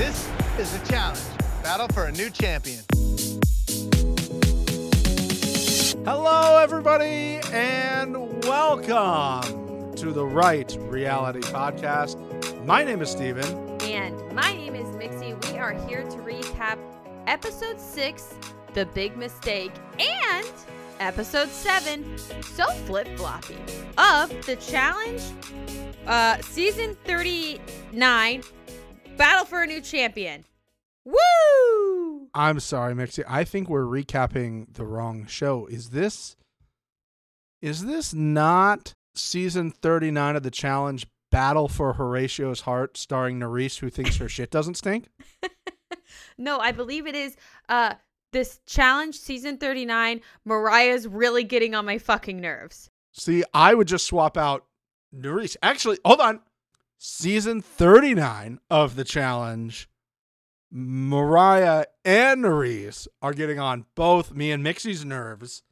This is the challenge. Battle for a new champion. Hello, everybody, and welcome to the Right Reality Podcast. My name is Steven. And my name is Mixie. We are here to recap episode six, The Big Mistake, and episode seven, So Flip Floppy, of the challenge, uh, season 39, Battle for a New Champion. Woo! I'm sorry, Mixie. I think we're recapping the wrong show. Is this is this not season 39 of the challenge Battle for Horacio's Heart starring Nurys who thinks her shit doesn't stink? No, I believe it is uh this challenge season 39. Mariah's really getting on my fucking nerves. See, I would just swap out Nurys. Actually, hold on. Season 39 of the challenge, Mariah and Nurys are getting on both me and Mixie's nerves.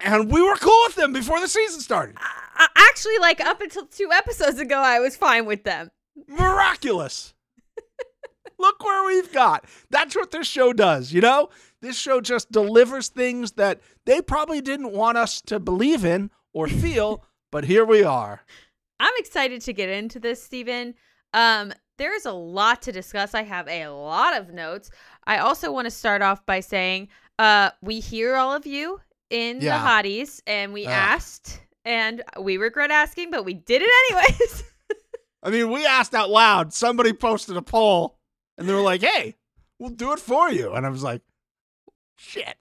And we were cool with them before the season started. I- actually, like up until two episodes ago, I was fine with them. Miraculous. Look where we've got. That's what this show does, you know? This show just delivers things that they probably didn't want us to believe in or feel, but here we are. I'm excited to get into this, Stephen. Um, there's a lot to discuss. I have a lot of notes. I also want to start off by saying, uh, we hear all of you in Yeah. the hotties, and we Ugh. asked, and we regret asking, but we did it anyways. I mean, we asked out loud. Somebody posted a poll and they were like, hey, we'll do it for you. And I was like, shit.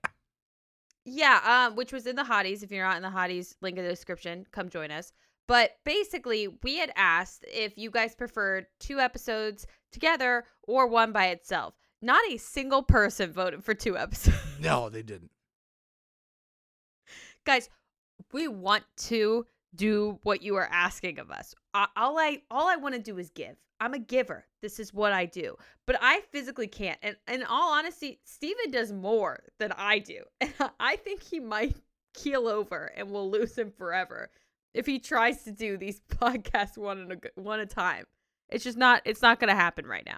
Yeah, um, which was in the hotties. If you're not in the hotties, link in the description. Come join us. But basically, we had asked if you guys preferred two episodes together or one by itself. Not a single person voted for two episodes. No, they didn't. guys, we want to do what you are asking of us. All I all I want to do is give. I'm a giver. This is what I do. But I physically can't. And in all honesty, Steven does more than I do. And I think he might keel over and we'll lose him forever if he tries to do these podcasts one at a one at a time. It's just not it's not going to happen right now.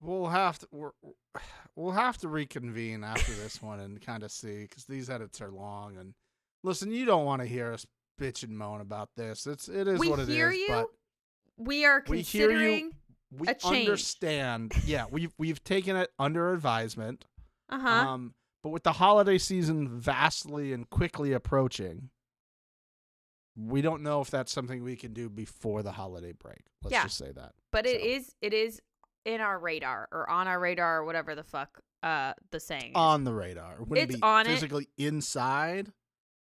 We'll have to we're, we'll have to reconvene after this one and kind of see because these edits are long and listen, you don't want to hear us bitch and moan about this. It's it is We what it is. hear you. We are considering We hear you. we understand. yeah, we've we've taken it under advisement. uh-huh. Um, but with the holiday season vastly and quickly approaching, we don't know if that's something we can do before the holiday break. Let's Yeah. just say that. But it So- is it is in our radar or on our radar or whatever the fuck uh the saying is. On the radar. It wouldn't It's be on it. physically inside.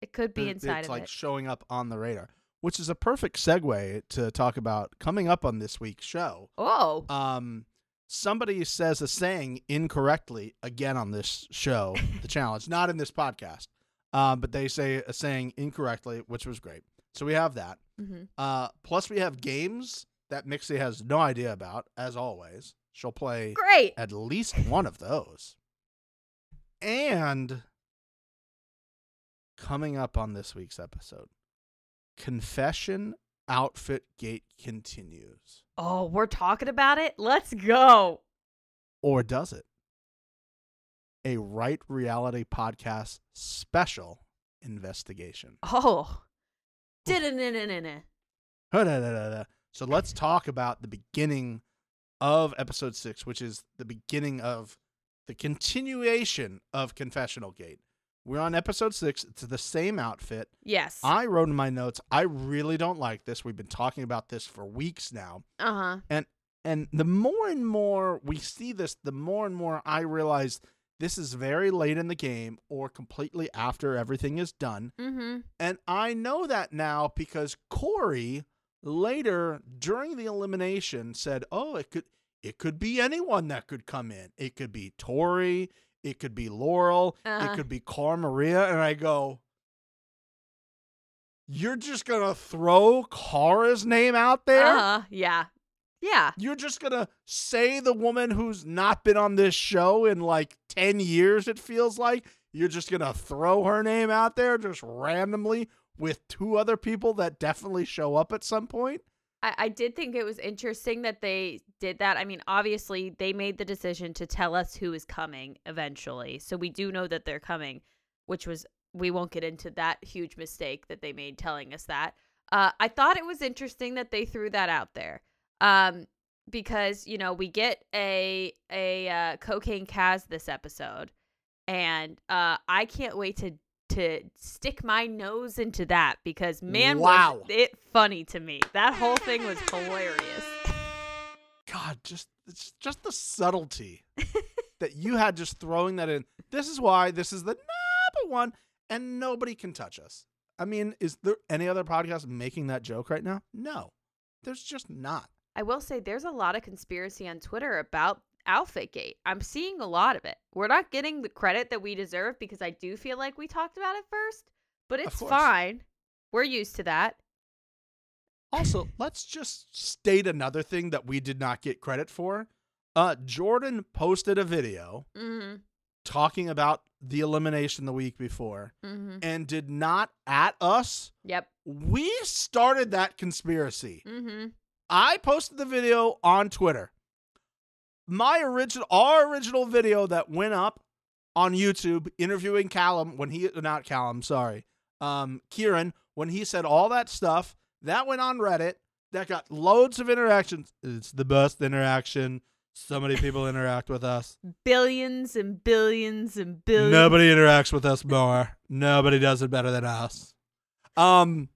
it could be inside it's like it. showing up on the radar, which is a perfect segue to talk about coming up on this week's show. Oh. Um, somebody says a saying incorrectly again on this show, the challenge, not in this podcast. Um, but they say a saying incorrectly, which was great. So we have that. hmm Uh, plus we have games that Mixie has no idea about, as always. She'll play Great. at least one of those. And coming up on this week's episode, Confession Outfit Gate continues. Oh, we're talking about it. Let's go. Or does it? A Right Reality Podcast special investigation. Oh. So let's talk about the beginning of episode six, which is the beginning of the continuation of Confessional Gate. We're on episode six. It's the same outfit. Yes. I wrote in my notes, I really don't like this. We've been talking about this for weeks now. Uh-huh. And And the more and more we see this, the more and more I realize this is very late in the game or completely after everything is done. Mm-hmm. And I know that now because Corey later during the elimination said, "Oh, it could it could be anyone that could come in. It could be Tori, it could be Laurel, Uh-huh. it could be Cara Maria." And I go, "You're just going to throw Cara's name out there? Uh-huh. Yeah. Yeah. You're just going to say the woman who's not been on this show in like 10 years it feels like? You're just going to throw her name out there just randomly with two other people that definitely show up at some point? I, I did think it was interesting that they did that. I mean, obviously, they made the decision to tell us who is coming eventually. So we do know that they're coming, which was, we won't get into that huge mistake that they made telling us that. Uh, I thought it was interesting that they threw that out there. Um, because, you know, we get a, a uh, cocaine Kaz this episode. And uh, I can't wait to to stick my nose into that because man Wow. was it funny to me. That whole thing was hilarious. God, just it's just the subtlety that you had just throwing that in. This is why this is the number one, and nobody can touch us. I mean, is there any other podcast making that joke right now? No, there's just not. I will say there's a lot of conspiracy on Twitter about Outfit Gate. I'm seeing a lot of it. We're not getting the credit that we deserve because I do feel like we talked about it first, but it's fine. We're used to that. Also, let's just state another thing that we did not get credit for. Uh, Jordan posted a video Mm-hmm. talking about the elimination the week before Mm-hmm. and did not at us. Yep. We started that conspiracy. Mm-hmm. I posted the video on Twitter. My original, our original video that went up on YouTube interviewing Callum when he, not Callum, sorry, um, Kieran, when he said all that stuff, that went on Reddit. That got loads of interactions. It's the best interaction. So many people interact with us. Billions and billions and billions. Nobody interacts with us more. Nobody does it better than us. Um,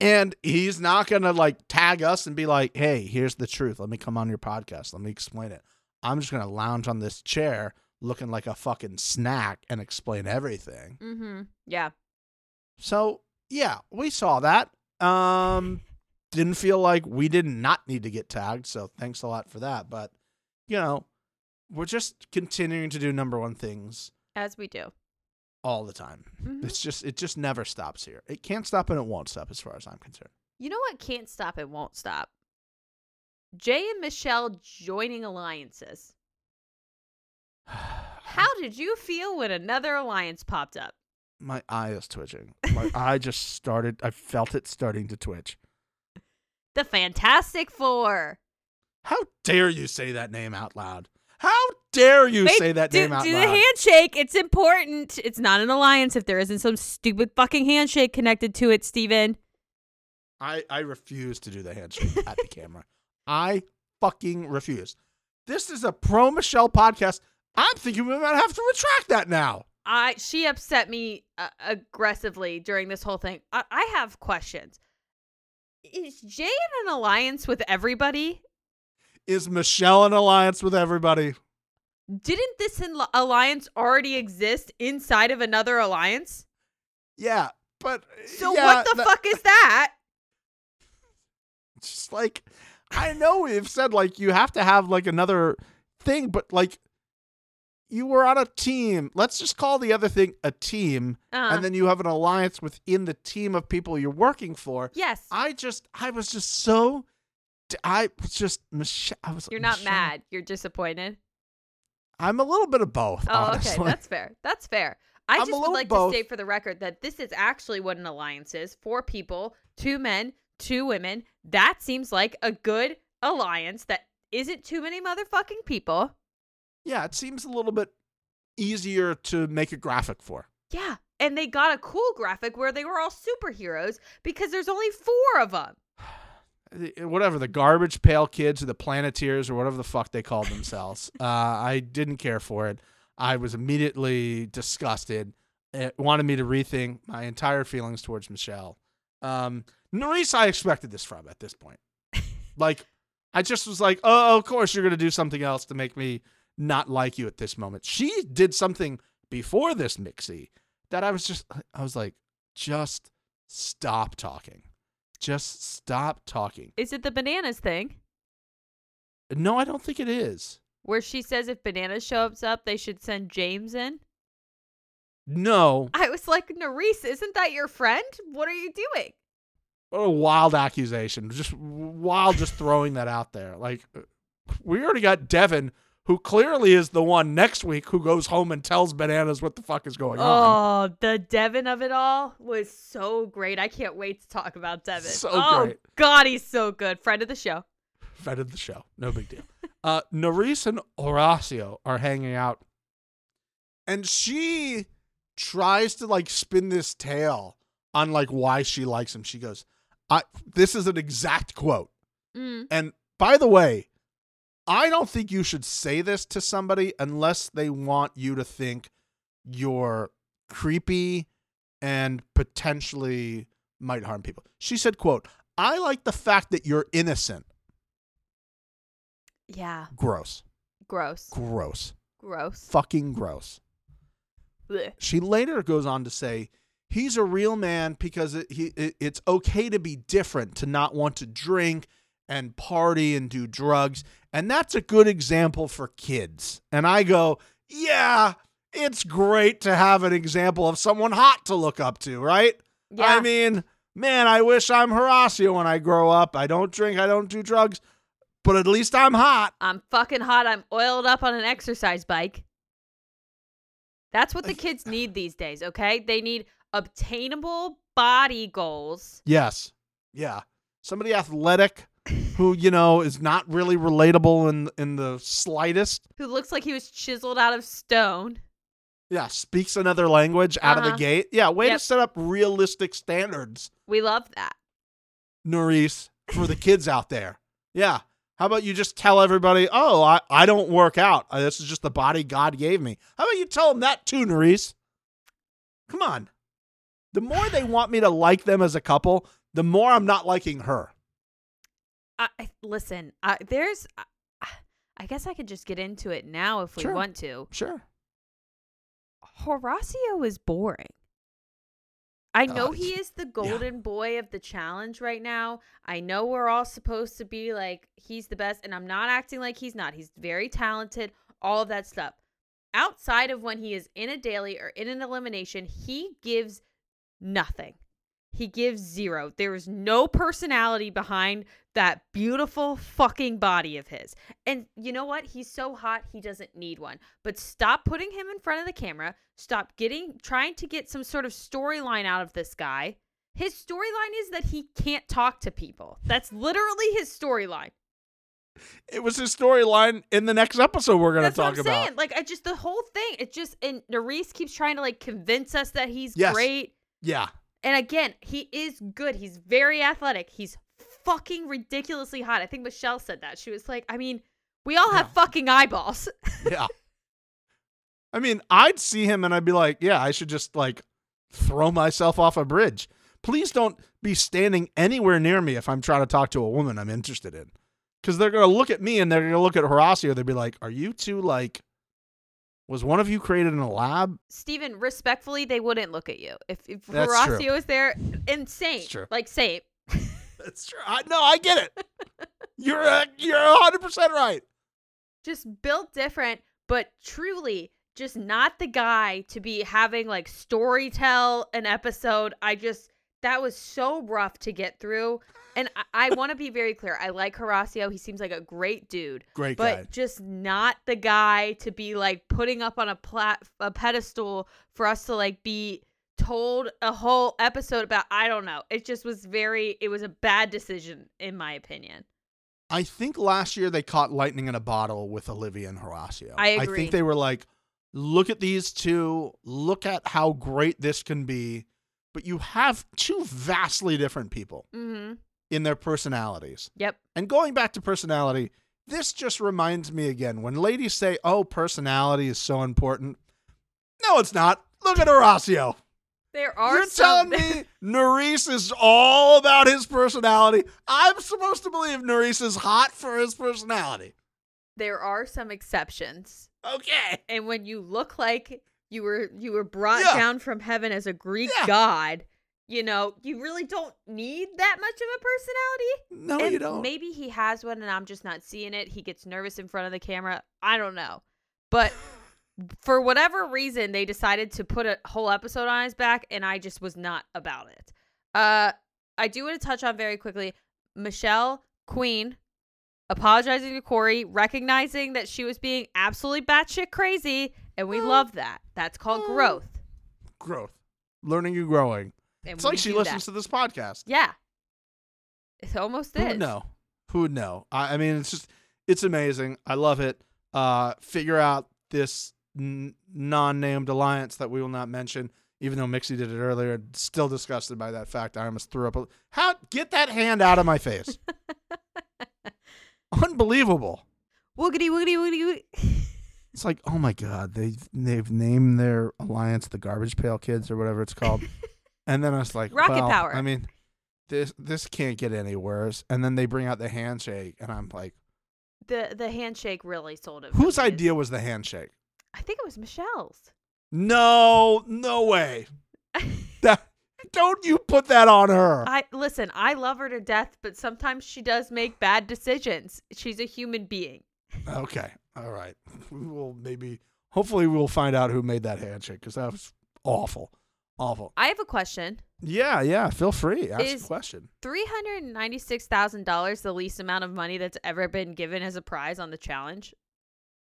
and he's not gonna like tag us and be like, "Hey, here's the truth. Let me come on your podcast. Let me explain it." I'm just gonna lounge on this chair, looking like a fucking snack, and explain everything. Mm-hmm. Yeah. So yeah, we saw that. Um, didn't feel like we did not need to get tagged. So thanks a lot for that. But you know, we're just continuing to do number one things As we do. All the time. Mhm. It's just it just never stops here. It can't stop and it won't stop as far as I'm concerned. You know what can't stop and won't stop? Jay and Michelle joining alliances. How did you feel when another alliance popped up? My eye is twitching. My eye just started I felt it starting to twitch. The Fantastic Four. How dare you say that name out loud? How dare you Wait, say that do, name out do loud? the handshake. It's important. It's not an alliance if there isn't some stupid fucking handshake connected to it, Steven. I, I refuse to do the handshake at the camera. I fucking refuse. This is a pro Michelle podcast. I'm thinking we might have to retract that now. I she upset me uh, aggressively during this whole thing. I, I have questions. Is Jay in an alliance with everybody? Is Michelle in alliance with everybody? Didn't this alliance already exist inside of another alliance? Yeah, but So yeah, what the that- fuck is that? It's just like I know we've said like you have to have like another thing, but like you were on a team. Let's just call the other thing a team, Uh, and then you have an alliance within the team of people you're working for. yes, I just I was just so I was just Michelle. I was you're not Michelle. mad. You're disappointed. I'm a little bit of both. Oh, honestly. okay, that's fair. That's fair. I I'm just would like both. to state for the record that this is actually what an alliance is: four people, two men, two women. That seems like a good alliance. That isn't too many motherfucking people. yeah. It seems a little bit easier to make a graphic for. Yeah, and they got a cool graphic where they were all superheroes because there's only four of them. Whatever the garbage pail kids or the planeteers or whatever the fuck they called themselves. uh, I didn't care for it. I was immediately disgusted. It wanted me to rethink my entire feelings towards Michelle. Um, Nurys, I expected this from at this point. like, I just was like, oh, of course you're gonna do something else to make me not like you at this moment. She did something before this mixie that I was just, I was like, just stop talking. Just stop talking. Is it the bananas thing No, I don't think it is. where she says if bananas shows up, they should send James in? No. I was like, Nurys, isn't that your friend? What are you doing? What a wild accusation. Just wild just throwing that out there. Like uh, we already got Devin who clearly is the one next week who goes home and tells Bananas what the fuck is going on. Oh, the Devin of it all was so great. I can't wait to talk about Devin. So oh, great. God, he's so good. Friend of the show. Friend of the show. No big deal. uh, Nurys and Horacio are hanging out, and she tries to like spin this tale on like why she likes him. She goes, "I." This is an exact quote. Mm. And by the way, I don't think you should say this to somebody unless they want you to think you're creepy and potentially might harm people. She said, quote, I like the fact that you're innocent. Yeah. Gross. Gross. Gross. Gross. Fucking gross. Blech. She later goes on to say, he's a real man because it, he, it, it's okay to be different, to not want to drink and party and do drugs. And that's a good example for kids. And I go, yeah, it's great to have an example of someone hot to look up to, right? Yeah. I mean, man, I wish I'm Horacio when I grow up. I don't drink, I don't do drugs, but at least I'm hot. I'm fucking hot. I'm oiled up on an exercise bike. That's what the kids need these days, okay? They need obtainable body goals. Yes. Yeah. Somebody athletic who, you know, is not really relatable in in the slightest. Who looks like he was chiseled out of stone. Yeah, speaks another language out of Uh-huh. the gate. Yeah, way to set up realistic standards, We love that. Norris, for the kids out there. Yeah. How about you just tell everybody, oh, I, I don't work out. Uh, This is just the body God gave me. How about you tell them that too, Norris? Come on. The more they want me to like them as a couple, the more I'm not liking her. I, listen, I, there's. I, I guess I could just get into it now if we Sure. want to. Sure. Horacio is boring. I know Uh, he is the golden boy of the challenge right now. I know we're all supposed to be like he's the best, and I'm not acting like he's not. He's very talented, all of that stuff. Outside of when he is in a daily or in an elimination, he gives nothing. He gives zero. There is no personality behind that beautiful fucking body of his. And you know what? He's so hot, he doesn't need one. But stop putting him in front of the camera. Stop getting trying to get some sort of storyline out of this guy. His storyline is that he can't talk to people. That's literally his storyline. It was his storyline in the next episode we're going to That's what talk I'm about. saying. Like I just the whole thing. It just and Nurys keeps trying to like convince us that he's Yes. great. Yeah. And again, he is good. He's very athletic. He's fucking ridiculously hot. I think Michelle said that. She was like, I mean, we all have Yeah. fucking eyeballs. Yeah. I mean, I'd see him and I'd be like, yeah, I should just like throw myself off a bridge. Please don't be standing anywhere near me if I'm trying to talk to a woman I'm interested in. Because they're going to look at me and they're going to look at Horacio. They'd be like, are you two like, was one of you created in a lab? Steven, respectfully, they wouldn't look at you. If, if That's Horacio true. is there, insane. That's true. Like, same. That's true. I, no, I get it. You're, uh, you're 100% right. just built different, but truly just not the guy to be having like story tell an episode. I just that was so rough to get through. And I, I want to be very clear. I like Horacio. He seems like a great dude. Great but guy. just not the guy to be like putting up on a plat a pedestal for us to like be told a whole episode about I don't know. It just was very it was a bad decision in my opinion. I think last year they caught lightning in a bottle with Olivia and Horacio. I agree. I think they were like, look at these two, look at how great this can be. But you have two vastly different people Mhm. in their personalities. Yep. And going back to personality, this just reminds me again when ladies say, oh, personality is so important. No, it's not. Look at Horacio. There are You're some telling me Nurys is all about his personality. I'm supposed to believe Nurys is hot for his personality. there are some exceptions. Okay. And when you look like you were you were brought Yeah. down from heaven as a Greek Yeah. god, you know, you really don't need that much of a personality. No, and you don't. Maybe he has one and I'm just not seeing it. He gets nervous in front of the camera. I don't know. But for whatever reason, they decided to put a whole episode on his back, and I just was not about it. Uh, I do want to touch on very quickly Michelle Queen apologizing to Corey, recognizing that she was being absolutely batshit crazy, and we love that. That's called Mm. growth. Growth, learning and growing. And It's like she listens that. to this podcast. Yeah. It almost Who is. would know? Who would know? I, I mean, it's just, it's amazing. I love it. Uh, figure out this n- non-named alliance that we will not mention, even though Mixie did it earlier. Still disgusted by that fact. I almost threw up. A, how get that hand out of my face? Unbelievable. Woogity woogity woogity. woogity. It's like, oh my god, they they've named their alliance the Garbage Pail Kids or whatever it's called, and then I was like, Rocket well, Power. I mean, this this can't get any worse. And then they bring out the handshake, and I'm like, the the handshake really sold it. whose idea was the handshake? I think it was Michelle's. No, no way. That don't you put that on her. I listen, I love her to death, but sometimes she does make bad decisions. She's a human being. Okay, all right. We will maybe, hopefully, we'll find out who made that handshake because that was awful, awful. I have a question. Yeah, yeah. Feel free. Ask Is- a question. Three hundred and ninety-six thousand dollars, the least amount of money that's ever been given as a prize on the challenge.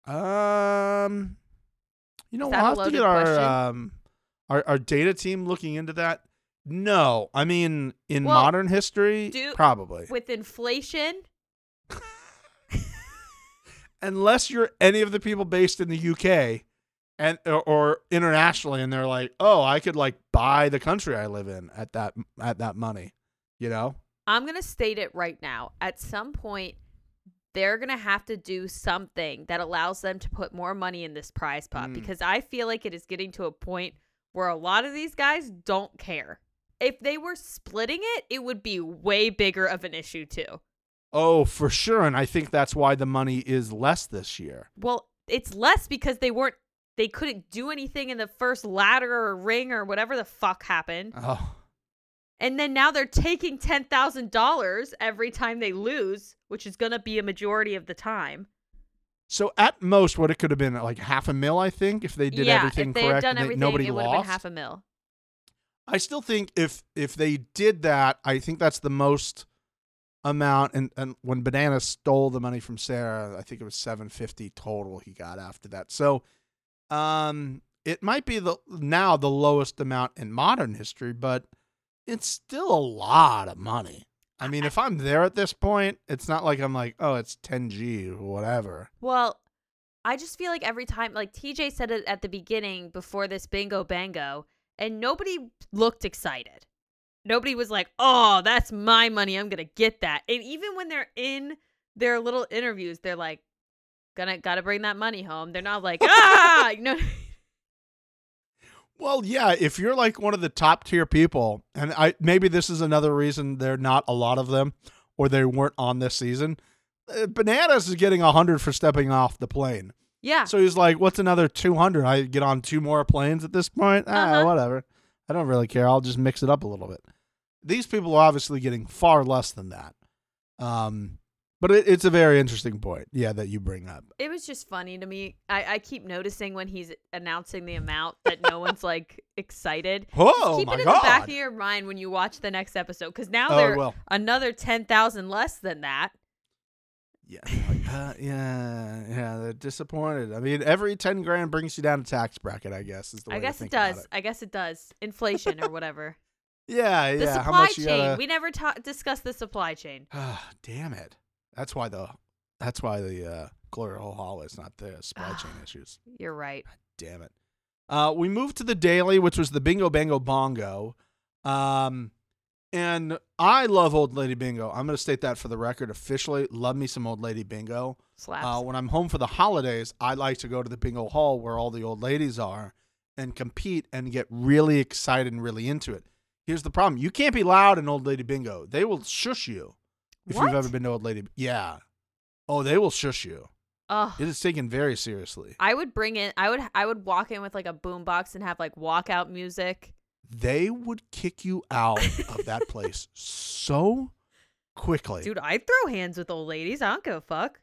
Um, you know, we'll have to get our question? um our our data team looking into that. No, I mean in Well, modern history, do- probably. With inflation, Unless you're any of the people based in the UK and or, or internationally, and they're like, oh, I could like buy the country I live in at that at that money, you know. I'm going to state it right now. At some point, they're going to have to do something that allows them to put more money in this prize pot Mm. because I feel like it is getting to a point where a lot of these guys don't care. If they were splitting it, it would be way bigger of an issue, too. Oh, for sure, and I think that's why the money is less this year. Well, it's less because they weren't, they couldn't do anything in the first ladder or ring or whatever the fuck happened. Oh, And then now they're taking $10,000 every time they lose, which is going to be a majority of the time. So at most, what it could have been like half a mil, I think, if they did yeah, everything if they correct done and everything, nobody it would have lost. been half a mil. I still think if if they did that, I think that's the most amount. And and when Banana stole the money from Sarah, I think it was seven fifty total he got after that. So, um, it might be the now the lowest amount in modern history, but it's still a lot of money. I mean, if I'm there at this point, it's not like I'm like, oh, it's 10G or whatever. Well, I just feel like every time, like TJ said it at the beginning before this bingo bango, and nobody looked excited. Nobody was like, oh, that's my money. I'm going to get that. And even when they're in their little interviews, they're like, gonna, gotta bring that money home. They're not like, ah, you know. Well, yeah, if you're like one of the top tier people, and I maybe this is another reason there are not a lot of them, or they weren't on this season. uh, Bananas is getting a hundred for stepping off the plane, Yeah. so he's like, "What's another two hundred? I get on two more planes at this point. Ah, Uh-huh. whatever. I don't really care. I'll just mix it up a little bit." These people are obviously getting far less than that. Um, but it, it's a very interesting point, yeah, that you bring up. It was just funny to me. I, I keep noticing when he's announcing the amount that no one's like excited. Oh Keep my it in god! the back of your mind when you watch the next episode because now Oh, they're another 10,000 less than that. Yeah, like, uh, yeah, yeah. They're disappointed. I mean, every ten grand brings you down a tax bracket. I guess is the way I guess it think about does. I guess it does. Inflation or whatever. Yeah, The yeah. How supply much chain. gotta? We never ta- discussed the supply chain. Ah, damn it. That's why the that's why the uh, Glory Hole Hall is not the supply chain issues. You're right. Damn it. Uh, we moved to the daily, which was the Bingo Bango Bongo. Um, and I love Old Lady Bingo. I'm going to state that for the record officially. Love me some Old Lady Bingo. Slaps. Uh, when I'm home for the holidays, I like to go to the bingo hall where all the old ladies are and compete and get really excited and really into it. Here's the problem: you can't be loud in old lady bingo. They will shush you if What? you've ever been to old lady. Yeah. Oh, they will shush you. Ugh. It is taken very seriously. I would bring in. I would. I would walk in with like a boombox and have like walkout music. They would kick you out of that place so quickly. Dude, I throw hands with old ladies. I don't give a fuck.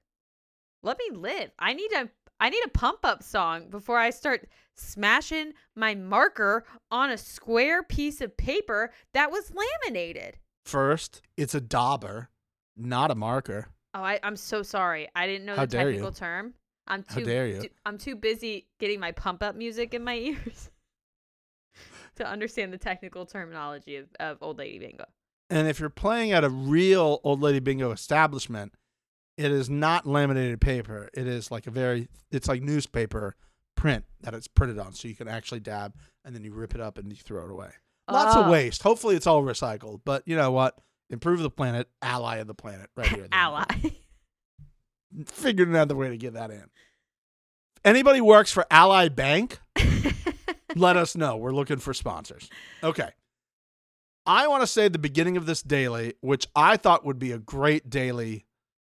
Let me live. I need a. I need a pump up song before I start smashing my marker on a square piece of paper that was laminated. First, it's a dauber, not a marker. Oh, I, I'm so sorry. I didn't know How the dare you. technical term. I'm How too dare you. too- I'm too busy getting my pump up music in my ears to understand the technical terminology of, of old lady bingo. And if you're playing at a real old lady bingo establishment, it is not laminated paper. It is like a very it's like newspaper print that it's printed on so you can actually dab and then you rip it up and you throw it away. Lots of Oh. waste. Hopefully it's all recycled. But you know what? Improve the planet, ally of the planet right here. at the end. Ally. Figured another way to get that in. Anybody works for Ally Bank? let us know. We're looking for sponsors. Okay. I want to say the beginning of this daily, which I thought would be a great daily,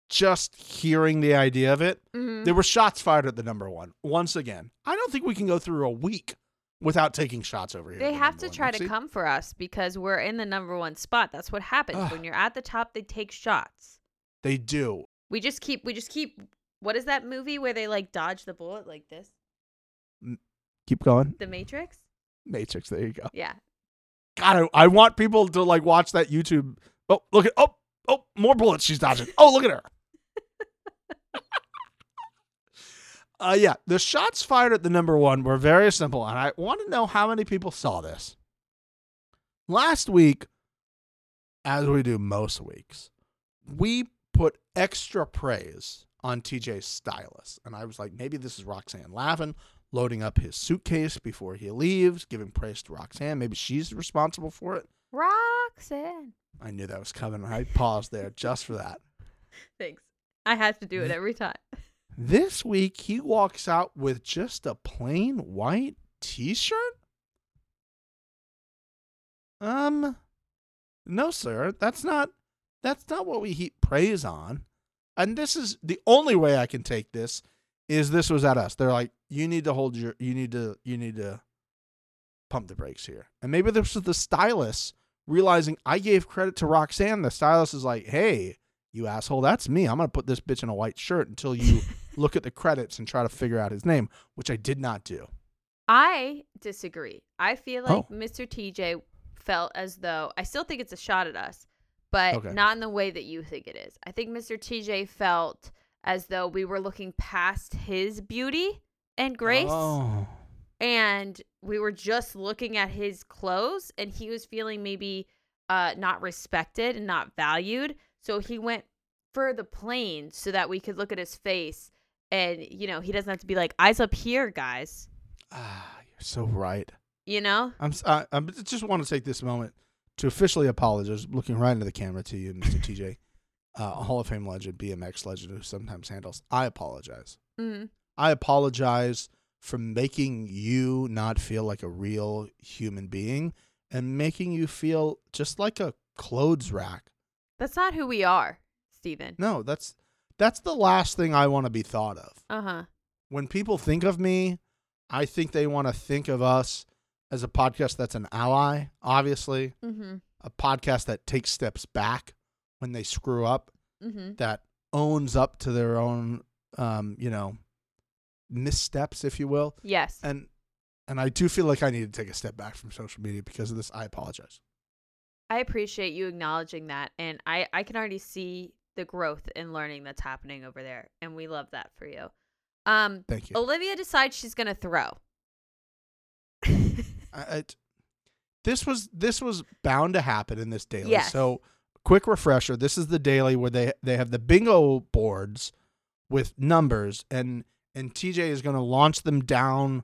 just hearing the idea of it. Mhm. There were shots fired at the number one. Once again, I don't think we can go through a week without taking shots over here. They have to one. try to See? come for us because we're in the number one spot. That's what happens Ugh. when you're at the top. They take shots. They do. We just keep. We just keep. What is that movie where they like dodge the bullet like this? Keep going. The Matrix. Matrix. There you go. Yeah. God, I, I want people to like watch that YouTube. Oh, look at oh oh more bullets she's dodging. Oh, look at her. uh yeah, the shots fired at the number one were very simple, and I want to know how many people saw this. Last week, as we do most weeks, we put extra praise on TJ's stylist, and I was like, maybe this is Roxanne Lavin loading up his suitcase before he leaves, giving praise to Roxanne. Maybe she's responsible for it. Roxanne. I knew that was coming. I paused there just for that. Thanks. I have to do it every time. This week, he walks out with just a plain white t shirt? Um, no, sir. That's not. That's not what we heap praise on. And this is the only way I can take this is this was at us. They're like, you need to hold your, you need to, you need to pump the brakes here. And maybe this was the stylist realizing I gave credit to Roxanne. The stylist is like, hey, you asshole, that's me. I'm gonna put this bitch in a white shirt until you look at the credits and try to figure out his name, which I did not do. I disagree. I feel like Oh. Mr. TJ felt as though I still think it's a shot at us, but Okay. not in the way that you think it is. I think Mr. TJ felt as though we were looking past his beauty and grace Oh. and we were just looking at his clothes and he was feeling maybe uh not respected and not valued so he went for the plane so that we could look at his face and you know he doesn't have to be like eyes up here guys Ah, you're so right. you know I'm. I, I just want to take this moment to officially apologize, looking right into the camera to you, Mr. TJ, uh, Hall of Fame legend, BMX legend, who sometimes handles. I apologize. mm-hmm. I apologize for making you not feel like a real human being and making you feel just like a clothes rack. that's not who we are steven No, that's that's the last thing I want to be thought of. uh-huh When people think of me, I think they want to think of us as a podcast that's an ally, obviously, mm-hmm a podcast that takes steps back when they screw up, mm-hmm that owns up to their own um, you know, missteps, if you will. yes and and I do feel like I need to take a step back from social media because of this. I apologize. i appreciate you acknowledging that and i i can already see the growth and learning that's happening over there and we love that for you um Thank you. olivia decides she's gonna throw I, I- this was this was bound to happen in this daily. Yes. So, quick refresher: this is the daily where they they have the bingo boards with numbers, and and TJ is going to launch them down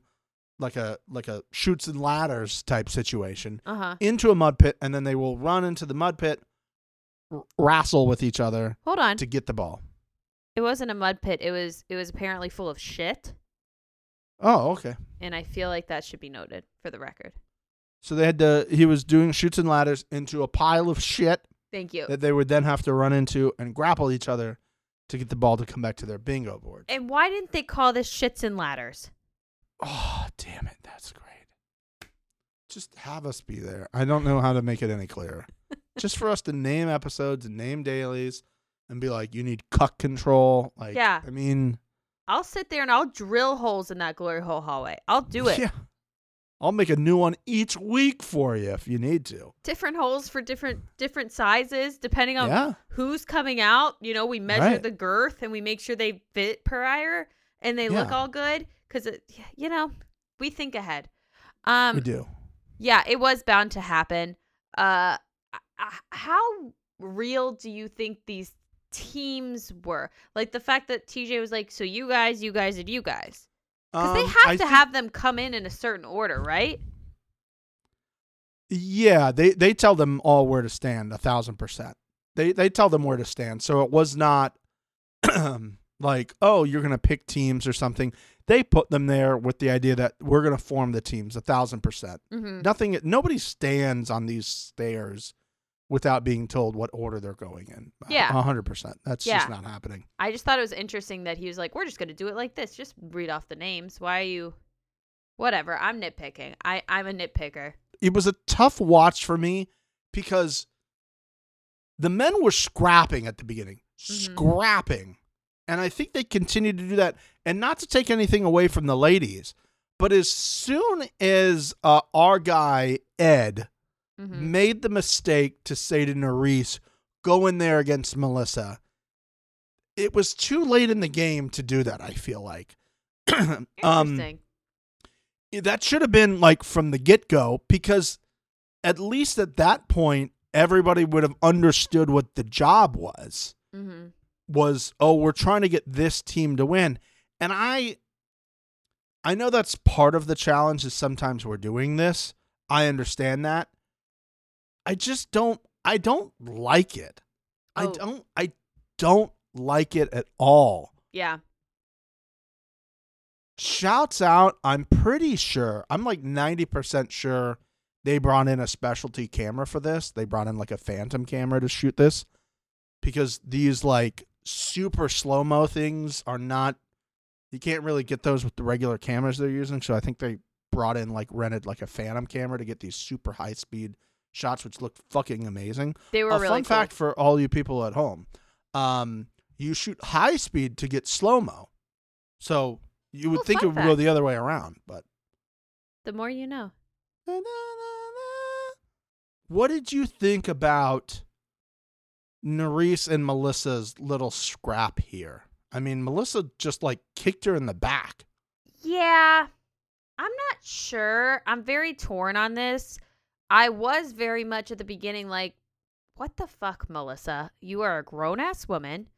like a like a Chutes and Ladders type situation uh-huh into a mud pit, and then they will run into the mud pit, r- wrestle with each other hold on to get the ball. It wasn't a mud pit. It was it was apparently full of shit, Oh, okay. and I feel like that should be noted for the record. So they had to. He was doing Chutes and Ladders into a pile of shit Thank you. that they would then have to run into and grapple each other to get the ball to come back to their bingo board. And why didn't they call this shits and ladders? Oh, damn it. That's great. Just have us be there. I don't know how to make it any clearer. Just for us to name episodes and name dailies and be like, you need cuck control. Like, Yeah. I mean, I'll sit there and I'll drill holes in that glory hole hallway. I'll do it. Yeah. I'll make a new one each week for you if you need to. different holes for different different sizes depending on Yeah. who's coming out. You know, we measure Right. the girth and we make sure they fit prior and they look all good because you know we think ahead. Um, we do. yeah, it was bound to happen. Uh, how real do you think these teams were? Like the fact that TJ was like, "So you guys, you guys, and you guys," because they Um, have I to have them come in in a certain order, right? Yeah, they they tell them all where to stand, a thousand percent. They they tell them where to stand. So it was not like, oh, you're gonna pick teams or something. They put them there with the idea that we're gonna form the teams, a thousand percent. Mm-hmm. Nothing. Nobody stands on these stairs without being told what order they're going in. Yeah. a hundred percent. That's Yeah. just not happening. I just thought it was interesting that he was like, "We're just gonna do it like this. Just read off the names. Why are you?" Whatever. I'm nitpicking. I I'm a nitpicker. it was a tough watch for me because the men were scrapping at the beginning, Mhm. scrapping. And I think they continued to do that. And not to take anything away from the ladies, but as soon as uh, our guy, Ed, hmm made the mistake to say to Nerese, go in there against Melissa, it was too late in the game to do that, I feel like. um, Interesting. that should have been like from the get go because at least at that point everybody would have understood what the job was mm-hmm. was oh we're trying to get this team to win and i i know that's part of the challenge is sometimes we're doing this i understand that i just don't i don't like it i Oh. don't i don't like it at all Yeah. shouts out i'm pretty sure i'm like 90% sure they brought in a specialty camera for this they brought in like a phantom camera to shoot this because these like super slow mo things are not you can't really get those with the regular cameras they're using so i think they brought in like rented like a phantom camera to get these super high speed shots which look fucking amazing They were a really fun cool. fact for all you people at home um you shoot high speed to get slow mo so you would Oh, think it would go the other way around but The more you know. what did you think about Nerese and Melissa's little scrap here? I mean, Melissa just like kicked her in the back. Yeah. I'm not sure. I'm very torn on this. I was very much at the beginning like, what the fuck, Melissa? You are a grown ass woman.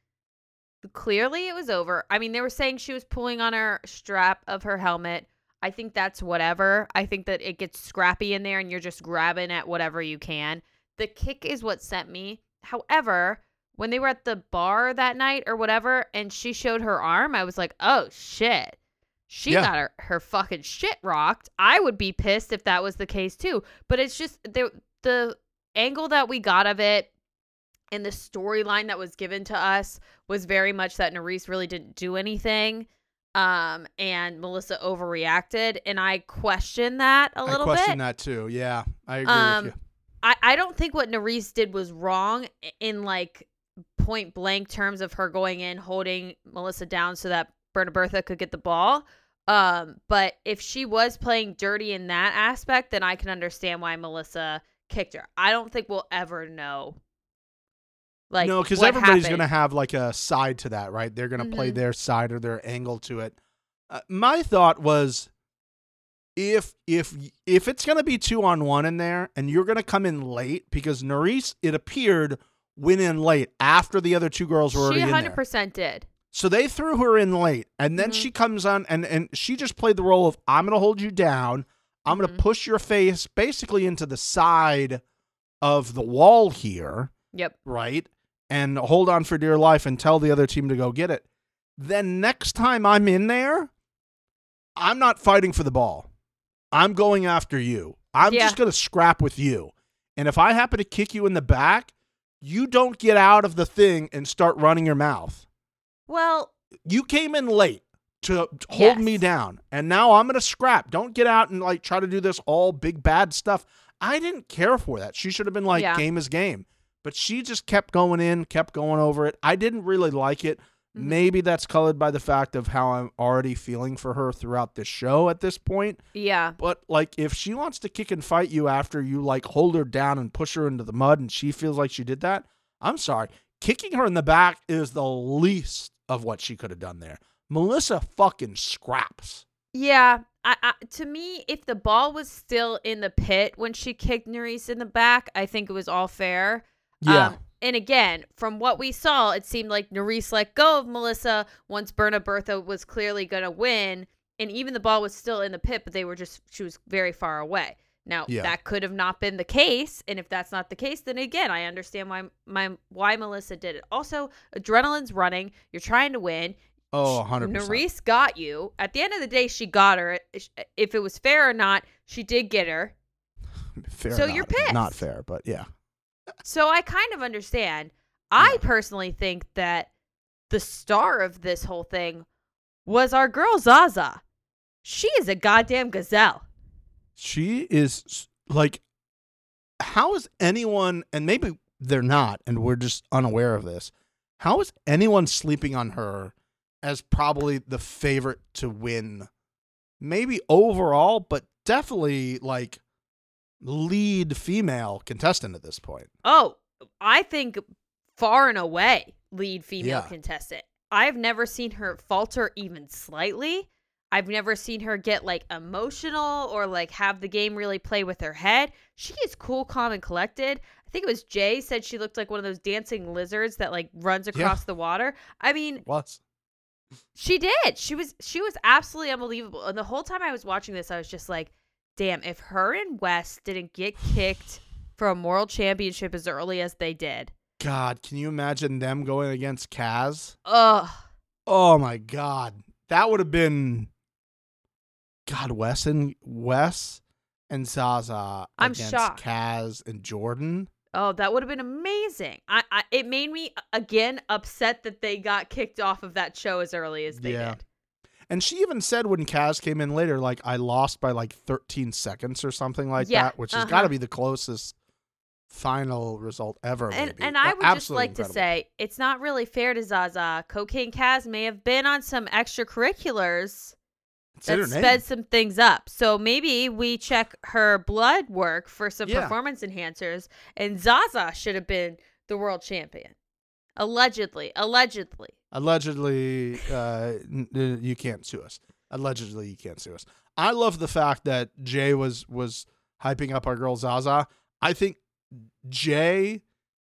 Clearly it was over. I mean, they were saying she was pulling on her strap of her helmet. I think that's whatever. I think that it gets scrappy in there and you're just grabbing at whatever you can. The kick is what sent me. However, when they were at the bar that night or whatever and she showed her arm, I was like, oh shit. She Yeah. got her, her fucking shit rocked. I would be pissed if that was the case too. But it's just the the angle that we got of it and the storyline that was given to us was very much that Nerese really didn't do anything. Um, and Melissa overreacted, and I question that a little bit. I question bit. that too. Yeah, I agree Um, with you. I, I don't think what Nerese did was wrong in like point blank terms of her going in holding Melissa down so that Berta Bertha could get the ball. Um, but if she was playing dirty in that aspect, then I can understand why Melissa kicked her. I don't think we'll ever know. Like no, because everybody's happened. gonna have like a side to that, right? They're gonna play Mhm. their side or their angle to it. Uh, my thought was, if if if it's gonna be two on one in there, and you're gonna come in late because Nerese, it appeared, went in late after the other two girls were already She in hundred there. percent did. So they threw her in late, and then Mhm. she comes on, and and she just played the role of I'm gonna hold you down, I'm Mhm. gonna push your face basically into the side of the wall here Yep. right? And hold on for dear life and tell the other team to go get it. Then next time I'm in there, I'm not fighting for the ball. I'm going after you. I'm Yeah. just going to scrap with you. And if I happen to kick you in the back, you don't get out of the thing and start running your mouth. Well, You came in late to hold me down, and now I'm going to scrap. Don't get out and like try to do this all big bad stuff. I didn't care for that. She should have been like, Yeah. game is game. But she just kept going in, kept going over it. I didn't really like it. Mhm. Maybe that's colored by the fact of how I'm already feeling for her throughout the show at this point. Yeah. But like, if she wants to kick and fight you after you like hold her down and push her into the mud, and she feels like she did that, I'm sorry. Kicking her in the back is the least of what she could have done there. Melissa fucking scraps. Yeah, I, I, to me, if the ball was still in the pit when she kicked Nurys in the back, I think it was all fair. Yeah. Um, and again, from what we saw, it seemed like Nurys let go of Melissa once Berna Bertha was clearly going to win. And even the ball was still in the pit, but they were just, she was very far away. Now, Yeah. that could have not been the case. And if that's not the case, then again, I understand why, my, why Melissa did it. Also, adrenaline's running. You're trying to win. oh, 100%. Nurys got you. At the end of the day, she got her. Eh, eh, if it was fair or not, she did get her. Fair So not, eh, you're pissed. Not fair, but yeah. So I kind of understand. I personally think that the star of this whole thing was our girl Zaza. She is a goddamn gazelle. She is like, how is anyone, and maybe they're not, and we're just unaware of this, how is anyone sleeping on her as probably the favorite to win? Maybe overall, but definitely like lead female contestant at this point. Oh, I think far and away lead female Yeah. contestant. I've never seen her falter even slightly. I've never seen her get like emotional or like have the game really play with her head. She is cool, calm, and collected. I think it was Jay said she looked like one of those dancing lizards that like runs across the water. I mean, Was she did. She was she was absolutely unbelievable. And the whole time I was watching this, I was just like, damn, if her and Wes didn't get kicked from world championship as early as they did. God, can you imagine them going against Kaz? Ugh. Oh my God, that would have been God. Wes and Wes and Zaza I'm against shocked. Kaz and Jordan. Oh, that would have been amazing. I, I it made me again upset that they got kicked off of that show as early as they Yeah. did. And she even said when Kaz came in later, like I lost by like 13 seconds or something like Yeah, that, which has uh-huh. got to be the closest final result ever. And maybe. and I would just absolutely like to say it's not really fair to Zaza. Cocaine Kaz may have been on some extracurriculars that sped some things up. So maybe we check her blood work for some Yeah. performance enhancers, and Zaza should have been the world champion. Allegedly, allegedly. Allegedly, uh, you can't sue us. Allegedly, you can't sue us. I love the fact that Jay was was hyping up our girl Zaza. I think Jay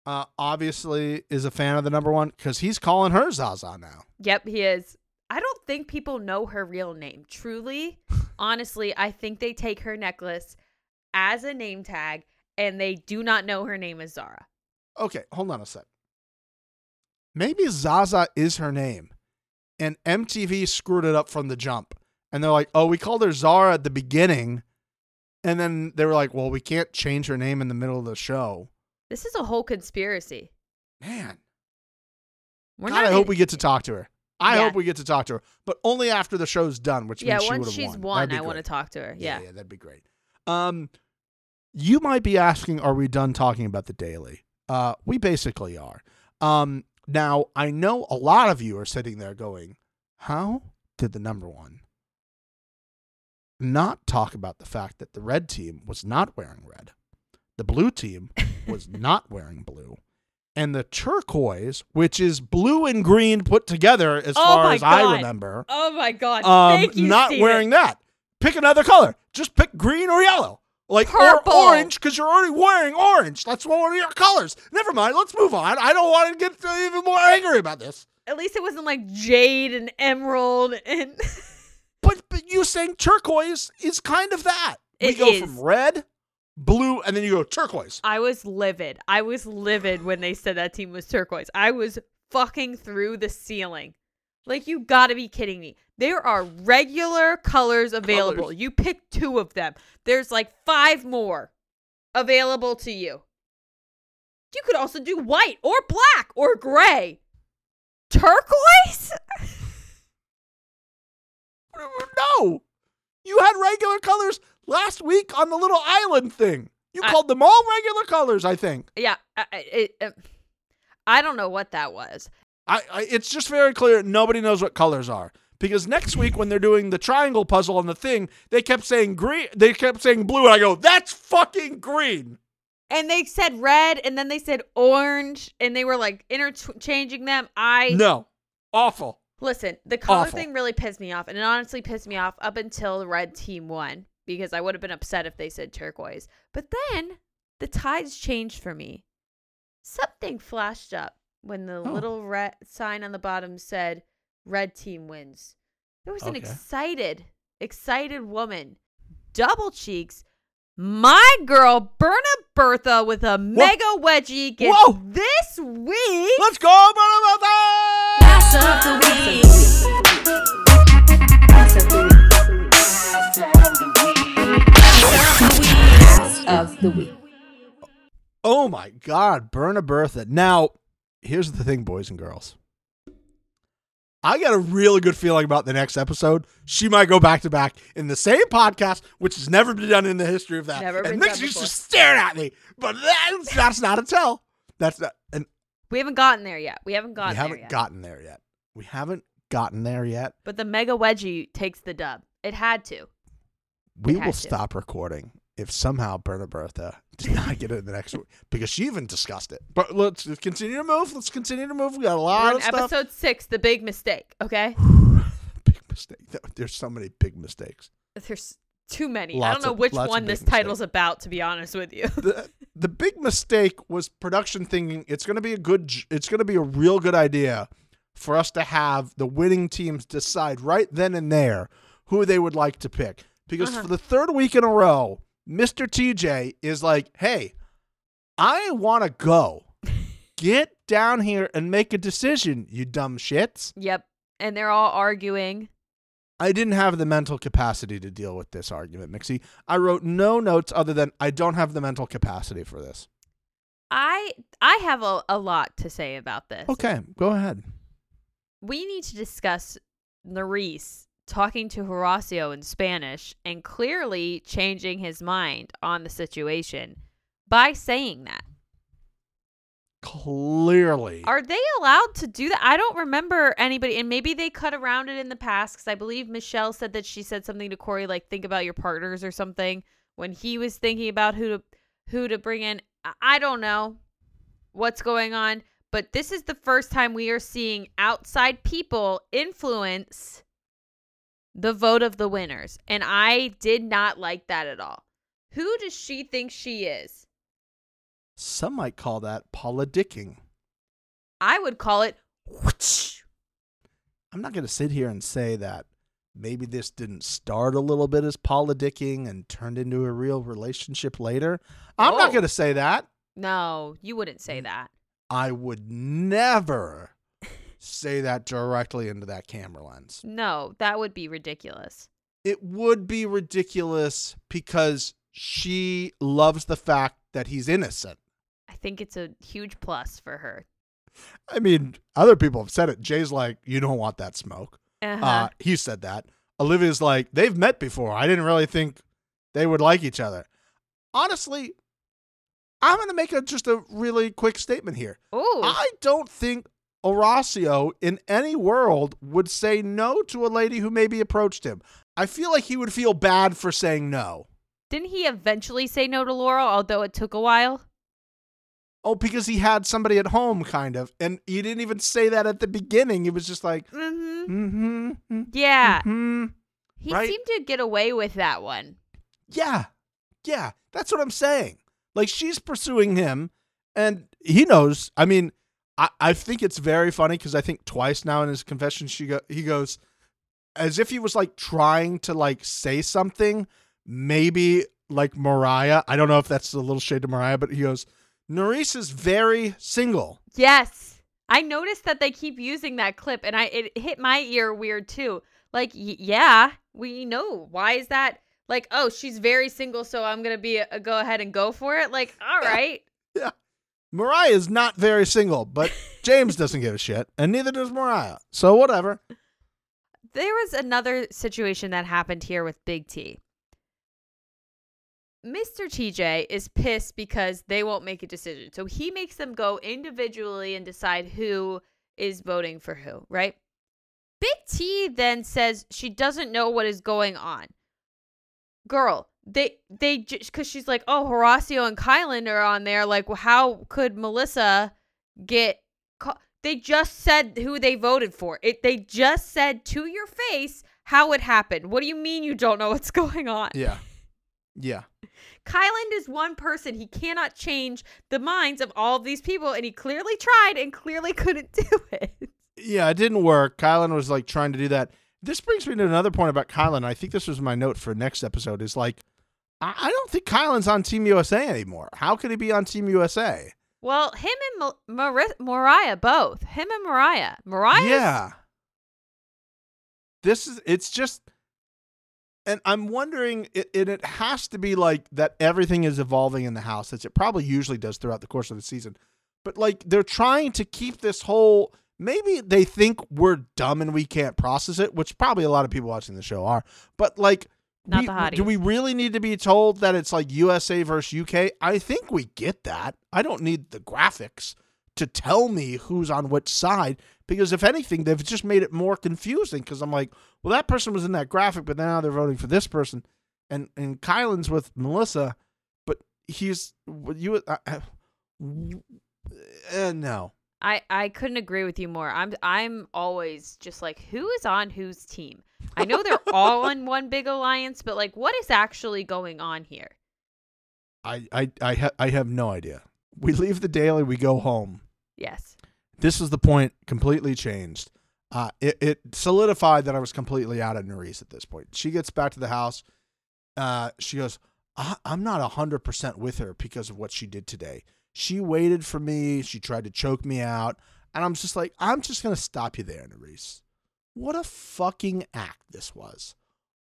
uh, obviously is a fan of the number one because he's calling her Zaza now. Yep, he is. I don't think people know her real name. Truly, honestly, I think they take her necklace as a name tag and they do not know her name is Zara. Okay, hold on a sec. Maybe Zaza is her name, and MTV screwed it up from the jump. And they're like, "Oh, we called her Zara at the beginning," and then they were like, "Well, we can't change her name in the middle of the show." This is a whole conspiracy. Man, We're God, not I hope we get to talk to her. I Yeah. hope we get to talk to her, but only after the show's done, which Yeah, means she once have she's won. won, I want to talk to her. Yeah. yeah, that'd be great. Um, you might be asking, are we done talking about the daily? Uh, we basically are. Um, now I know a lot of you are sitting there going, how did the number one not talk about the fact that the red team was not wearing red, the blue team was not wearing blue, and the turquoise, which is blue and green put together, as Oh far as I remember, Oh my god. um, Thank you, not Stephen. wearing that. Pick another color. Just pick green or yellow. Like Purple. or orange because you're already wearing orange. That's one of your colors. Never mind. Let's move on. I don't want to get even more angry about this. At least it wasn't like jade and emerald and But but you saying turquoise is kind of that. We go is. from red, blue, and then you go turquoise. I was livid. I was livid when they said that team was turquoise. I was fucking through the ceiling. Like you got to be kidding me. There are regular colors available. Colors. You pick two of them. There's like five more available to you. You could also do white or black or gray. Turquoise? No, you had regular colors last week on the little island thing. You I- called them all regular colors. I think. Yeah, I, I- it, I don't know what that was. I, I it's just very clear nobody knows what colors are. Because next week when they're doing the triangle puzzle on the thing, they kept saying green they kept saying blue and I go, "That's fucking green." And they said red and then they said orange and they were like interchanging them. I No. Awful. Listen, the color Awful. thing really pissed me off, and it honestly pissed me off up until the red team won because I would have been upset if they said turquoise. But then the tides changed for me. Something flashed up when the Oh. little red sign on the bottom said red team wins. There was an excited, excited woman, double cheeks. My girl Berna Bertha with a mega wedgie gets Whoa. this week. Let's go, Bernabetta! Pass of the week. Pass of the week. Pass of the week. Oh my God, Berna Bertha. Now, here's the thing, boys and girls. I got a really good feeling about the next episode. She might go back to back in the same podcast, which has never been done in the history of that. Never and Mixie's before. just staring at me, but that's that's not a tell. That's not, and We haven't gotten there yet. We haven't gotten we haven't yet. gotten there yet. We haven't gotten there yet. but the mega wedgie takes the dub. It had to. We will to. stop recording if somehow Berna Bertha did not get it in the next week because she even discussed it. But let's continue to move. Let's continue to move. We got a We're lot on of stuff. episode six, the big mistake. Okay, big mistake. There's so many big mistakes. there's too many. I don't know of- which one big this title's mistakes. about. To be honest with you, The the big mistake was production thinking it's going to be a good it's going to be a real good idea for us to have the winning teams decide right then and there who they would like to pick because Uh-huh. for the third week in a row Mr. TJ is like, "Hey, I want to go. Get down here and make a decision, you dumb shits." yep. And they're all arguing. I didn't have the mental capacity to deal with this argument, Mixie. I wrote no notes other than I don't have the mental capacity for this. I I have a, a lot to say about this. Okay, go ahead. we need to discuss Nurys talking to Horacio in Spanish and clearly changing his mind on the situation by saying that. Clearly. Are they allowed to do that? I don't remember anybody, and maybe they cut around it in the past because I believe Michelle said that she said something to Corey like "think about your partners" or something when he was thinking about who to who to bring in. I- I don't know what's going on, but this is the first time we are seeing outside people influence the vote of the winners, and I did not like that at all. Who does she think she is? Some might call that politicking. I would call it. whoosh. I'm not going to sit here and say that maybe this didn't start a little bit as politicking and turned into a real relationship later. I'm not Oh. going to say that. No, you wouldn't say mm. that. I would never say that directly into that camera lens. No, that would be ridiculous. It would be ridiculous because she loves the fact that he's innocent. I think it's a huge plus for her. I mean, other people have said it. Jay's like, you don't want that smoke. Uh-huh. Uh, he said that. Olivia's like, they've met before. I didn't really think they would like each other. Honestly, I'm going to make a, just a really quick statement here. Ooh, I don't think Horacio in any world would say no to a lady who maybe approached him. I feel like he would feel bad for saying no. didn't he eventually say no to Laurel, although it took a while? Oh, because he had somebody at home, kind of. And he didn't even say that at the beginning. He was just like, Mm-hmm. mm-hmm. Yeah, Mm-hmm. he right? seemed to get away with that one. Yeah. Yeah. That's what I'm saying. Like she's pursuing him and he knows. I mean, I, I think it's very funny because I think twice now in his confession she go, he goes as if he was like trying to like say something, maybe like Mariah. I don't know if that's a little shade to Mariah, but he goes, Nurys is very single. Yes, I noticed that they keep using that clip, and I it hit my ear weird too. Like, y- yeah, we know why is that? Like, oh, she's very single, so I'm gonna be a, a go ahead and go for it. Like, all right. Yeah. Mariah is not very single, but James doesn't give a shit, and neither does Mariah. So whatever. There was another situation that happened here with Big T. Mr. TJ is pissed because they won't make a decision. So he makes them go individually and decide who is voting for who, right? Big T then says she doesn't know what is going on. Girl, they they just because she's like, oh, Horacio and Kylan are on there. Like, well, how could Melissa get? ca- They just said who they voted for. It. They just said to your face how it happened. What do you mean you don't know what's going on? Yeah. Yeah. Kylan is one person. He cannot change the minds of all of these people, and he clearly tried and clearly couldn't do it. Yeah, it didn't work. Kylan was like trying to do that. This brings me to another point about Kylan. I think this was my note for next episode. Is like, I, don't think Kylan's on Team USA anymore. How could he be on Team USA? Well, him and Ma- Mari- Mariah both. Him and Mariah. Mariah. Yeah. This is. It's just. And I'm wondering, it, it, it has to be like that everything is evolving in the house, as it probably usually does throughout the course of the season. But like they're trying to keep this whole. Maybe they think we're dumb and we can't process it, which probably a lot of people watching the show are. But like, Not we- the hotties. do we really need to be told that it's like USA versus UK? I think we get that. I don't need the graphics to tell me who's on which side because if anything, they've just made it more confusing. Because I'm like, well, that person was in that graphic, but now they're voting for this person, and and Kylan's with Melissa, but he's you. Uh, uh, uh, no, I I couldn't agree with you more. I'm I'm always just like who is on whose team. I know they're all in one big alliance, but like what is actually going on here? I I I, ha- I have no idea. We leave the daily, we go home. Yes. this is the point completely changed. Uh, it, it solidified that I was completely out of Nurys at this point. She gets back to the house. Uh, she goes, I, I'm not 100% with her because of what she did today. She waited for me. She tried to choke me out. And I'm just like, I'm just going to stop you there, Nurys. What a fucking act this was.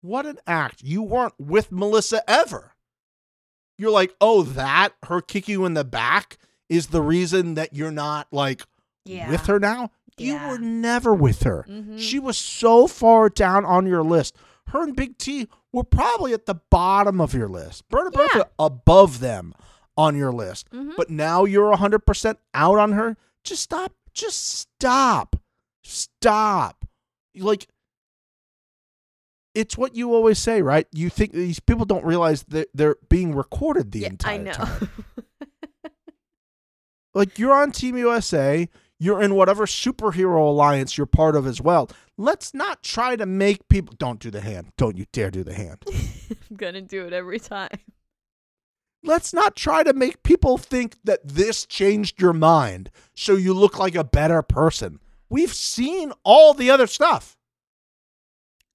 What an act. You weren't with Melissa ever. You're like, oh, that, her kick you in the back is the reason that you're not like Yeah. with her now. You were never with her. Mhm. She was so far down on your list. Her and Big T were probably at the bottom of your list. Berta Yeah. Bertha above them on your list. Mhm. But now you're 100% out on her. Just stop. Just stop. Stop. Like, it's what you always say, right? You think these people don't realize that they're being recorded the yeah, entire I know. time. Like you're on Team USA, you're in whatever superhero alliance you're part of as well. Let's not try to make people don't do the hand. Don't you dare do the hand. I'm gonna do it every time. Let's not try to make people think that this changed your mind so you look like a better person. We've seen all the other stuff.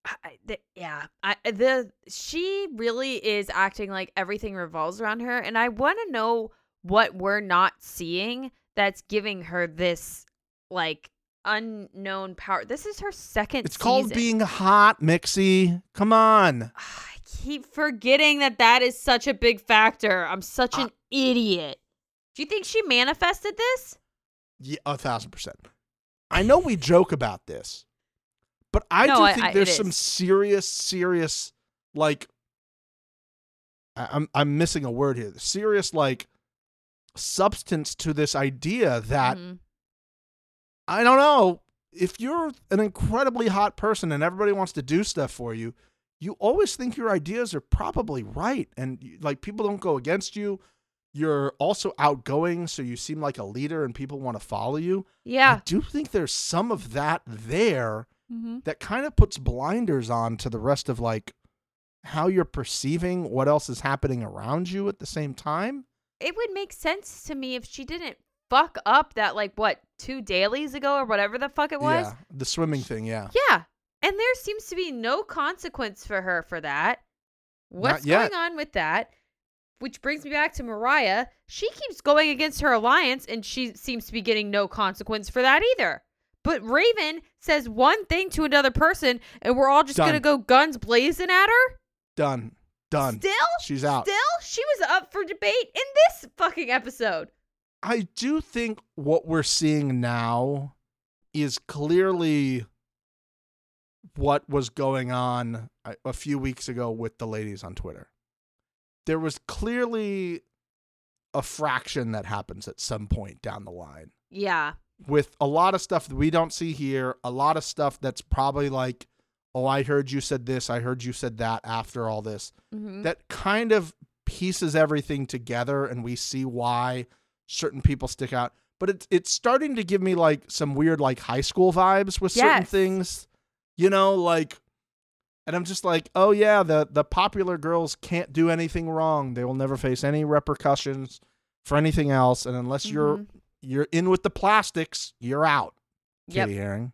I, the, yeah, I the she really is acting like everything revolves around her, and I want to know what we're not seeing that's giving her this like unknown power. This is her second. It's called season. being hot, Mixie. Come on. Ah, I keep forgetting that that is such a big factor. I'm such uh an idiot. Do you think she manifested this? Yeah, a thousand percent. I know we joke about this, but I No, do think I- there's some is. serious, serious, like, I- I'm I'm missing a word here. Serious, like, substance to this idea that Mhm. I don't know if you're an incredibly hot person and everybody wants to do stuff for you. You always think your ideas are probably right, and like people don't go against you. You're also outgoing, so you seem like a leader, and people want to follow you. Yeah. I do think there's some of that there Mm-hmm. that kind of puts blinders on to the rest of like how you're perceiving what else is happening around you at the same time. It would make sense to me if she didn't fuck up that like what two dailies ago or whatever the fuck it was. Yeah, the swimming thing, yeah. Yeah. And there seems to be no consequence for her for that. What's going on with that? Which brings me back to Mariah. She keeps going against her alliance and she seems to be getting no consequence for that either. But Raven says one thing to another person and we're all just Done. going to go guns blazing at her? Done. Done. Still? She's out. Still? She was up for debate in this fucking episode. I do think what we're seeing now is clearly what was going on a, a few weeks ago with the ladies on Twitter. There was clearly a fraction that happens at some point down the line. Yeah. with a lot of stuff that we don't see here, a lot of stuff that's probably like, oh, I heard you said this, I heard you said that after all this. Mhm. That kind of pieces everything together and we see why certain people stick out. But it's it's starting to give me like some weird like high school vibes with certain things. You know, like and I'm just like, oh yeah, the the popular girls can't do anything wrong. They will never face any repercussions for anything else. And unless you're Mhm. you're in with the plastics, you're out. Yep. Kitty Herring.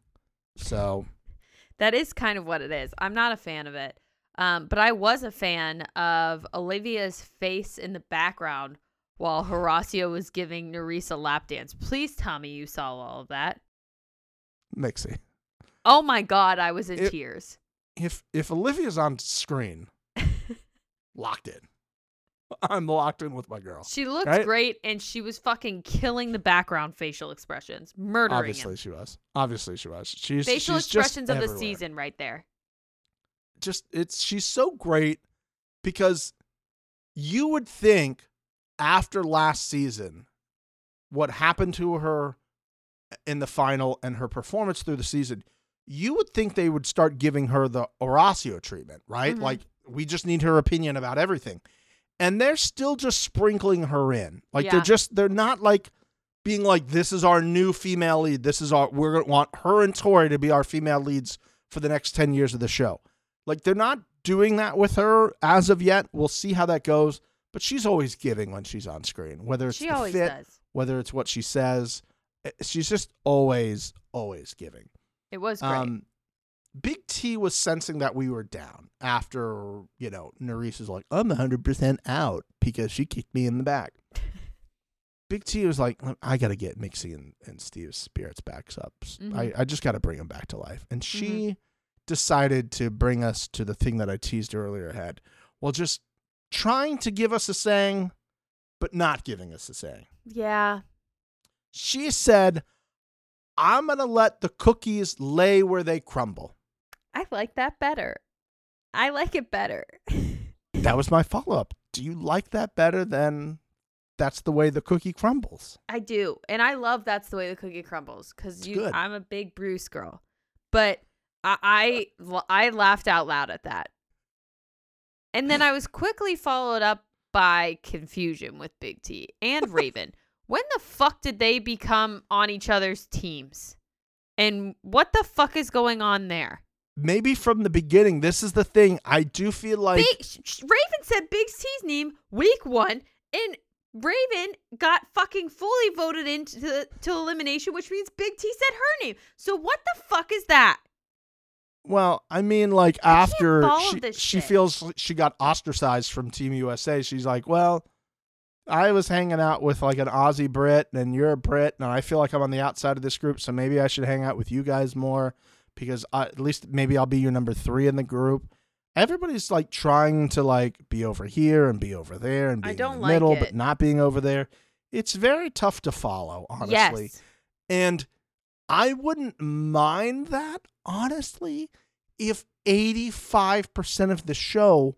So That is kind of what it is. I'm not a fan of it. Um, but I was a fan of Olivia's face in the background while Horacio was giving Nerissa a lap dance. Please tell me you saw all of that. Mixie. Oh my god, I was in It- tears. If if Olivia's on screen, locked in. I'm locked in with my girl. She looked Right? great and she was fucking killing the background facial expressions, murdering Obviously him. she was. Obviously she was. She's Facial she's expressions of the season right there. Just it's she's so great because you would think after last season what happened to her in the final and her performance through the season, you would think they would start giving her the Horacio treatment, right? Mhm. Like we just need her opinion about everything. And they're still just sprinkling her in. Like they're just they're not like being like this is our new female lead. This is our we're going to want her and Tori to be our female leads for the next 10 years of the show. Like they're not doing that with her as of yet. We'll see how that goes, but she's always giving when she's on screen, whether it's She the always fit, does. whether it's what she says. eh, She's just always always giving. It was great. Um, Big T was sensing that we were down after, you know, Nurys is like, I'm 100% out because she kicked me in the back. Big T was like, I got to get Mixie and, and Steve's spirits back up. Mhm. I, I just got to bring them back to life. And she decided to bring us to the thing that I teased earlier had. Well, just trying to give us a saying, but not giving us a saying yeah. she said, I'm going to let the cookies lay where they crumble. I like that better. I like it better. That was my follow up. Do you like that better than that's the way the cookie crumbles? I do, and I love that's the way the cookie crumbles because you. good. I'm a big Bruce girl, but I, I I laughed out loud at that, and then I was quickly followed up by confusion with Big T and Raven. When the fuck did they become on each other's teams? And what the fuck is going on there? Maybe from the beginning, this is the thing. I do feel like Big, Raven said Big T's name week one, and Raven got fucking fully voted into to elimination, which means Big T said her name. So what the fuck is that? Well, I mean, like can't after she, she feels she got ostracized from Team USA, she's like, "Well, I was hanging out with like an Aussie Brit, and you're a Brit, and I feel like I'm on the outside of this group, so maybe I should hang out with you guys more because I, at least maybe I'll be your number three in the group." Everybody's like trying to like be over here and be over there and I don't in the like middle, it. but not being over there. It's very tough to follow, honestly. Yes. And I wouldn't mind that, honestly, if 85% of the show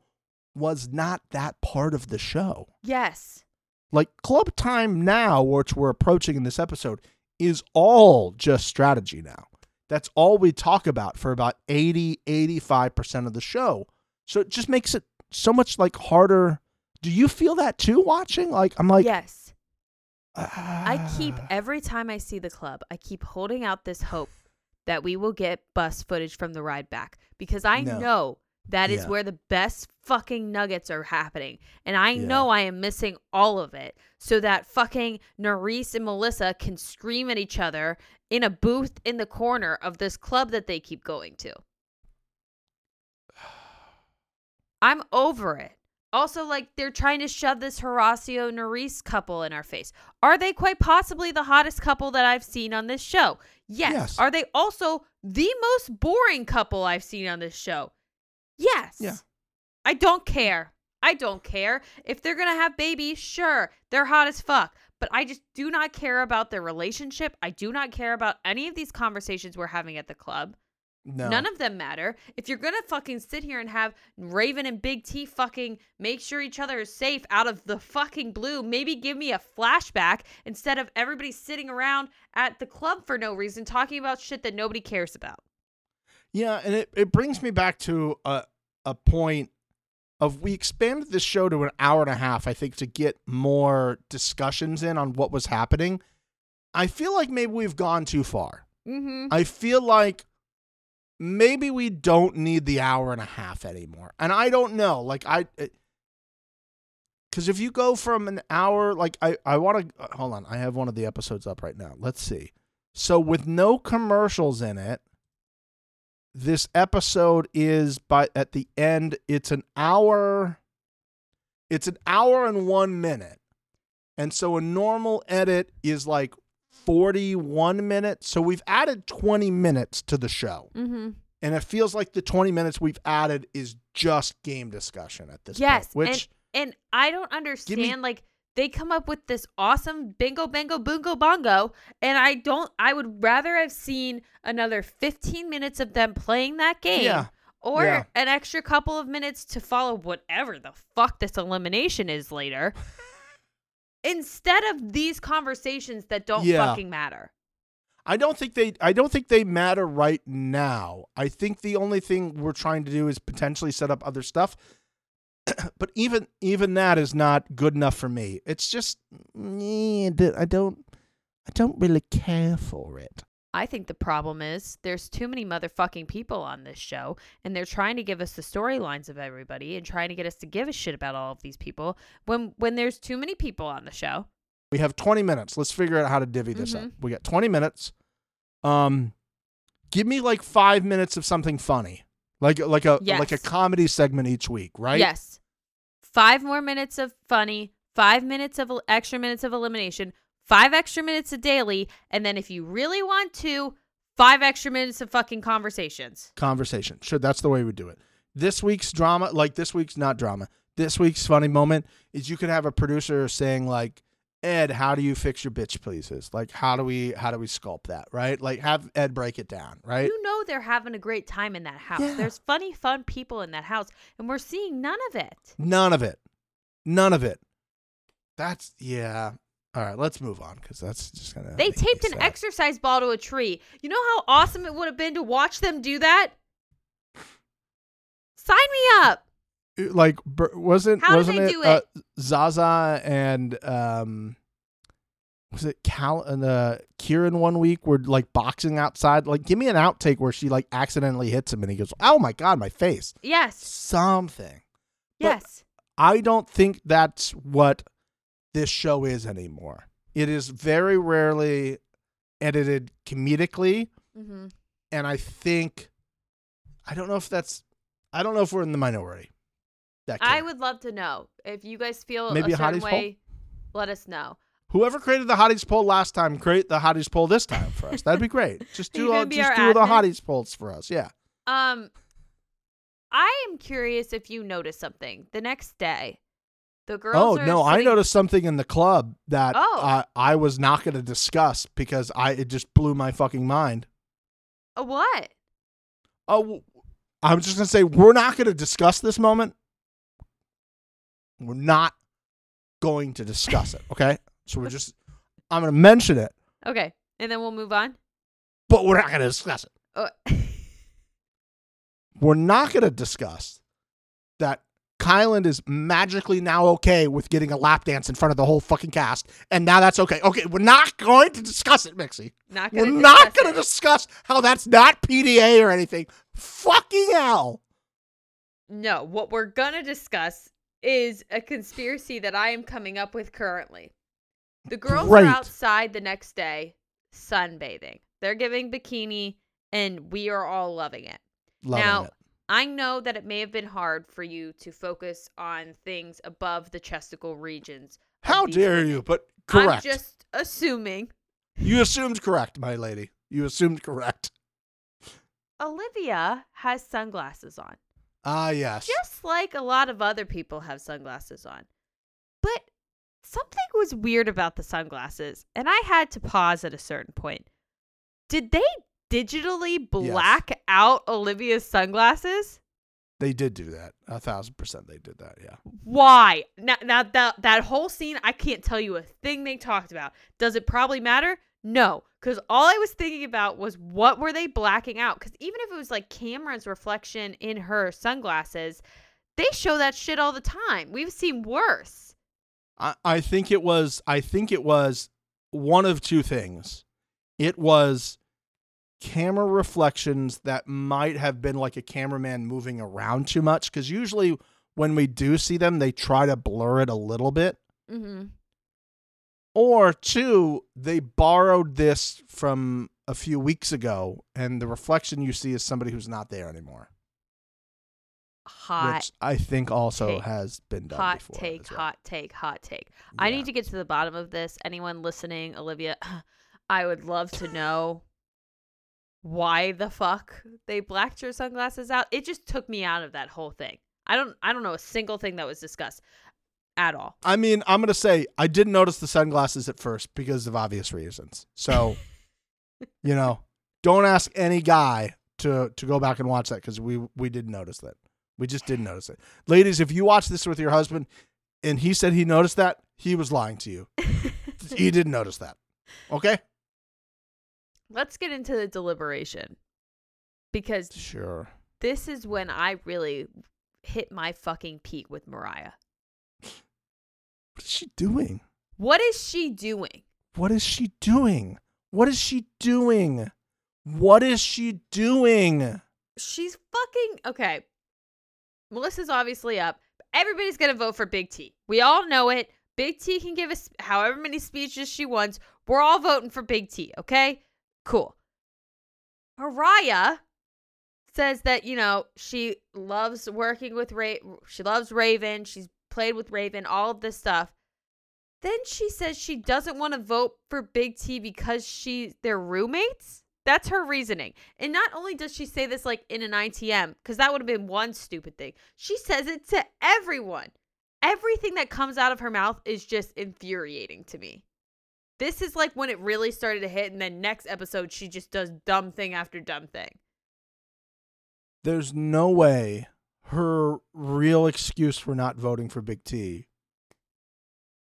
was not that part of the show. Yes. Like Club Time now, which we're approaching in this episode, is all just strategy now. That's all we talk about for about 80, 85% of the show. So it just makes it so much like harder. Do you feel that too watching? Like I'm like yes. I keep "Ah." every time I see the club, I keep holding out this hope that we will get bus footage from the ride back because I No. know that is Yeah. where the best fucking nuggets are happening. And I Yeah. know I am missing all of it so that fucking Nurys and Melissa can scream at each other in a booth in the corner of this club that they keep going to. I'm over it. Also, like they're trying to shove this Horacio Nurys couple in our face. Are they quite possibly the hottest couple that I've seen on this show? Yes. Yes. Are they also the most boring couple I've seen on this show? Yes. Yeah. I don't care. I don't care. If they're going to have babies, sure, they're hot as fuck. But I just do not care about their relationship. I do not care about any of these conversations we're having at the club. No. None of them matter. If you're gonna fucking sit here and have Raven and Big T fucking make sure each other is safe out of the fucking blue, maybe give me a flashback instead of everybody sitting around at the club for no reason talking about shit that nobody cares about. Yeah, and it, it brings me back to a a point of we expanded this show to an hour and a half, I think, to get more discussions in on what was happening. I feel like maybe we've gone too far. Mm-hmm. I feel like maybe we don't need the hour and a half anymore. And I don't know. Like I because if you go from an hour, like I, I want to hold on. I have one of the episodes up right now. Let's see. So with no commercials in it, this episode is by at the end. It's an hour. It's an hour and one minute, and so a normal edit is like forty-one minutes. So we've added twenty minutes to the show, Mm-hmm. and it feels like the twenty minutes we've added is just game discussion at this Yes. point. Which and, and I don't understand like they come up with this awesome bingo bango boongo bongo and I don't I would rather have seen another 15 minutes of them playing that game Yeah. or Yeah. an extra couple of minutes to follow whatever the fuck this elimination is later instead of these conversations that don't Yeah. fucking matter. I don't think they I don't think they matter right now. I think the only thing we're trying to do is potentially set up other stuff. but even even that is not good enough for me. It's just I don't I don't really care for it. I think the problem is there's too many motherfucking people on this show, and they're trying to give us the storylines of everybody and trying to get us to give a shit about all of these people when when there's too many people on the show. We have 20 minutes. Let's figure out how to divvy this up. Mhm. We got 20 minutes. Um give me like 5 minutes of something funny. Like like a Yes. like a comedy segment each week, right? Yes. Five more minutes of funny, five minutes of extra minutes of elimination, five extra minutes of daily, and then if you really want to, five extra minutes of fucking conversations. conversation. Sure, that's the way we do it. This week's drama, like this week's not drama. This week's funny moment is you could have a producer saying like, "Ed, how do you fix your bitch pleases? Like, how do we how do we sculpt that? Right? Like, have Ed break it down. Right? You know they're having a great time in that house. Yeah. There's funny, fun people in that house, and we're seeing none of it. None of it. None of it. That's yeah. All right, let's move on because that's just gonna. They taped an exercise ball to a tree. You know how awesome it would have been to watch them do that? Sign me up. Like wasn't How wasn't it, do Uh. Zaza and um was it Cal and uh Kieran one week were like boxing outside? Like give me an outtake where she like accidentally hits him and he goes oh my god my face. Yes. something. But- Yes. I don't think that's what this show is anymore. It is very rarely edited comedically. Hmm and I think I don't know if that's I don't know if we're in the minority that I would love to know if you guys feel Maybe a a certain hotties poll? way. Let us know. Whoever created the hotties poll last time, create the hotties poll this time for us. That'd be great. Just do all, just do the hotties polls for us. Yeah. Um, I am curious if you noticed something the next day. The girls. Oh no, I noticed something in the club that Oh. I I was not going to discuss because I it just blew my fucking mind. A what? Oh, I was just going to say we're not going to discuss this moment. We're not going to discuss it. Okay, so we're just I'm going to mention it, Okay, and then we'll move on. but we're not going to discuss it. Oh, we're not going to discuss that Kylan is magically now okay with getting a lap dance in front of the whole fucking cast, and now that's okay. Okay, we're not going to discuss it, Mixie. not gonna We're not going to discuss how that's not PDA or anything. Fucking hell. No, what we're gonna discuss is a conspiracy that I am coming up with currently. The girls Great. are outside the next day sunbathing. They're giving bikini, and we are all loving it. Loving Now, it. I know that it may have been hard for you to focus on things above the chesticle regions. How dare women. you? But correct. I'm just assuming You assumed correct, my lady. You assumed correct. Olivia has sunglasses on. Ah, yes. just like a lot of other people have sunglasses on. But something was weird about the sunglasses, and I had to pause at a certain point. Did they digitally black out Olivia's sunglasses? They did do that. A thousand percent they did that, yeah. Why? Now, now that that whole scene, I can't tell you a thing they talked about. Does it probably matter? No, because all I was thinking about was what were they blacking out? Because even if it was like Cameron's reflection in her sunglasses, they show that shit all the time. We've seen worse. I, I think it was I think it was one of two things. It was camera reflections that might have been like a cameraman moving around too much because usually when we do see them they try to blur it a little bit Mm-hmm. Or two they borrowed this from a few weeks ago and the reflection you see is somebody who's not there anymore Hot, which i think also take. has been done hot take, well. hot take, hot take. I need to get to the bottom of this. Anyone listening, Olivia, I would love to know why the fuck they blacked your sunglasses out. It just took me out of that whole thing. I don't I don't know a single thing that was discussed at all. I mean, I'm gonna say I didn't notice the sunglasses at first because of obvious reasons. So, you know, don't ask any guy to to go back and watch that because we we did notice that. We just didn't notice it. Ladies, if you watch this with your husband and he said he noticed that, he was lying to you. he didn't notice that. Okay? Let's get into the deliberation. Because Sure. this is when I really hit my fucking peak with Mariah. What is she doing? What is she doing? What is she doing? What is she doing? What is she doing? she's fucking okay. Melissa's obviously up. Everybody's gonna vote for Big T. We all know it. Big T can give us however many speeches she wants. We're all voting for Big T. Okay, cool. Mariah says that you know she loves working with Ray. She loves Raven. She's played with Raven. All of this stuff. Then she says she doesn't want to vote for Big T because she they're roommates. That's her reasoning. And not only does she say this like in an ITM, because that would have been one stupid thing, she says it to everyone. Everything that comes out of her mouth is just infuriating to me. This is like when it really started to hit, and then next episode, she just does dumb thing after dumb thing. there's no way her real excuse for not voting for Big T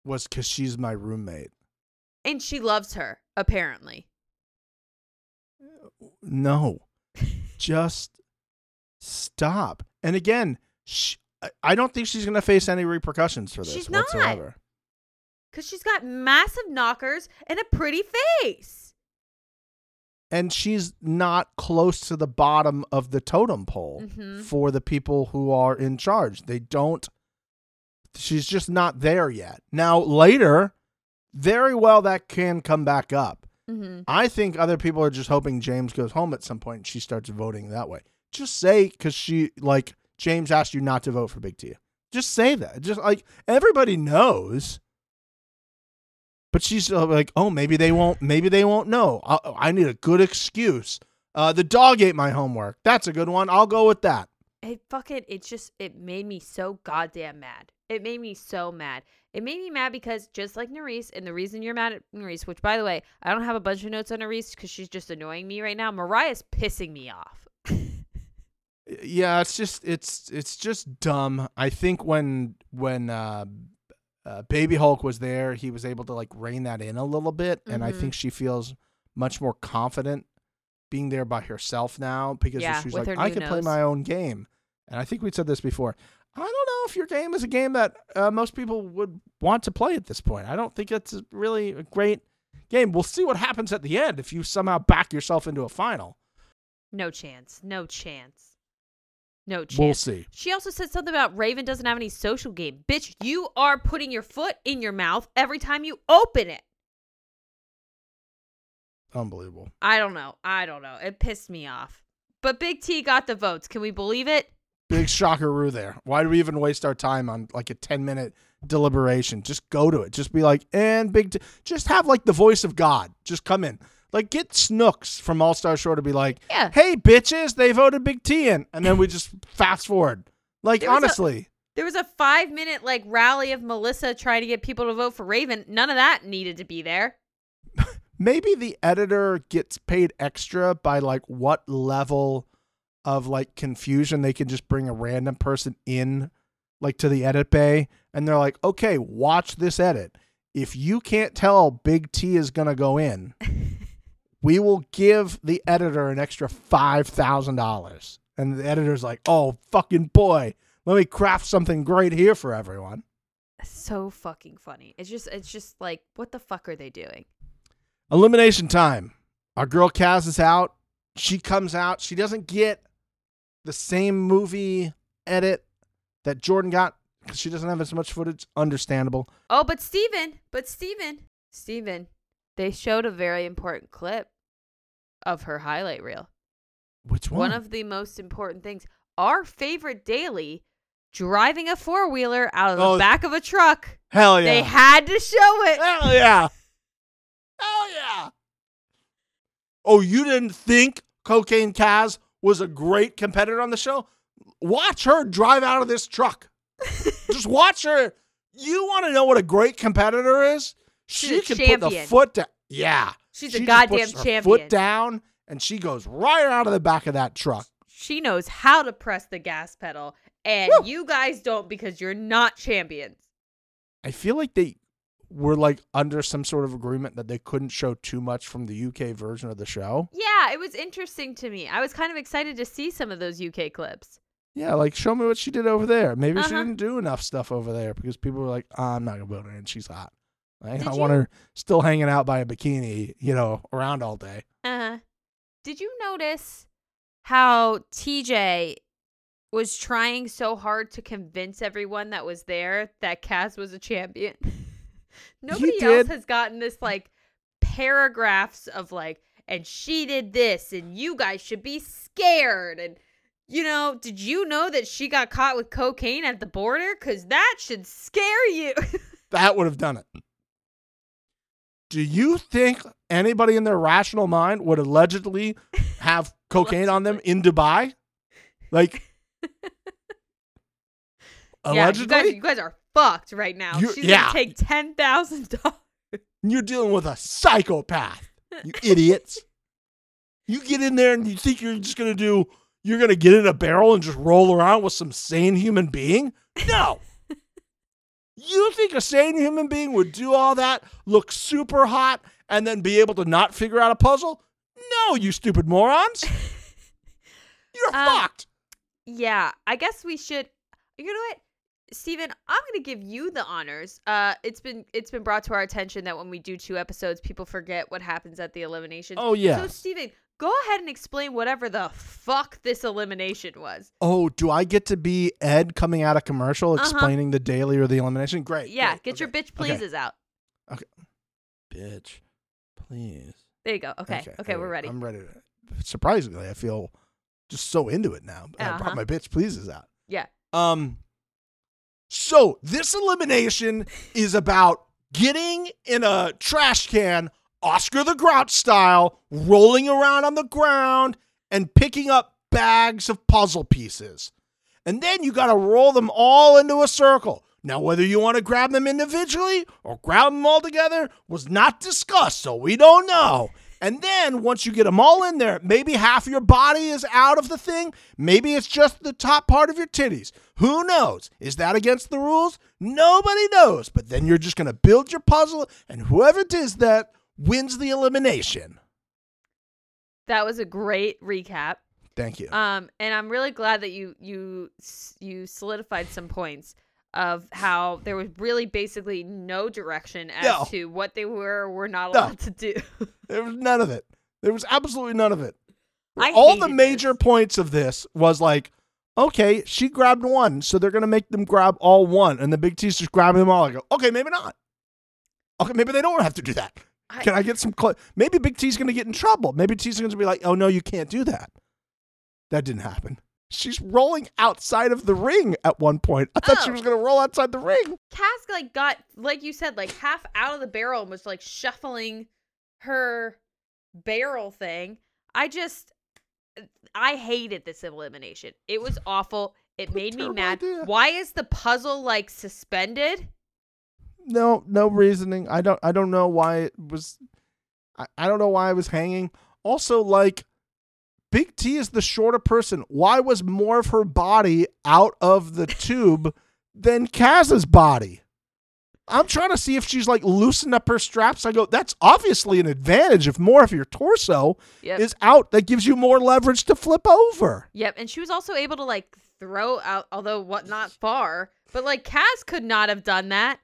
was because she's my roommate. And she loves her, apparently. No, just stop. And again, sh- I- don't think she's going to face any repercussions for this She's whatsoever. Because she's got massive knockers and a pretty face. And she's not close to the bottom of the totem pole Mhm. for the people who are in charge. They don't, she's just not there yet. Now, later, very well that can come back up. Mm-hmm. I think other people are just hoping James goes home at some point and she starts voting that way. Just say because she like James asked you not to vote for Big T. Just say that. Just like everybody knows. But she's uh, like, oh, maybe they won't. Maybe they won't know. I, I need a good excuse. Uh, the dog ate my homework. That's a good one. I'll go with that. it fucking it just it made me so goddamn mad. It made me so mad. It made me mad because just like Nurys, and the reason you're mad at Nurys, which by the way, I don't have a bunch of notes on Nurys because she's just annoying me right now. Mariah's pissing me off. Yeah, it's just it's it's just dumb. I think when when uh, uh, Baby Hulk was there, he was able to like rein that in a little bit, and I think she feels much more confident being there by herself now because Yeah, she's like, I can play my own game. And I think we said this before. I don't know if your game is a game that uh, most people would want to play at this point. I don't think it's really a great game. We'll see what happens at the end if you somehow back yourself into a final. No chance. No chance. No chance. We'll see. She also said something about Raven doesn't have any social game. Bitch, you are putting your foot in your mouth every time you open it. Unbelievable. I don't know. I don't know. It pissed me off. But Big T got the votes. Can we believe it? Big shockeroo there. Why do we even waste our time on like a 10 minute deliberation? Just go to it. Just be like, and big, t-. just have like the voice of God. Just come in. Like get Snooks from All Star Shore to be like, Yeah. hey, bitches, they voted Big T in. And then we just fast forward. Like, There was a- honestly, There was a five minute like rally of Melissa trying to get people to vote for Raven. None of that needed to be there. maybe the editor gets paid extra by like what level of like confusion they can just bring a random person in like to the edit bay and they're like okay watch this edit if you can't tell big t is going to go in we will give the editor an extra $5000 and the editor's like oh fucking boy let me craft something great here for everyone so fucking funny. It's just it's just like what the fuck are they doing? Elimination time. Our girl Kaz is out. She comes out. She doesn't get the same movie edit that Jordan got because she doesn't have as much footage. Understandable. Oh, but Stephen, but Stephen, Stephen, they showed a very important clip of her highlight reel. Which one? One of the most important things. Our favorite daily driving a four wheeler out of the Oh. back of a truck. Hell yeah. They had to show it. Hell yeah. Hell yeah. Oh, you didn't think Cocaine Kaz was a great competitor on the show? Watch her drive out of this truck. Just watch her. You want to know what a great competitor is? She's she can put the foot down. Yeah. She's She a goddamn puts her champion. Foot down, and she goes right out of the back of that truck. She knows how to press the gas pedal, and Woo. you guys don't because you're not champions. I feel like they were like under some sort of agreement that they couldn't show too much from the UK version of the show. Yeah, it was interesting to me. I was kind of excited to see some of those UK clips. Yeah, like show me what she did over there. Maybe she Uh-huh. didn't do enough stuff over there because people were like, oh, "I'm not gonna build her, and she's hot." Did I want her still hanging out by a bikini, you know, around all day. Uh, did you notice how TJ was trying so hard to convince everyone that was there that Kaz was a champion? Nobody else has gotten this like paragraphs of like, and she did this, and you guys should be scared. And, you know, did you know that she got caught with cocaine at the border? Because that should scare you. That would have done it. Do you think anybody in their rational mind would allegedly have cocaine on them in Dubai? Like, yeah, you allegedly, guys, you guys are fucked right now. You- She's yeah. gonna take ten thousand dollars. you're dealing with a psychopath. You idiots. You get in there and you think you're just gonna do you're gonna get in a barrel and just roll around with some sane human being? No. You think a sane human being would do all that, look super hot, and then be able to not figure out a puzzle? No, you stupid morons. You're Um, fucked. Yeah, I guess we should. You know what, Stephen? I'm gonna give you the honors. Uh, it's been it's been brought to our attention that when we do two episodes, people forget what happens at the elimination. Oh yeah. So Stephen, go ahead and explain whatever the fuck this elimination was. oh, do I get to be Ed coming out of commercial Uh-huh. explaining the daily or the elimination? Great. Yeah, great, get your okay, bitch okay. pleases out. Okay. Bitch, please. There you go. Okay, okay, all we're ready. I'm ready. Surprisingly, I feel just so into it now. I Uh-huh. brought my bitch pleases out. Yeah. Um. So this elimination is about getting in a trash can, Oscar the Grouch style, rolling around on the ground and picking up bags of puzzle pieces. And then you got to roll them all into a circle. Now, whether you want to grab them individually or grab them all together was not discussed, so we don't know. And then once you get them all in there, maybe half your body is out of the thing. Maybe it's just the top part of your titties. Who knows? Is that against the rules? Nobody knows. But then you're just going to build your puzzle, and whoever does that wins the elimination. That was a great recap. Thank you. Um, and I'm really glad that you you you solidified some points of how there was really basically no direction as No. to what they were or were not No. allowed to do. There was none of it. There was absolutely none of it. I All the major this. points of this was like, okay, she grabbed one, so they're gonna make them grab all one, and the big T's just grabbing them all. I go, okay, maybe not. Okay, maybe they don't have to do that. I- Can I get some? Cl- maybe Big T's gonna get in trouble. Maybe T's gonna be like, oh no, you can't do that. That didn't happen. She's rolling outside of the ring at one point. I thought she Oh. was gonna roll outside the ring. Kaz like got like you said like half out of the barrel and was like shuffling her barrel thing. I just I hated this elimination. It was awful. It What made me mad. idea. Why is the puzzle like suspended? No, no reasoning. I don't. I don't know why it was. I, I don't know why I was hanging. Also, like, Big T is the shorter person. Why was more of her body out of the tube than Kaz's body? I'm trying to see if she's like loosened up her straps. I go, that's obviously an advantage if more of your torso Yep. is out. That gives you more leverage to flip over. Yep, and she was also able to like throw out, although what not far, but like Kaz could not have done that.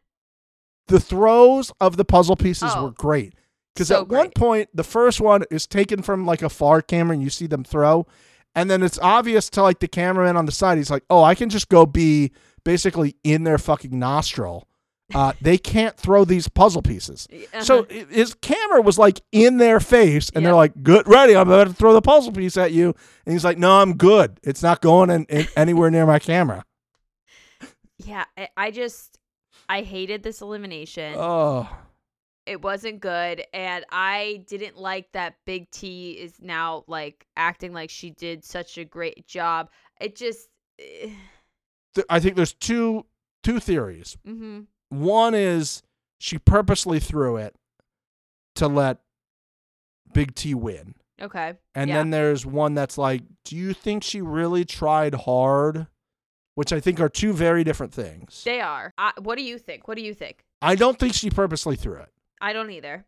The throws of the puzzle pieces Oh. were great. Because So at one point, the first one is taken from like a far camera and you see them throw. And then it's obvious to like the cameraman on the side. He's like, oh, I can just go be basically in their fucking nostril. Uh, they can't throw these puzzle pieces. So Uh-huh. i- his camera was like in their face, and they're like, "Good, ready? I'm about to throw the puzzle piece at you." And he's like, "No, I'm good. It's not going in, in anywhere near my camera." yeah, I, I just I hated this elimination. Oh, it wasn't good and i didn't like that big t is now like acting like she did such a great job it just eh, I think there's two two theories. mm-hmm. One is she purposely threw it to let Big T win. okay And yeah. then there's one that's like, do you think she really tried hard? Which I think are two very different things. they are I, what do you think what do you think I don't think she purposely threw it i don't either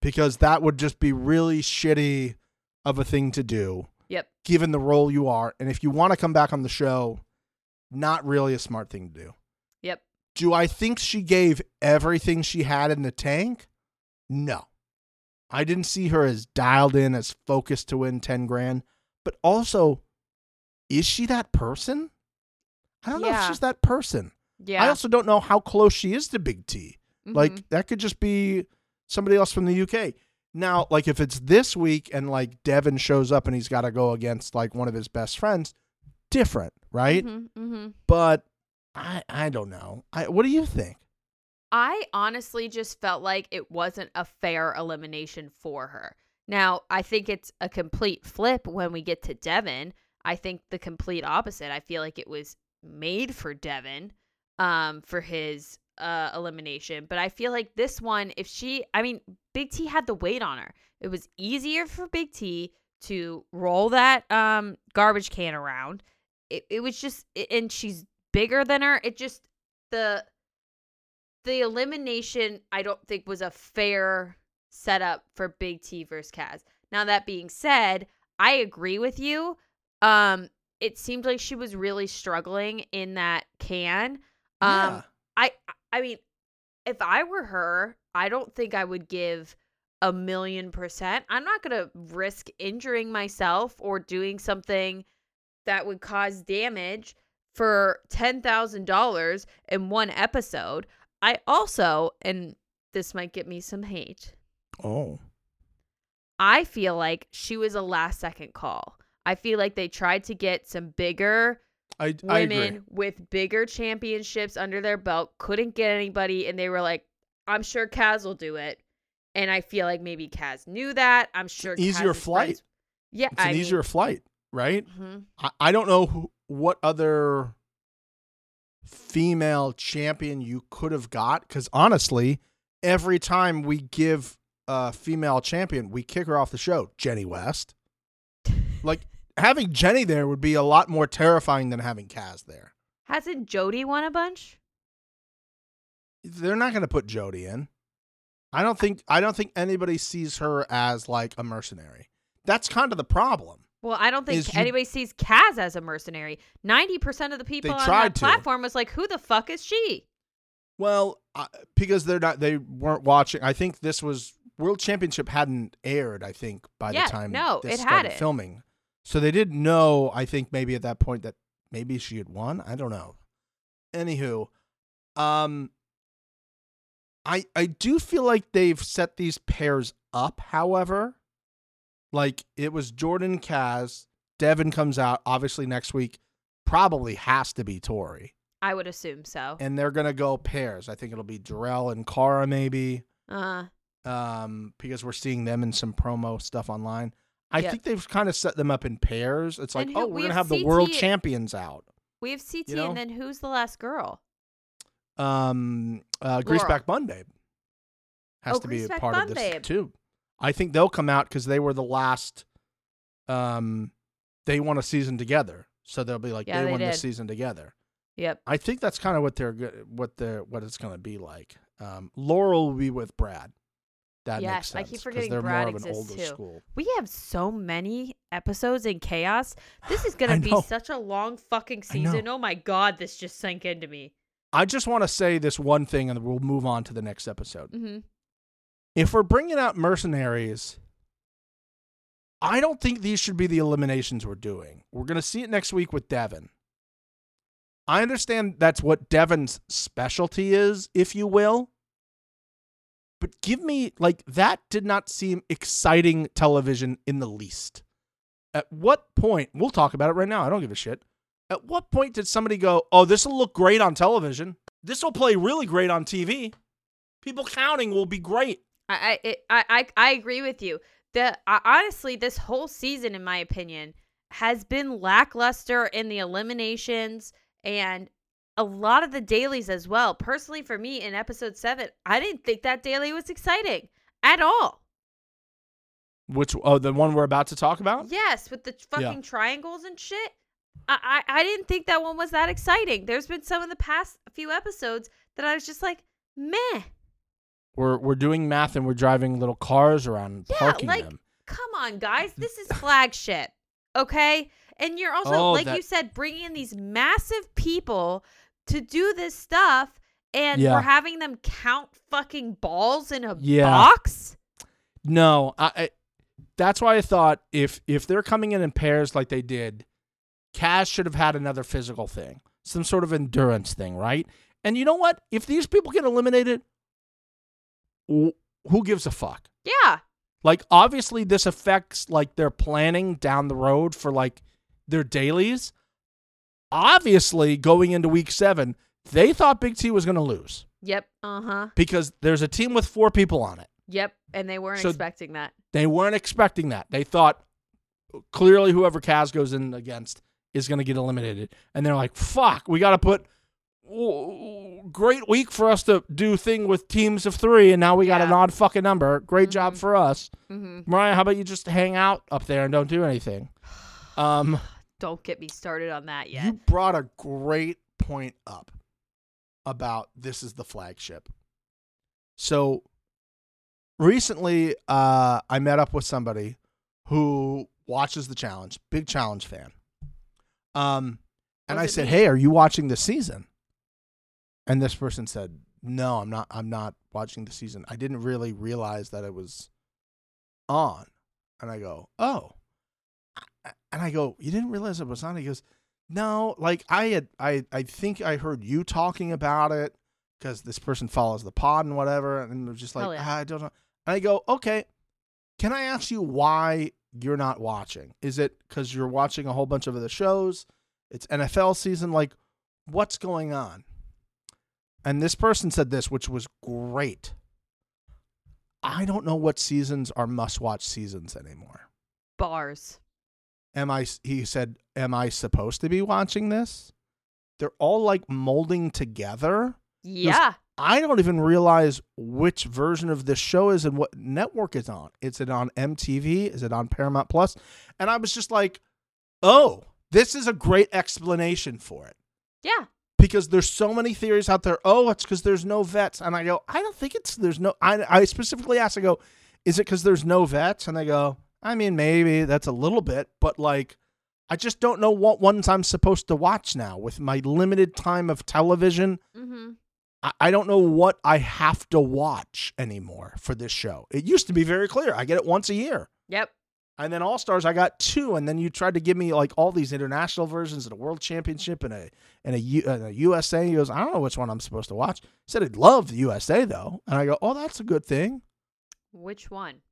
because that would just be really shitty of a thing to do yep given the role you are. And if you want to come back on the show, not really a smart thing to do. yep Do I think she gave everything she had in the tank? No. I didn't see her as dialed in, as focused to win 10 grand. But also, is she that person? I don't know if she's that person. yeah I also don't know how close she is to Big T. Mhm. Like, that could just be somebody else from the UK. Now, like, if it's this week and, like, Devin shows up and he's got to go against, like, one of his best friends, different, right? Mhm, mhm. But I, I don't know. I, what do you think? I honestly just felt like it wasn't a fair elimination for her. Now, I think it's a complete flip when we get to Devin. I think the complete opposite. I feel like it was made for Devin um for his uh elimination, but I feel like this one if she I mean, Big T had the weight on her. It was easier for Big T to roll that um garbage can around. It it was just and she's bigger than her. It just the the elimination I don't think was a fair setup for Big T versus Kaz. Now that being said, I agree with you. Um it seemed like she was really struggling in that can. Um yeah. I I mean if I were her, I don't think I would give a million percent. I'm not going to risk injuring myself or doing something that would cause damage for $10,000 in one episode. I also, and this might get me some hate, Oh. I feel like she was a last second call. I feel like they tried to get some bigger I, I women with bigger championships under their belt couldn't get anybody and they were like i'm sure kaz will do it and i feel like maybe kaz knew that i'm sure easier flight. friends- yeah It's an I mean- easier flight, right? Mhm. I, I don't know who, what other female champion you could have got because honestly, every time we give a female champion, we kick her off the show. Jenny West, like having Jenny there would be a lot more terrifying than having Kaz there. hasn't jody won a bunch They're not going to put Jody in. I don't think. I don't think anybody sees her as like a mercenary. That's kind of the problem. well i don't think Is you- anybody sees kaz as a mercenary 90% of the people on that to. platform was like who the fuck is she Well, uh, because they're not, they weren't watching. I think this was World Championship hadn't aired. I think by Yeah, the time no, it had it. filming, so they didn't know. I think maybe at that point that maybe she had won. I don't know. Anywho, um, I I do feel like they've set these pairs up. However, like it was Jordan Kaz, Devin comes out obviously next week. Probably has to be Tori i would assume so and they're gonna go pairs. I think it'll be Darrell and Cara maybe, uh-huh um, because we're seeing them in some promo stuff online. I Yep. think they've kind of set them up in pairs. It's like, who- oh, we we're gonna have have the world champions out. we have ct You know? and then who's the last girl Um, uh, Greaseback Bun Babe has Oh, to be a part Bun of this Babe. too. I think they'll come out because they were the last. Um, they won a season together, so they'll be like Yeah, they, they won this season together. Yep. I think that's kind of what they're what they're what it's going to be like. Um, Laurel will be with Brad. That makes Yes, I keep forgetting they're Brad more of an exists, older too. school. We have so many episodes in chaos. This is gonna be such a long fucking season. Oh my god, this just sank into me. I just want to say this one thing, and we'll move on to the next episode. Mm-hmm. If we're bringing out mercenaries, I don't think these should be the eliminations we're doing. We're going to see it next week with Devin. I understand that's what Devin's specialty is, if you will. But give me, like, that did not seem exciting television in the least. At what point, we'll talk about it right now. I don't give a shit. At what point did somebody go, oh, this will look great on television? This will play really great on TV. People counting will be great. I I, I I agree with you. The honestly, this whole season, in my opinion, has been lackluster in the eliminations and a lot of the dailies as well. Personally, for me, in episode seven, I didn't think that daily was exciting at all. Which oh the one we're about to talk about? Yes, with the Yeah. fucking triangles and shit. I, I I didn't think that one was that exciting. There's been some in the past few episodes that I was just like, meh. We're we're doing math and we're driving little cars around Yeah, parking like them. come on, guys. This is flagship, okay? And you're also, Oh, like that- you said, bringing in these massive people to do this stuff, and Yeah. we're having them count fucking balls in a Yeah. box. No, I, I that's why I thought if if they're coming in in pairs like they did, Cash should have had another physical thing, some sort of endurance thing, right? And you know what? If these people get eliminated, who gives a fuck? Yeah, Like obviously this affects like their planning down the road for like their dailies. Obviously, going into week 7, they thought Big T was going to lose yep, uh huh, because there's a team with 4 people on it. yep. And they weren't So- expecting that. They weren't expecting that. They thought clearly whoever Kaz goes in against is going to get eliminated. And they're like, fuck, we got to put great week for us to do thing with teams of three. And now we got an odd fucking number. Great job Mhm. for us. Mm-hmm. Mariah, how about you just hang out up there and don't do anything? Um, Don't get me started on that yet. You brought a great point up about this is the flagship. So recently, uh, I met up with somebody who watches the challenge, big challenge fan. Um, and I said, me? "Hey, are you watching this season?" And this person said, "No, I'm not. I'm not watching the season. I didn't really realize that it was on." And I go, "Oh." And I go, "You didn't realize it was on?" He goes, "No, like I had I I think I heard you talking about it because this person follows the pod and whatever." And they're just like, yeah. "Ah, "I don't know." And I go, "Okay, can I ask you why you're not watching? Is it because you're watching a whole bunch of other shows? It's NFL season. Like, what's going on? And this person said this, which was great. I don't know what seasons are must watch seasons anymore. Bars. Am I, he said, am I supposed to be watching this? They're all like molding together. Yeah. I don't even realize which version of this show is and what network it's on. Is it on MTV? Is it on Paramount Plus? And I was just like, oh, this is a great explanation for it. Yeah. Because there's so many theories out there. Oh, it's because there's no vets. And I go, I don't think it's there's no I I specifically asked, I go, is it because there's no vets? And they go, I mean, maybe that's a little bit, but like I just don't know what ones I'm supposed to watch now with my limited time of television. Mm-hmm. I- I don't know what I have to watch anymore for this show. It used to be very clear. I get it once a year. Yep. And then All Stars, I got two. And then you tried to give me like all these international versions of the World Championship and a and a, U, and a USA. He goes, I don't know which one I'm supposed to watch. He said he'd love the USA though. And I go, oh, that's a good thing. Which one?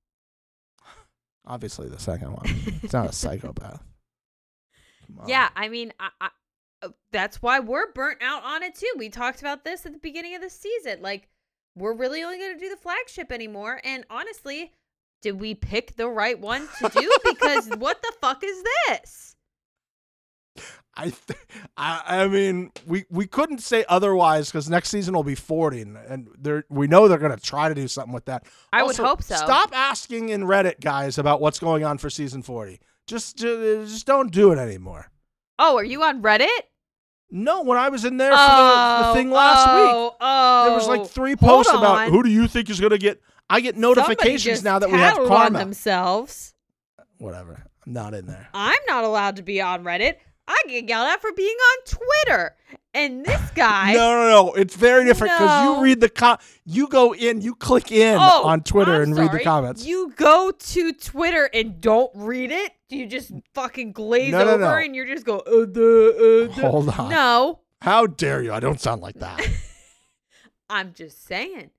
Obviously, the second one. It's not a psychopath. Yeah, I mean, I, I, uh, that's why we're burnt out on it too. We talked about this at the beginning of the season. Like, we're really only going to do the flagship anymore. And honestly, did we pick the right one to do? Because what the fuck is this? I, th- I, I mean, we, we couldn't say otherwise because next season will be 40, and, and they're, we know they're going to try to do something with that. I would hope so. Stop asking in Reddit, guys, about what's going on for season 40. Just, just, just don't do it anymore. Oh, are you on Reddit? No, when I was in there for oh, the, the oh, thing last oh, week, oh, Oh, there was like oh. three Hold posts about who do you think is going to get. I get notifications now that we have karma. themselves. Whatever. I'm not in there. I'm not allowed to be on Reddit. I get yelled at for being on Twitter. And this guy. no, no, no. It's very different because No. you read the com. You go in, you click in Oh, on Twitter I'm and read the comments. You go to Twitter and don't read it? You just fucking glaze No, no, over and you're just go, uh, duh, uh, duh. Hold on. No, How dare you? I don't sound like that. I'm just saying.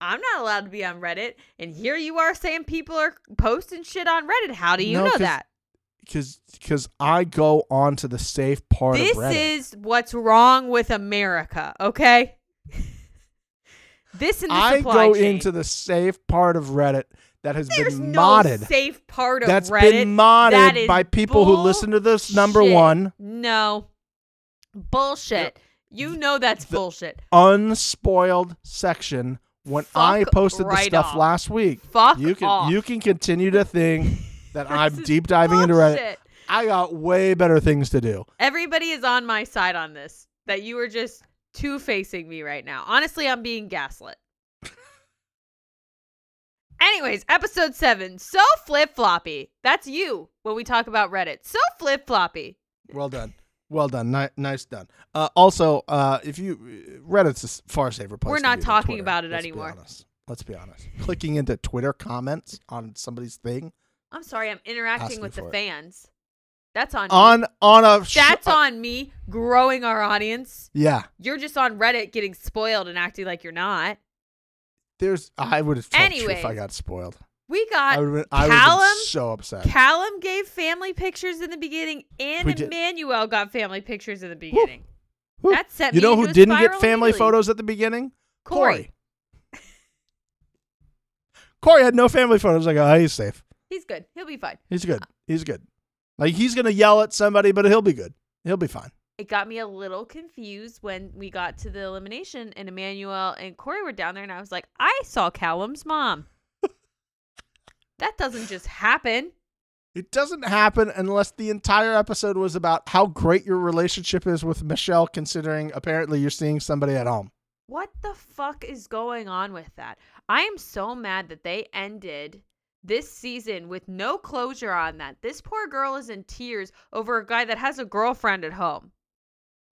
I'm not allowed to be on Reddit. And here you are saying people are posting shit on Reddit. How do you No, know that? Because because I go on to the safe part This of Reddit. This is what's wrong with America, okay? this and the I go chain. into the safe part of Reddit that has There's been no modded. safe part of That's Reddit. been modded by people who listen to this number one No. Bullshit. You know that's The- bullshit. unspoiled section when I Fuck posted the stuff off. last week. Fuck You can off. you can continue to think that I'm deep diving into Reddit. I got way better things to do. Everybody is on my side on this. That you are just two facing me right now. Honestly, I'm being gaslit. Anyways, episode seven. So flip floppy. That's you when we talk about Reddit. So flip floppy. Well done. Well done. Ni- nice done. Uh, also, uh, if you Reddit's a far safer place. We're not be talking about it Let's be anymore. honest. Let's be honest. Clicking into Twitter comments on somebody's thing I'm sorry, I'm interacting with the it. fans. That's on me. on on a sh- That's uh, on me growing our audience. yeah. You're just on Reddit getting spoiled and acting like you're not. There's I would have you if I got spoiled. We got I would Callum- so upset. Callum gave family pictures in the beginning, and We did. Emmanuel got family pictures in the beginning. That set you know who didn't get family immediately. photos at the beginning? Corey. Corey had no family photos. I go, oh, he's safe. He's good. He'll be fine. He's good. Uh, he's good. Like he's gonna yell at somebody, but he'll be good. He'll be fine. It got me a little confused when we got to the elimination, and Emmanuel and Corey were down there, and I was like, I saw Callum's mom. that doesn't just happen. It doesn't happen unless the entire episode was about how great your relationship is with Michelle, considering apparently you're seeing somebody at home. What the fuck is going on with that? I am so mad that they ended this season with no closure on that. This poor girl is in tears over a guy that has a girlfriend at home.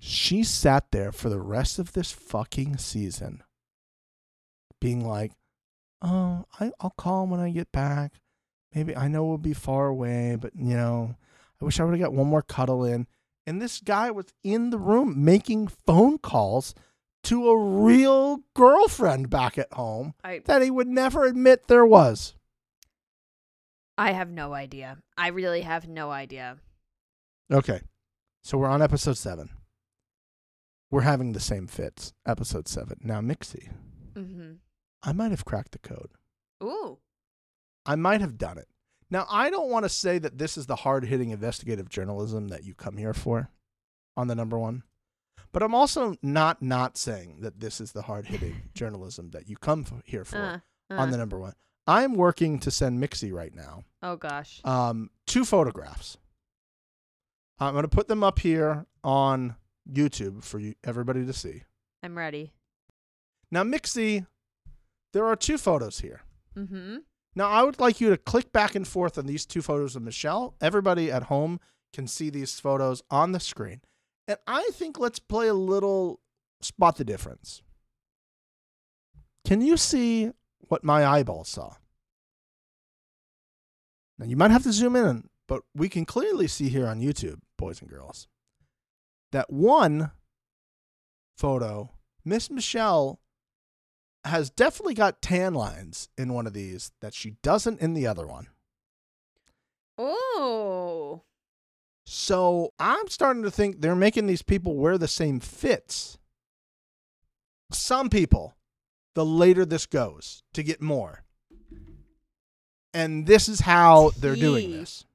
She sat there for the rest of this fucking season, being like, "Oh, I, I'll call him when I get back. Maybe I know we'll be far away, but you know, I wish I would have got one more cuddle in." And this guy was in the room making phone calls to a real girlfriend back at home I that he would never admit there was. I have no idea. I really have no idea. Okay. So we're on episode seven. We're having the same fits. Episode seven. Now, Mixie, Mm-hmm. I might have cracked the code. Ooh. I might have done it. Now, I don't want to say that this is the hard hitting investigative journalism that you come here for on the number one, but I'm also not not saying that this is the hard hitting journalism that you come here for Uh, on uh. the number one. I'm working to send Mixie right now Oh gosh. um, two photographs. I'm going to put them up here on YouTube for you, everybody to see. I'm ready. Now, Mixie, there are two photos here. Mm-hmm. Now, I would like you to click back and forth on these two photos of Michelle. Everybody at home can see these photos on the screen. And I think let's play a little spot the difference. Can you see what my eyeball saw? Now, you might have to zoom in, but we can clearly see here on YouTube, boys and girls, that one photo, Miss Michelle has definitely got tan lines in one of these that she doesn't in the other one. Oh. So I'm starting to think they're making these people wear the same fits. Some people, the later this goes, to get more. And this is how they're doing this.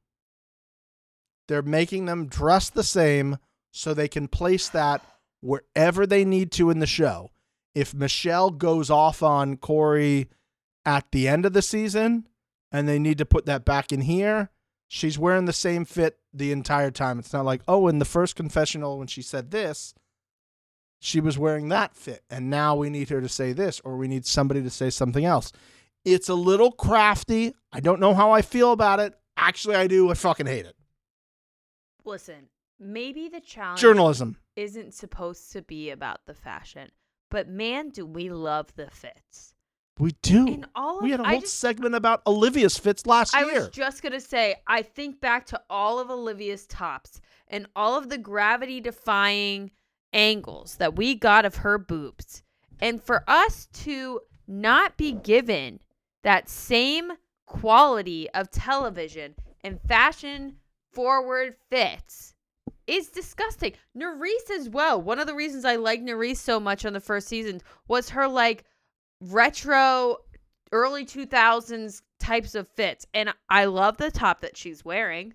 They're making them dress the same so they can place that wherever they need to in the show. If Michelle goes off on Corey at the end of the season and they need to put that back in here, she's wearing the same fit the entire time. It's not like, oh, in the first confessional when she said this, she was wearing that fit. And now we need her to say this, or we need somebody to say something else. It's a little crafty. I don't know how I feel about it. Actually, I do. I fucking hate it. Listen, maybe the challenge Journalism. isn't supposed to be about the fashion, but man, do we love the fits. We do. And all of, we had a whole just, segment about Olivia's fits last I year. I was just gonna say, I think back to all of Olivia's tops and all of the gravity defying angles that we got of her boobs. And for us to not be given that same quality of television and fashion forward fits is disgusting. Nurys as well. One of the reasons I like Nurys so much on the first season was her like retro early 2000s types of fits. And I love the top that she's wearing.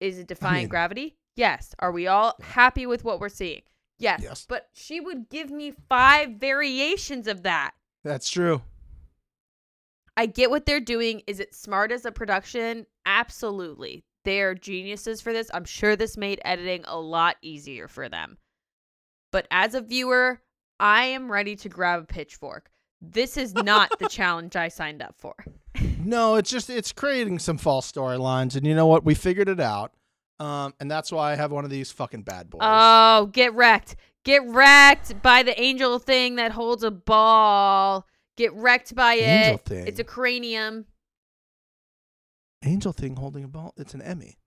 Is it defying mean- gravity? Yes. Are we all happy with what we're seeing? Yes. Yes. But she would give me five variations of that. That's true. I get what they're doing. Is it smart as a production? Absolutely. They're geniuses for this. I'm sure this made editing a lot easier for them. But as a viewer, I am ready to grab a pitchfork. This is not the challenge I signed up for. No, it's just it's creating some false storylines, and you know what? We figured it out, um, and that's why I have one of these fucking bad boys. Oh, get wrecked. Get wrecked by the angel thing that holds a ball. Get wrecked by Angel it. thing. It's a cranium. Angel thing holding a ball. It's an Emmy.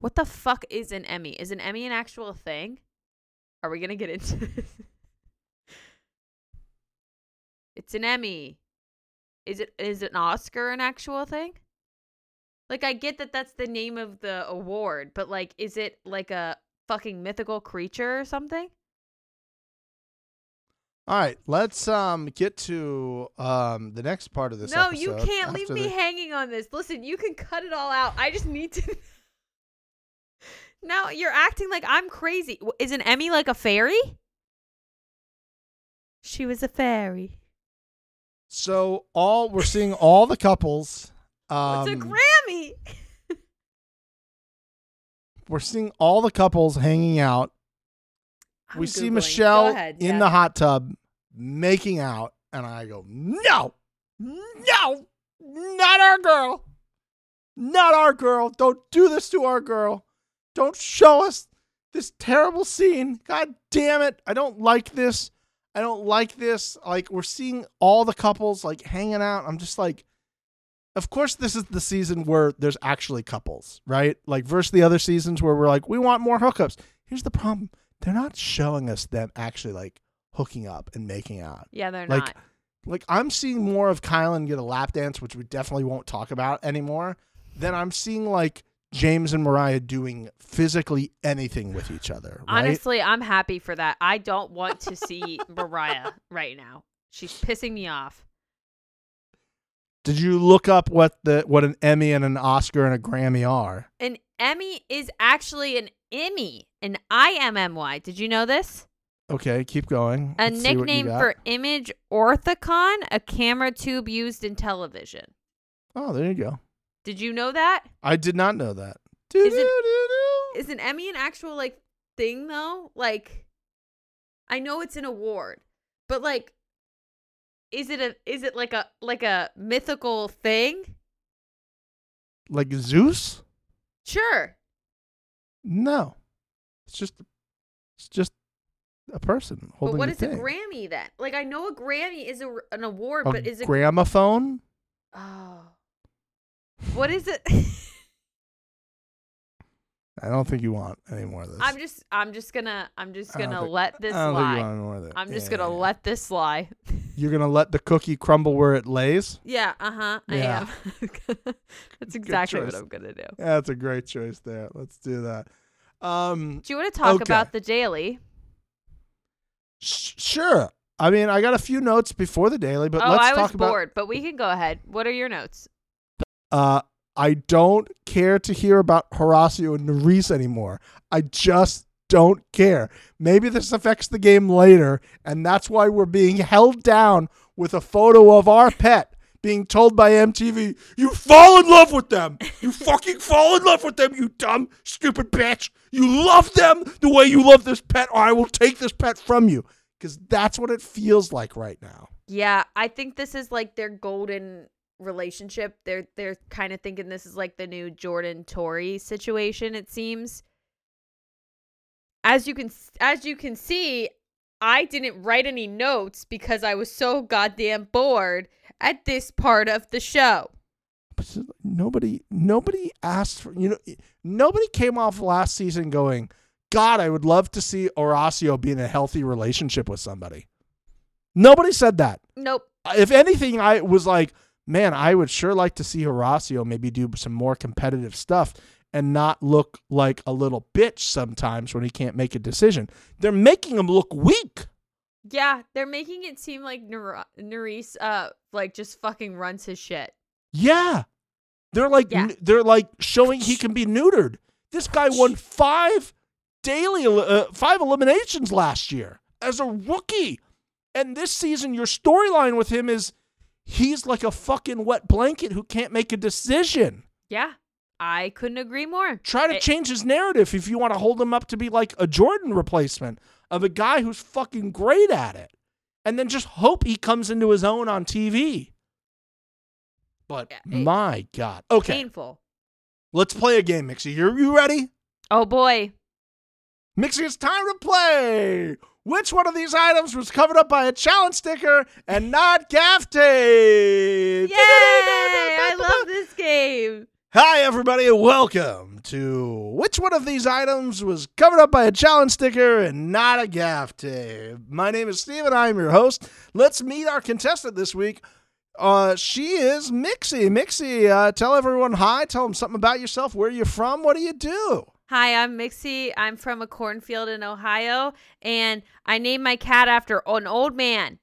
What the fuck is an Emmy? Is an Emmy an actual thing? Are we gonna get into this? it's an Emmy. Is it is an Oscar an actual thing? Like I get that that's the name of the award, but like is it like a fucking mythical creature or something? All right, let's um get to um the next part of this. no, you can't leave me the- hanging on this. Listen, you can cut it all out. I just need to Now you're acting like I'm crazy. Is an Emmy like a fairy? She was a fairy. So all we're seeing all the couples. Um, It's a Grammy. we're seeing all the couples hanging out. I'm we see Michelle ahead, in yeah. the hot tub making out, and I go, no, no, not our girl, not our girl. Don't do this to our girl. Don't show us this terrible scene. God damn it! I don't like this. I don't like this. Like we're seeing all the couples like hanging out. I'm just like. Of course, this is the season where there's actually couples, right? Like versus the other seasons where we're like, we want more hookups. Here's the problem: they're not showing us them actually like hooking up and making out. Yeah, they're Like, not. Like I'm seeing more of Kyland get a lap dance, which we definitely won't talk about anymore. Than I'm seeing like James and Mariah doing physically anything with each other. Right? Honestly, I'm happy for that. I don't want to see Mariah right now. She's pissing me off. Did you look up what the what an Emmy and an Oscar and a Grammy are? An Emmy is actually an Emmy, an I M M Y. Did you know this? Okay, keep going. A Let's see what you nickname for image orthicon, a camera tube used in television. Oh, there you go. Did you know that? I did not know that. Is it- Is an Emmy an actual like thing though? Like I know it's an award, but like is it a is it like a like a mythical thing? like Zeus? Sure. No, it's just it's just a person holding But what the is thing. a Grammy then? Like I know a Grammy is a, an award, A but is it a gramophone? Oh. What is it? I don't think you want any more of this. I'm just I'm just gonna I'm just gonna let this I don't think you lie. want any more of this. I'm just gonna yeah, let this slide. You're gonna let the cookie crumble where it lays. Yeah, uh-huh. Yeah. I am. That's exactly what. I'm gonna do. That's a great choice there. Let's do that. Um, Do you want to talk Okay. about the daily? sh- sure. I mean, I got a few notes before the daily, but oh, let's I was talk about. bored, but we can go ahead. What are your notes? Uh, I don't care to hear about Horacio and Nurys anymore. I just don't care. Maybe this affects the game later, and that's why we're being held down with a photo of our pet being told by MTV, you fall in love with them. You fucking fall in love with them, you dumb, stupid bitch. You love them the way you love this pet, or I will take this pet from you. Because that's what it feels like right now. Yeah, I think this is like their golden relationship. They're they're kind of thinking this is like the new Jordan Tory situation. It seems. As you can as you can see, I didn't write any notes because I was so goddamn bored at this part of the show. But nobody, nobody asked for you know, nobody came off last season going, God, I would love to see Horacio be in a healthy relationship with somebody. Nobody said that. Nope. Uh, if anything, I was like, man, I would sure like to see Horacio maybe do some more competitive stuff and not look like a little bitch sometimes when he can't make a decision. They're making him look weak. Yeah, they're making it seem like Ner- Nurys, uh, like just fucking runs his shit. Yeah. They're like Yeah. they're like showing he can be neutered. This guy won 5 daily uh, 5 eliminations last year as a rookie. And this season your storyline with him is he's like a fucking wet blanket who can't make a decision. Yeah, I couldn't agree more. Try to It- change his narrative if you want to hold him up to be like a Jordan replacement of a guy who's fucking great at it. And then just hope he comes into his own on TV. But it- eh, my God. Okay. Painful. Let's play a game, Mixie. You you ready? Oh boy. Mixie, it's time to play. Which one of these items was covered up by a challenge sticker and not gaff tape? Yay! I love this game. Hi, everybody, and welcome to which one of these items was covered up by a challenge sticker and not a gaff tape? My name is Stephen. And I'm your host. Let's meet our contestant this week. Uh, she is Mixie. Mixie, uh, tell everyone hi. Tell them something about yourself. Where you from? What do you do? Hi, I'm Mixie. I'm from a cornfield in Ohio, and I named my cat after an old man,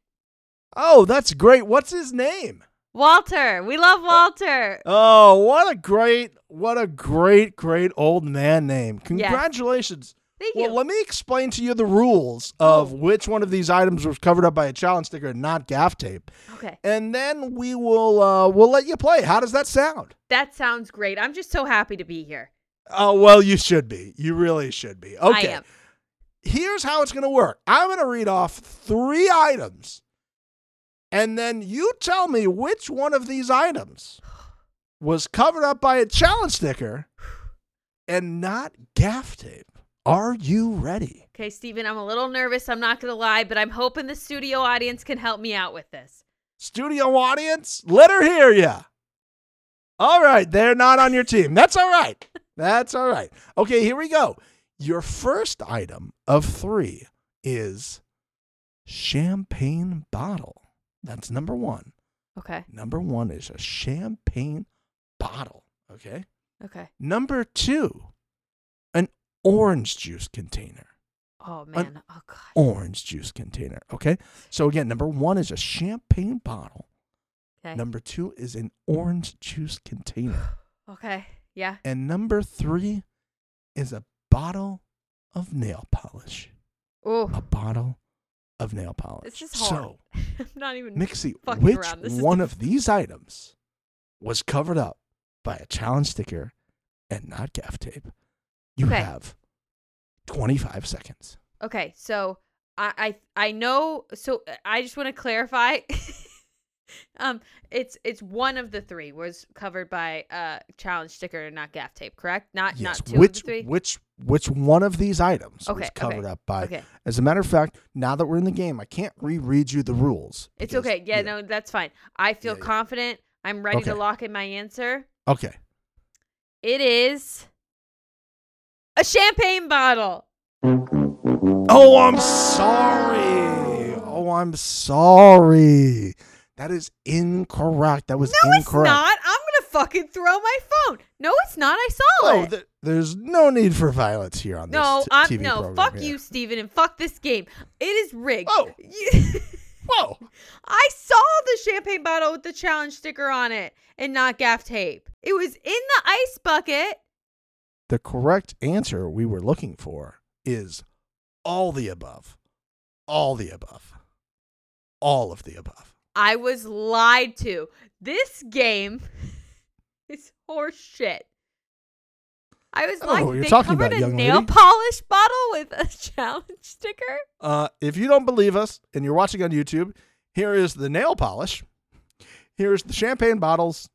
Oh, that's great. What's his name? Walter. We love Walter. Oh, what a great, what a great, great old man name. Congratulations. Thank Well, let me explain to you the rules of which one of these items was covered up by a challenge sticker and not gaff tape. okay, And then we will uh we'll let you play. How does that sound? that sounds great. I'm just so happy to be here. Oh, well, you should be. You really should be. Okay. I am. Here's how it's going to work. I'm going to read off 3 items. And then you tell me which one of these items was covered up by a challenge sticker and not gaff tape. Are you ready? Okay, Stephen, I'm a little nervous. I'm not going to lie, but I'm hoping the studio audience can help me out with this. Studio audience, let her hear ya. All right, they're not on your team. That's all right. That's all right. Okay, here we go. Your first item of three is champagne bottle. That's number one. Okay, Number one is a champagne bottle. Okay. okay. Number two, an orange juice container. Oh, man. oh, God. Orange juice container. Okay. So again, number one is a champagne bottle. Okay. Number two is an orange juice container. Okay, yeah. And number three is a bottle of nail polish. Oh, A bottle of nail polish. this is hard. So, I'm not even. Mixie, fucking which one of these items was covered up by a challenge sticker and not gaff tape? You Okay. have 25 seconds. Okay, so I I I know. So I just want to clarify. um, it's it's one of the three was covered by uh challenge sticker and not gaff tape, correct? Not Yes. not two which of the three. which which one of these items Okay, was okay, covered up by okay, As a matter of fact, now that we're in the game, I can't reread you the rules. it's okay. Yeah, no, that's fine. I feel Yeah, yeah. confident. I'm ready to lock in my answer. Okay. It is a champagne bottle. Oh, I'm sorry. Oh, I'm sorry. That is incorrect. That was No, it's incorrect. not. I'm gonna fucking throw my phone. No, it's not. I saw Oh, it. th- there's no need for violence here on no, this t- I'm TV no. program Fuck here. you, Stephen, and fuck this game. It is rigged. Oh. Whoa. I saw the champagne bottle with the challenge sticker on it and not gaff tape. It was in the ice bucket. The correct answer we were looking for is all the above. All the above. All of the above. I was lied to. This game is horseshit. I was like, know lied. what you're they talking covered about, a nail lady. polish bottle with a challenge sticker. Uh, if you don't believe us and you're watching on YouTube, here is the nail polish. Here's the champagne bottles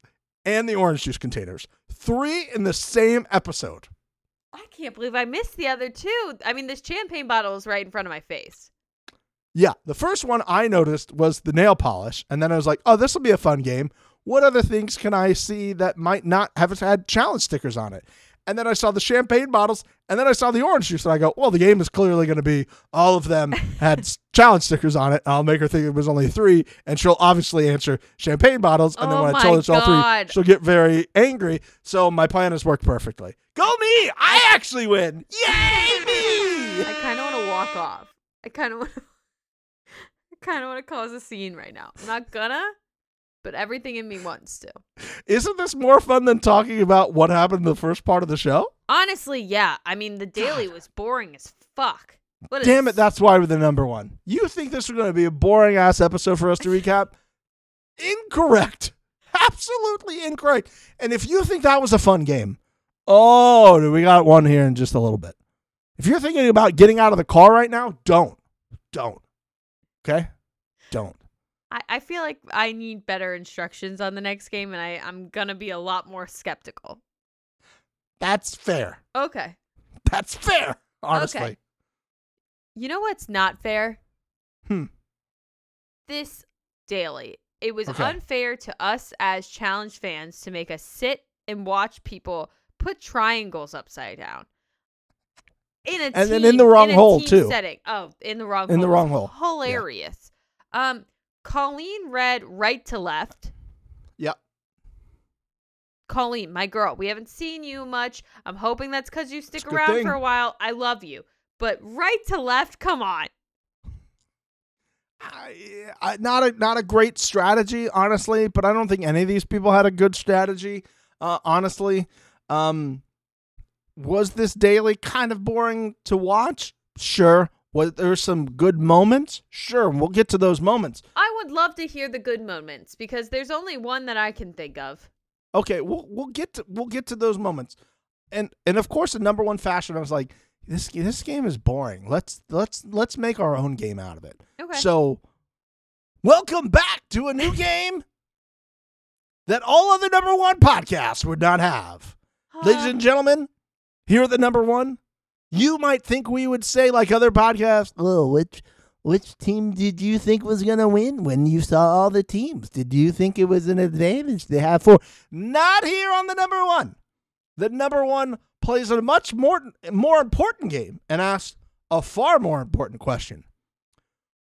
and the orange juice containers. Three in the same episode. I can't believe I missed the other two. I mean, this champagne bottle is right in front of my face. Yeah, the first one I noticed was the nail polish, and then I was like, "Oh, this will be a fun game. What other things can I see that might not have had challenge stickers on it?" And then I saw the champagne bottles, and then I saw the orange juice, and I go, "Well, the game is clearly going to be all of them had challenge stickers on it." I'll make her think it was only three, and she'll obviously answer champagne bottles. And then Oh when I my told her it's all three, God. she'll get very angry. So my plan has worked perfectly. Go me! I actually win! Yay me! I kind of want to walk off. I kind of want. I kind of want to cause a scene right now. I'm not gonna, but everything in me wants to. Isn't this more fun than talking about what happened in the first part of the show? Honestly, yeah. I mean, the daily was boring as fuck. What Damn is- it, that's why we're the number one. You think this was going to be a boring ass episode for us to recap? incorrect. Absolutely incorrect. And if you think that was a fun game, oh, we got one here in just a little bit. If you're thinking about getting out of the car right now, don't. Don't. Okay? I, I feel like I need better instructions on the next game, and I, I'm gonna be a lot more skeptical. That's fair. Okay. That's fair, honestly. Okay. You know what's not fair? Hmm. This daily. It was Okay. unfair to us as challenge fans to make us sit and watch people put triangles upside down. In a And then in the wrong a hole, team too. Setting. Oh, in the wrong In the hole. wrong It's hole. Yeah. Hilarious. Um, Colleen read right to left. Yep. Colleen, my girl, we haven't seen you much. I'm hoping that's because you stick It's a good around thing. for a while. I love you. But right to left, come on. I, I, not a not a great strategy, honestly. But I don't think any of these people had a good strategy. Uh, honestly, um, was this daily kind of boring to watch? Sure. Was there some good moments? Sure. We'll get to those moments. I would love to hear the good moments because there's only one that I can think of. Okay, we'll we'll get to we'll get to those moments, and and of course, in number one fashion, I was like, this this game is boring. Let's let's let's make our own game out of it. Okay. So, welcome back to a new game that all other number one podcasts would not have. Ladies and gentlemen, here at the number one, you might think we would say like other podcasts. Oh, which which team did you think was gonna win when you saw all the teams? Did you think it was an advantage to have four? Not here on the number one. The number one plays a much more more important game and asks a far more important question.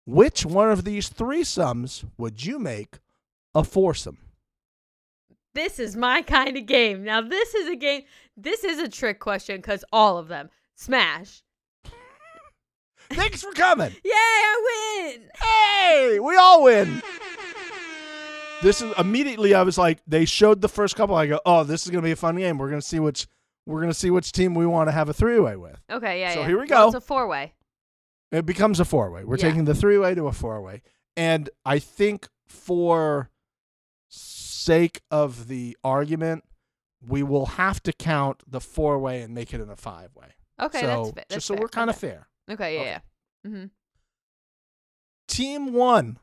Which one of these three sums would you make a foursome? this is my kind of game. Now, this is a game. This is a trick question because all of them smash. Thanks for coming. Yay! I win. Hey, we all win. This is immediately I was like, they showed the first couple. I go, oh, this is gonna be a fun game. We're gonna see which we're gonna see which team we want to have a three way with. Okay, yeah. So yeah. here we Well, go. it's a four way. It becomes a four way. We're Yeah. taking the three way to a four way, and I think for sake of the argument, we will have to count the four way and make it in a five way. Okay, so that's, fa- that's just so fair. we're kind of okay. fair. Okay, yeah, Okay. yeah. Mm-hmm. Team one,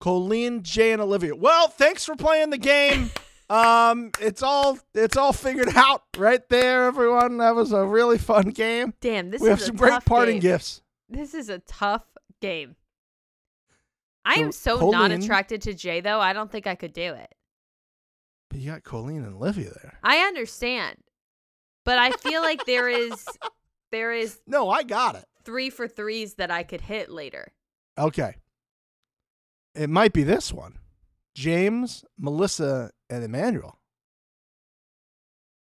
Colleen, Jay, and Olivia. Well, thanks for playing the game. um, it's all it's all figured out right there, everyone. That was a really fun game. Damn, this we is have some great parting game. gifts. This is a tough game. I So, am so not attracted to Jay though. I don't think I could do it. But you got Colleen and Olivia there. I understand, but I feel like there is there is No, I got it. Three for threes that I could hit later. Okay. It might be this one. James, Melissa, and Emmanuel.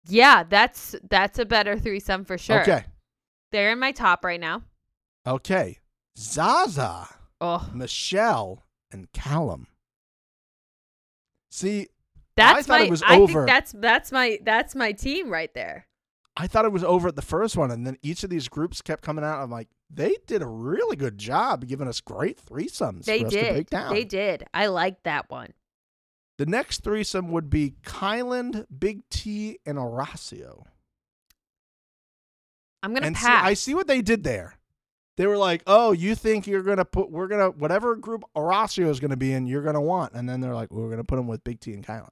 Yeah, that's that's a better threesome for sure. Okay. They're in my top right now. Okay. Zaza, Oh, Michelle, and Callum. See, that's thought my. it was I over. think that's that's my that's my team right there. I thought it was over at the first one, and then each of these groups kept coming out. I'm like, they did a really good job giving us great threesomes They for us to did. break down. They did. I like that one. The next threesome would be Kyland, Big T, and Horacio. I'm gonna and see, pass. I see what they did there. They were like, "Oh, you think you're gonna put we're gonna whatever group Horacio is gonna be in, you're gonna want," and then they're like, well, "We're gonna put him with Big T and Kyland,"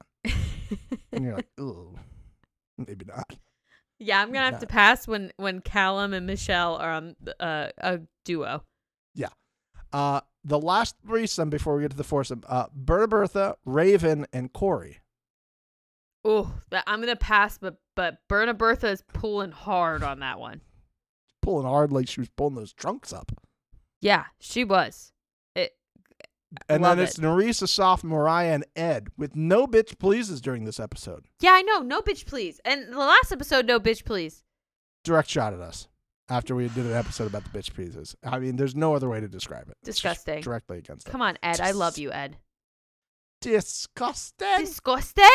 and you're like, "Ooh, maybe not." Yeah, I'm gonna have to pass when when Callum and Michelle are on uh, a duo. Yeah. Uh, the last threesome before we get to the foursome, uh, Berna Bertha, Raven, and Corey. Oh, I'm gonna pass, but but Berna Bertha is pulling hard on that one. Pulling hard like she was pulling those trunks up. Yeah, she was. It. And Love then it's it. Nurys, Asaf, Mariah, and Ed with no bitch pleases during this episode. Yeah, I know. No bitch, please. And the last episode, no bitch, please. Direct shot at us after we did an episode about the bitch pleases. I mean, there's no other way to describe it. Disgusting. Directly against Come on, Ed. I love you, Ed. Disgusting. Disgusting.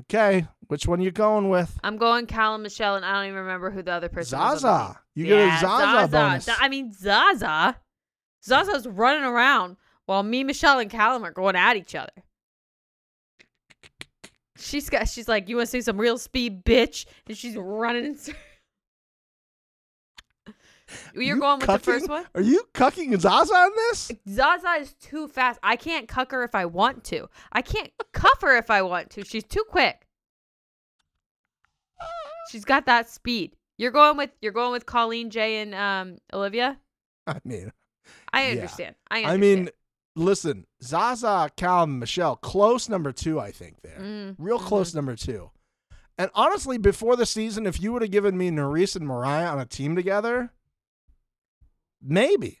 Okay, which one are you going with? I'm going Callum, Michelle, and I don't even remember who the other person the Zaza. You get a Yeah, Zaza bonus. I mean, Zaza. Zaza's running around while me, Michelle, and Callum are going at each other. She's got. She's like, "You want to see some real speed, bitch?" And she's running. In You're You going with the first one. Are you cucking Zaza on this? Zaza is too fast. I can't cuck her if I want to. I can't cuff her if I want to. She's too quick. She's got that speed. You're going with you're going with Colleen, Jay, and um Olivia. I mean, I understand. I I understand. mean, listen, Zaza, Callum, Michelle, close number two, I think there. Mm, Real mhm. close number two. And honestly, before the season, if you would have given me Nurys and Mariah on a team together, maybe.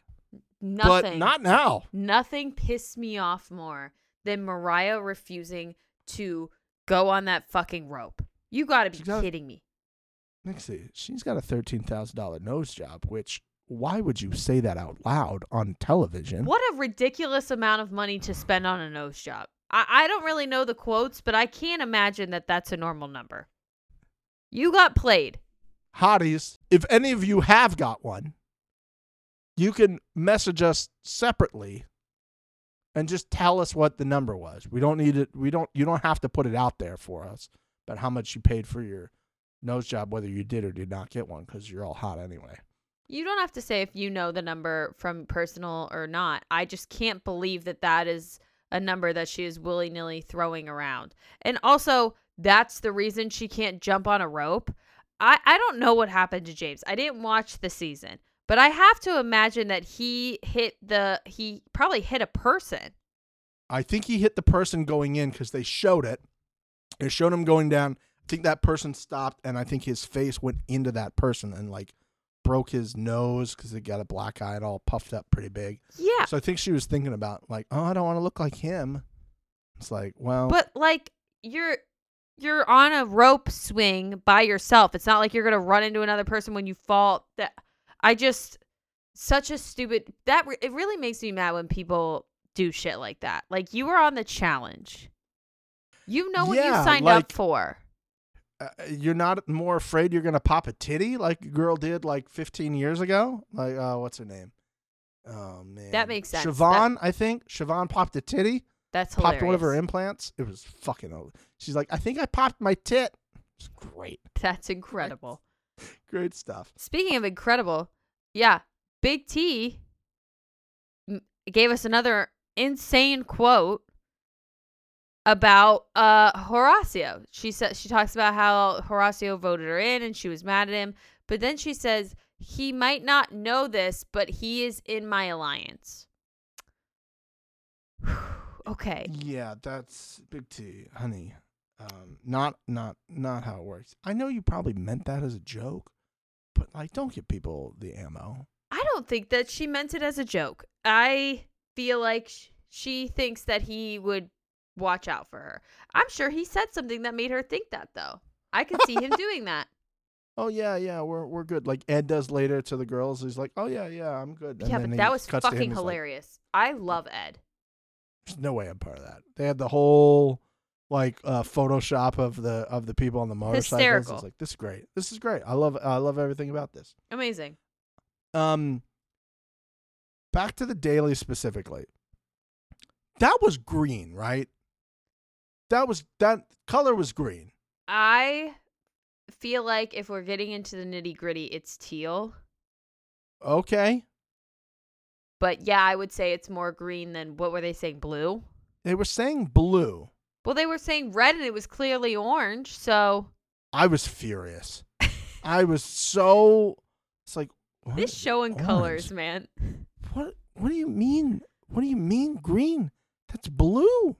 nothing. But not now. Nothing pissed me off more than Mariah refusing to go on that fucking rope. You got to be got- kidding me. Mixie, she's got a $13,000 nose job, which why would you say that out loud on television? What a ridiculous amount of money to spend on a nose job. I, I don't really know the quotes, but I can't imagine that that's a normal number. You got played. Hotties, if any of you have got one, you can message us separately and just tell us what the number was. We don't need it. We don't. You don't have to put it out there for us. But how much you paid for your nose job, whether you did or did not get one, because you're all hot anyway. You don't have to say if you know the number from personal or not. I just can't believe that that is a number that she is willy nilly throwing around. And also, that's the reason she can't jump on a rope. I, I don't know what happened to James. I didn't watch the season, but I have to imagine that he hit the, he probably hit a person. I think he hit the person going in because they showed it. They showed him going down. I think that person stopped, and I think his face went into that person and like broke his nose because he got a black eye and all puffed up pretty big. Yeah. So I think she was thinking about like, oh, I don't want to look like him. It's like, well, But like you're you're on a rope swing by yourself. It's not like you're gonna run into another person when you fall. That I just such a stupid that re- it really makes me mad when people do shit like that. Like you were on the challenge. You know what Yeah, you signed like- up for. Uh, you're not more afraid you're gonna pop a titty like a girl did like 15 years ago. Like, uh, what's her name? Oh man, That makes sense. Siobhan, I think Siobhan popped a titty. That's hilarious. popped one of her implants. It was fucking. o- She's like, I think I popped my tit. It's great, That's incredible. great stuff. Speaking of incredible, yeah, Big T gave us another insane quote about uh Horacio. She says she talks about how Horacio voted her in and she was mad at him, but then she says he might not know this, but he is in my alliance. okay. Yeah, that's big T, honey. Um, not not not how it works. I know you probably meant that as a joke, but like, don't give people the ammo. I don't think that she meant it as a joke. I feel like sh- she thinks that he would watch out for her. I'm sure he said something that made her think that, though. I could see him doing that. Oh yeah, yeah, we're we're good. Like Ed does later to the girls. He's like, oh yeah, yeah, I'm good. And yeah, but that was him, fucking he's like, hilarious. I love Ed. There's no way I'm part of that. They had the whole like uh, Photoshop of the of the people on the motorcycles. Hysterical. It's like this is great. This is great. I love I love everything about this. Amazing. Um, back to the daily specifically. That was green, right? That was that color was green. I feel like if we're getting into the nitty gritty, it's teal. Okay, But yeah, I would say it's more green than what were they saying? Blue? they were saying blue. Well, they were saying red and it was clearly orange. So I was furious. I was so. It's like what this is showing orange? colors, man. What? What do you mean? What do you mean green? That's blue.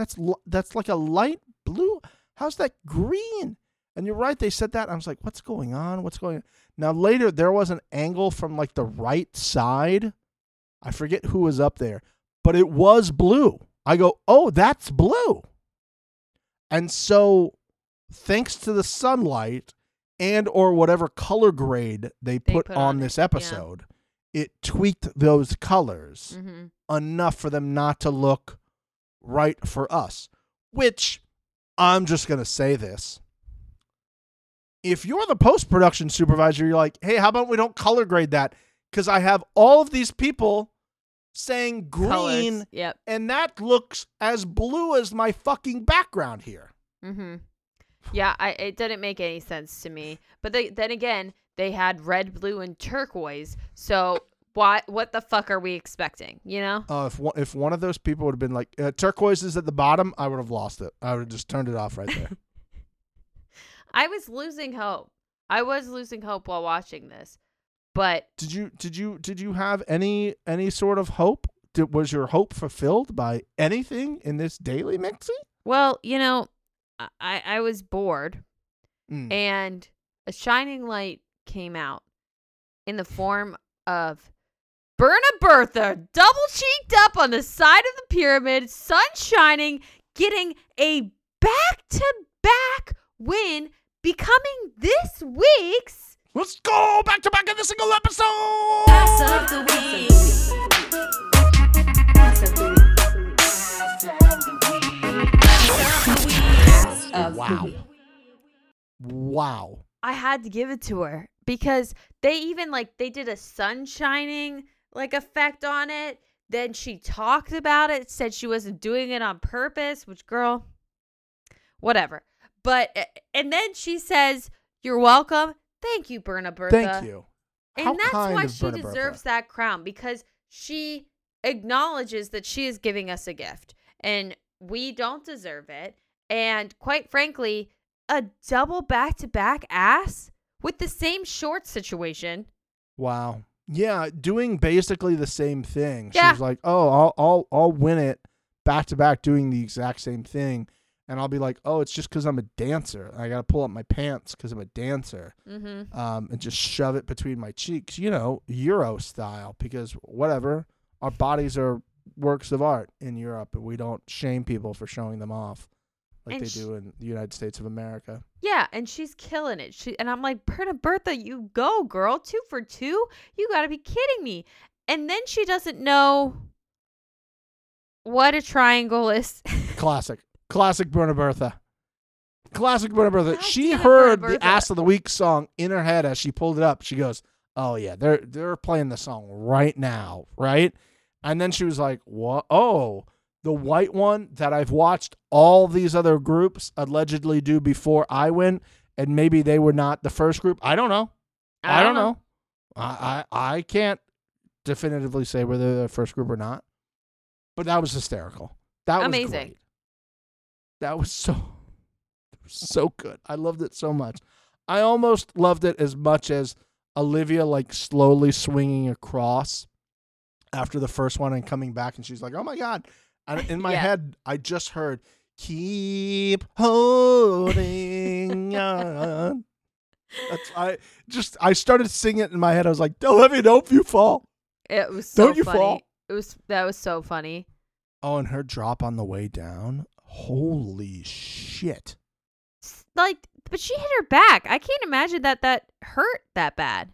That's that's like a light blue. How's that green? And you're right. They said that. I was like, what's going on? What's going on? Now later there was an angle from like the right side. I forget who was up there, but it was blue. I go, oh, that's blue. And so, thanks to the sunlight and or whatever color grade they, They put, put on, on it, this yeah. episode, it tweaked those colors hmm enough for them not to look right for us. Which I'm just going to say this. If you're the post production supervisor, you're like, hey, how about we don't color grade that? Because I have all of these people saying green, Yep. and that looks as blue as my fucking background here. Mm-hmm. Yeah, I it didn't make any sense to me. But they, then again, they had red, blue, and turquoise. So why? What the fuck are we expecting? You know? Uh, if one, if one of those people would have been like uh, turquoise is at the bottom, I would have lost it. I would have just turned it off right there. I was losing hope. I was losing hope while watching this, but did you did you did you have any any sort of hope? Did, was your hope fulfilled by anything in this daily mixie? well, you know, I I I was bored, Mm. and a shining light came out in the form of Berna Bertha, double cheeked up on the side of the pyramid, sun shining, getting a back to back win, becoming this week's. Let's go back to back in the single episode. Pass of the week. Pass of the week. Pass of the Wow. week. Wow. I had to give it to her because they even like they did a sun shining like effect on it. Then she talked about it, said she wasn't doing it on purpose, which girl, whatever. But eh, and then she says, "You're welcome. Thank you, Berna Bertha." Thank you. And How that's why she Berna Bertha. deserves that crown because she acknowledges that she is giving us a gift and we don't deserve it. And quite frankly, a double back to back ass with the same short situation. Wow. Yeah, doing basically the same thing. She Yeah. was like, "Oh, I'll I'll I'll win it back to back doing the exact same thing." And I'll be like, "Oh, it's just cuz I'm a dancer. I got to pull up my pants cuz I'm a dancer." Mm-hmm. Um and just shove it between my cheeks, you know, Euro style because whatever, our bodies are works of art in Europe and we don't shame people for showing them off like And they sh- do in the United States of America. Yeah, and she's killing it. She and I'm like, Berna Bertha, you go, girl. Two for two? You gotta be kidding me. And then she doesn't know what a triangle is. Classic. Classic Berna Bertha. Classic Berna Bertha. God she heard Berna the Ass of the Week song in her head as she pulled it up. She goes, Oh yeah, they're they're playing the song right now, right? And then she was like, What oh, the white one that I've watched all these other groups allegedly do before I win, and maybe they were not the first group. I don't know. I, don't know. I, I I can't definitively say whether they're the first group or not. But that was hysterical. That was Amazing. That was so so good. I loved it so much. I almost loved it as much as Olivia like slowly swinging across after the first one and coming back and she's like, "Oh my god." In my Yeah. head, I just heard keep holding on. That's I just I started singing it in my head. I was like, don't let me know if you fall. It was so Don't you funny. fall? It was that was so funny. Oh, and her drop on the way down. Holy shit. Like, but she hit her back. I can't imagine that that hurt that bad.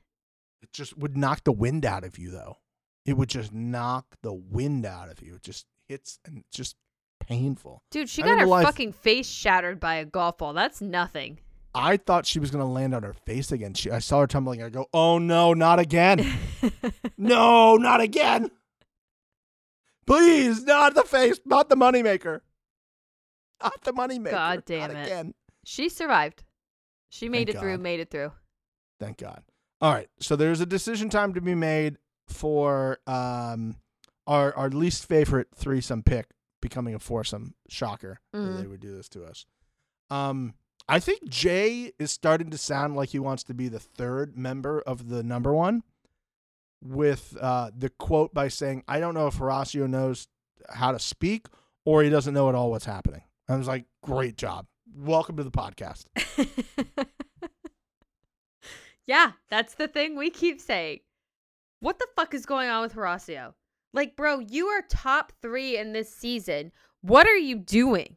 It just would knock the wind out of you though. It would just knock the wind out of you. Just hits and just painful. Dude, she I got her life- fucking face shattered by a golf ball. That's nothing. I thought she was gonna land on her face again. She, I saw her tumbling. I go, oh no, not again. no, not again. Please, not the face, not the moneymaker. Not the moneymaker. God damn not it. Again. she survived. She made Thank it through, made it through. Thank God. All right. So there's a decision time to be made for um our our least favorite threesome pick becoming a foursome. Shocker that Mhm. they would do this to us. Um I think Jay is starting to sound like he wants to be the third member of the number one with uh the quote by saying, I don't know if Horacio knows how to speak or he doesn't know at all what's happening. I was like, great job. Welcome to the podcast. yeah, that's the thing we keep saying. What the fuck is going on with Horacio? Like, bro, you are top three in this season. What are you doing?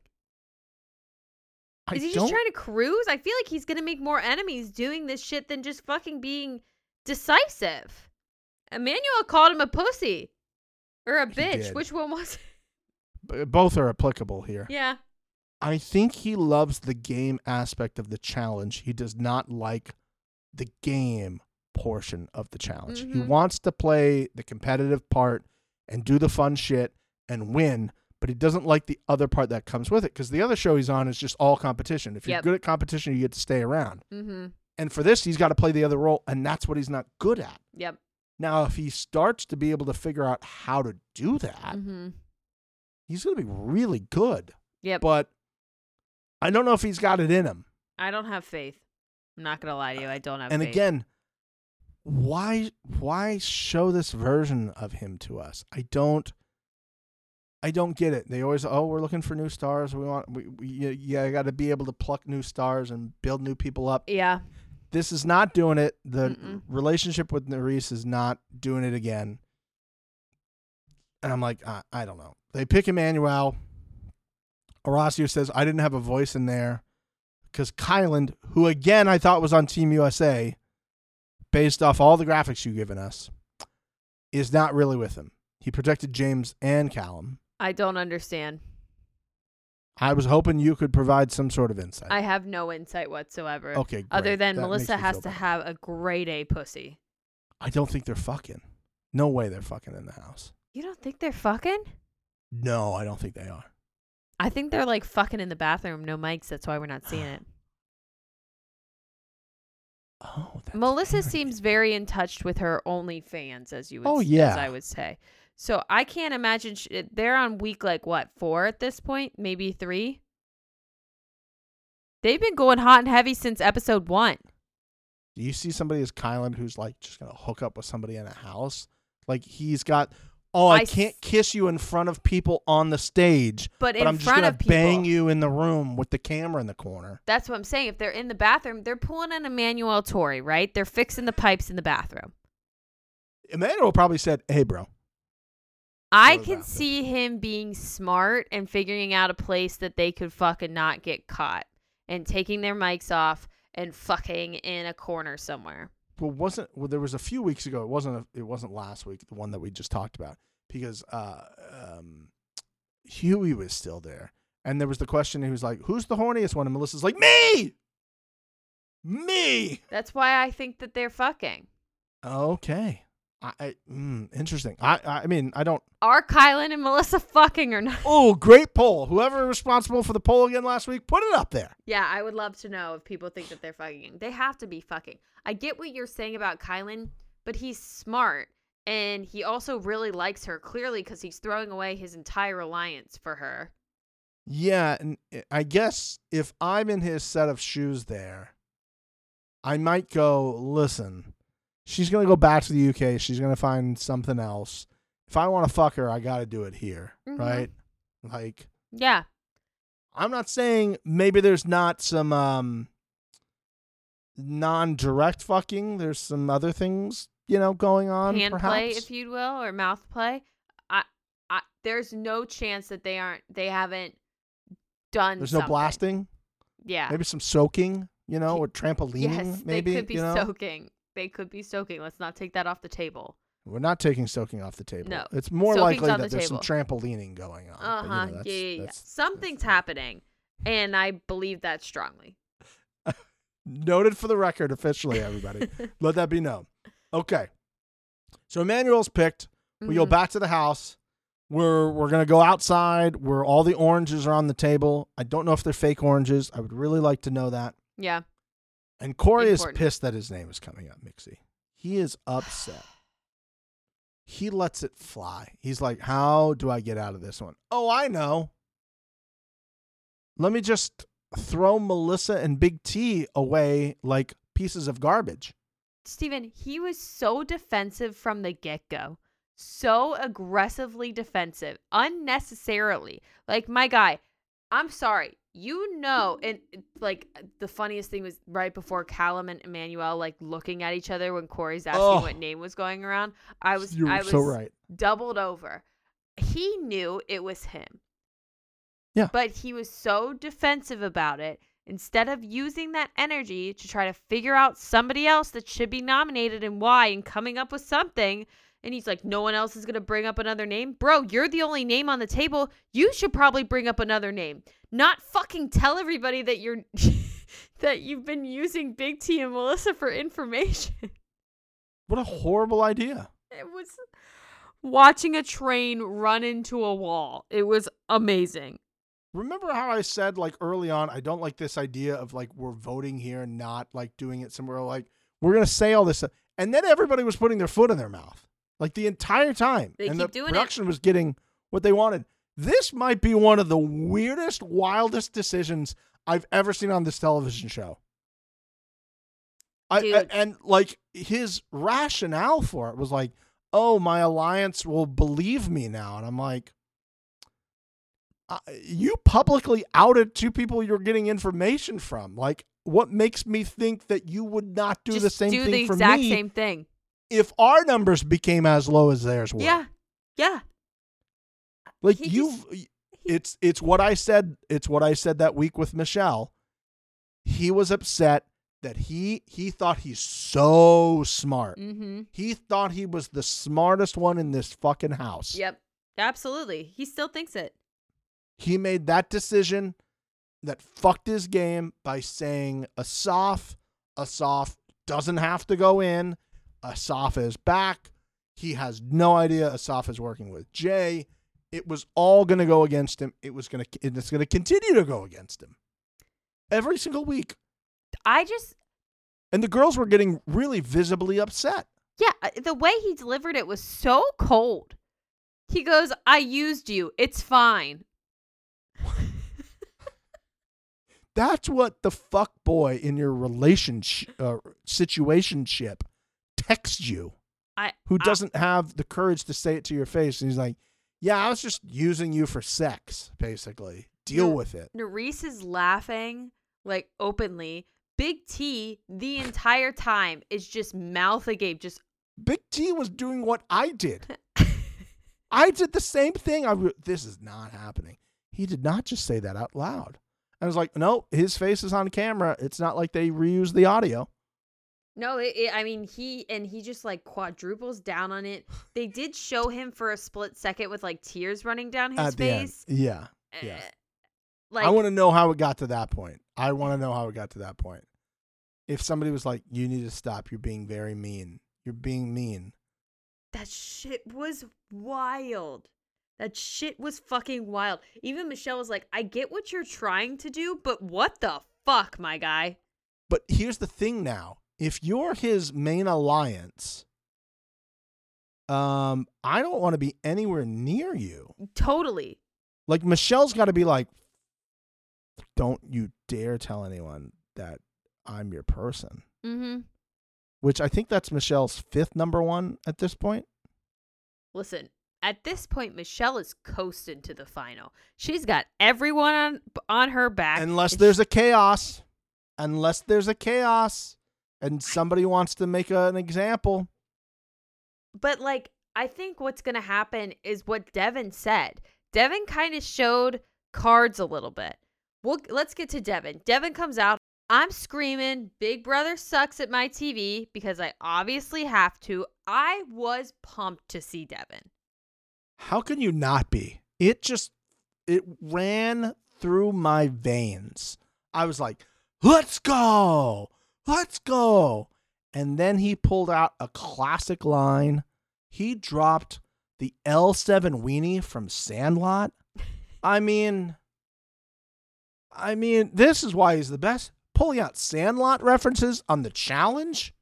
I Is he just trying to cruise? I feel like he's gonna make more enemies doing this shit than just fucking being decisive. Emmanuel called him a pussy or a bitch. Which one was? b- both are applicable here. yeah. I think he loves the game aspect of the challenge. He does not like the game portion of the challenge. He Mhm. wants to play the competitive part and do the fun shit and win, but he doesn't like the other part that comes with it because the other show he's on is just all competition. If you're Yep. good at competition, you get to stay around. Mm-hmm. And for this, he's got to play the other role, and that's what he's not good at. Yep. Now, if he starts to be able to figure out how to do that, Mm-hmm. he's going to be really good. Yep. But I don't know if he's got it in him. I don't have faith. I'm not gonna lie to you. I don't have and faith. again why why show this version of him to us? I don't i don't get it. They always oh we're looking for new stars. We want we, we you, you got to be able to pluck new stars and build new people up. Yeah. this is not doing it. The Mm-mm. relationship with Nurys is not doing it again. And i'm like I, I don't know. They pick emmanuel. Horacio says i didn't have a voice in there. Because kyland who again i thought was on team usa based off all the graphics you've given us is not really with him he protected james and callum I don't understand. i was hoping you could provide some sort of insight I have no insight whatsoever. okay Other than That Melissa has to have a grade A pussy. i don't think they're fucking no way they're fucking in the house You don't think they're fucking? no i don't think they are I think they're like fucking in the bathroom, no mics. That's why we're not seeing it. Oh, that's Melissa seems very in touch with her OnlyFans, as you would, Oh, yeah. as I would say. So I can't imagine sh- eh, they're on week like what four at this point, maybe three. They've been going hot and heavy since episode one. Do you see somebody as Kyland who's like just gonna hook up with somebody in a house? Like he's got, oh, I, I can't s- kiss you in front of people on the stage, But, but in I'm just front gonna of people, bang you in the room with the camera in the corner. That's what I'm saying. If they're in the bathroom, they're pulling an Emmanuel Tory, right? They're fixing the pipes in the bathroom. Emmanuel probably said, "Hey, bro, I can bathroom. see him being smart and figuring out a place that they could fucking not get caught and taking their mics off and fucking in a corner somewhere. Well, wasn't well, there was a few weeks ago. It wasn't. A, it wasn't last week. The one that we just talked about because uh, um, Hughie was still there, and there was the question. He was like, "Who's the horniest one?" And Melissa's like, "Me, me." That's why I think that they're fucking. Okay. I, I mm, interesting. I I mean I don't. Are Kyland and Melissa fucking or not? Oh, great poll. Whoever responsible for the poll again last week, put it up there. Yeah, I would love to know if people think that they're fucking. They have to be fucking. I get what you're saying about Kyland, but he's smart and he also really likes her clearly because he's throwing away his entire alliance for her. Yeah, and I guess if I'm in his set of shoes there, I might go, listen, she's going to go back to the UK. She's going to find something else. If I want to fuck her, I got to do it here, Mhm. right? Like, Yeah, I'm not saying maybe there's not some um non-direct fucking. There's some other things, you know, going on hand perhaps. play, if you will, or mouth play. I, I, there's no chance that they aren't. They haven't done. there's no blasting. Yeah. Maybe some soaking, you know, or trampolining yes, maybe, they could be you know? soaking. They could be soaking. Let's not take that off the table. We're not taking soaking off the table. No. It's more Soaking's likely that the there's some trampolining going on. Uh you huh. know, that's- yeah, yeah, yeah. that's- Something's happening, and I believe that strongly. Noted for the record officially, everybody. Let that be known. Okay. So Emmanuel's picked. We go Mhm. back to the house. We're we're gonna go outside where all the oranges are on the table. I don't know if they're fake oranges. I would really like to know that. Yeah. And Corey Important. is pissed that his name is coming up, Mixie. He is upset. he lets it fly. He's like, How do I get out of this one? Oh, I know. Let me just throw Melissa and Big T away like pieces of garbage. Stephen, he was so defensive from the get go. So aggressively defensive, unnecessarily. Like, my guy, I'm sorry. You know, and like the funniest thing was right before Callum and Emmanuel like looking at each other when Corey's asking Oh. what name was going around. I was You're I was so right. doubled over. He knew it was him. Yeah. But he was so defensive about it. Instead of using that energy to try to figure out somebody else that should be nominated and why and coming up with something, and he's like, no one else is going to bring up another name. Bro, you're the only name on the table. You should probably bring up another name. Not fucking tell everybody that you're. that you've been using Big T and Melissa for information. What a horrible idea. It was watching a train run into a wall. It was amazing. Remember how I said like early on, I don't like this idea of like we're voting here and not like doing it somewhere. Like we're gonna say all this, stuff. and then everybody was putting their foot in their mouth like the entire time, They and keep the doing it. production was getting what they wanted. This might be one of the weirdest, wildest decisions I've ever seen on this television show. I, I- and like his rationale for it was like, "Oh, my alliance will believe me now," and I'm like, "You publicly outed two people you're getting information from. Like, what makes me think that you would not do Just the same do thing the for exact me same thing. If our numbers became as low as theirs were?" Yeah. Yeah. Like just- it's it's what I said it's what I said that week with Michelle. He was upset that he he thought he's so smart. Mm-hmm. He thought he was the smartest one in this fucking house. Yep. Absolutely. He still thinks it. He made that decision that fucked his game by saying Asaf, Asaf doesn't have to go in. Asaf is back. He has no idea Asaf is working with Jay. It was all going to go against him. It was going to it's going to continue to go against him. Every single week. I just, And the girls were getting really visibly upset. yeah, uh, the way he delivered it was so cold. He goes, I used you. It's fine. That's what the fuck boy in your relationship uh, situationship texts you. I, who doesn't have the courage to say it to your face. And he's like, Yeah, I was just using you for sex, basically. Deal No. with it. Nurys is laughing like openly. Big T the entire time is just mouth agape, just Big T was doing what I did. I did the same thing. I re- this is not happening. He did not just say that out loud. I was like, no, his face is on camera. It's not like they reused the audio. No, it, it, I mean he and he just like quadruples down on it. They did show him for a split second with like tears running down his at the end. face. Yeah. yeah. Eh, Like I want to know how it got to that point. I want to know how it got to that point. If somebody was like, you need to stop, you're being very mean. You're being mean. that shit was wild. That shit was fucking wild. Even Michelle was like, "I get what you're trying to do, but what the fuck, my guy?" But here's the thing now. If you're his main alliance, um, I don't want to be anywhere near you. Totally. Like Michelle's got to be like, don't you dare tell anyone that I'm your person. Mm-hmm. Which I think that's Michelle's fifth number one at this point. Listen, at this point, Michelle is coasting to the final. She's got everyone on on her back. Unless there's she- a chaos. Unless there's a chaos and somebody wants to make a, an example. But like, I think what's gonna happen is what Devin said. Devin kind of showed cards a little bit. Well, let's get to Devin. Devin comes out I'm screaming, Big Brother sucks at my TV because I obviously have to. I was pumped to see Devin. How can you not be? It just it ran through my veins. I was like, "Let's go. Let's go." And then he pulled out a classic line. He dropped the L7 weenie from Sandlot. I mean I mean, this is why he's the best. Pulling out Sandlot references on the challenge.